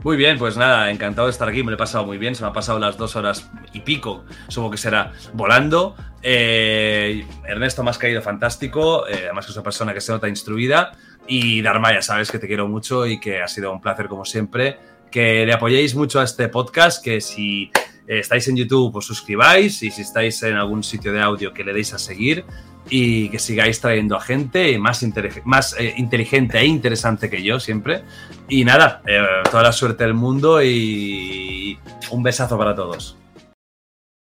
Muy bien, pues nada, encantado de estar aquí, me lo he pasado muy bien, se me han pasado las dos horas y pico, supongo que será volando. Eh, Ernesto, me has caído fantástico, eh, además que es una persona que se nota instruida. Y Dharma, ya sabes que te quiero mucho y que ha sido un placer como siempre. Que le apoyéis mucho a este podcast, que si estáis en YouTube os suscribáis y si estáis en algún sitio de audio que le deis a seguir y que sigáis trayendo a gente más, más eh, inteligente e interesante que yo siempre. Y nada, eh, toda la suerte del mundo y un besazo para todos.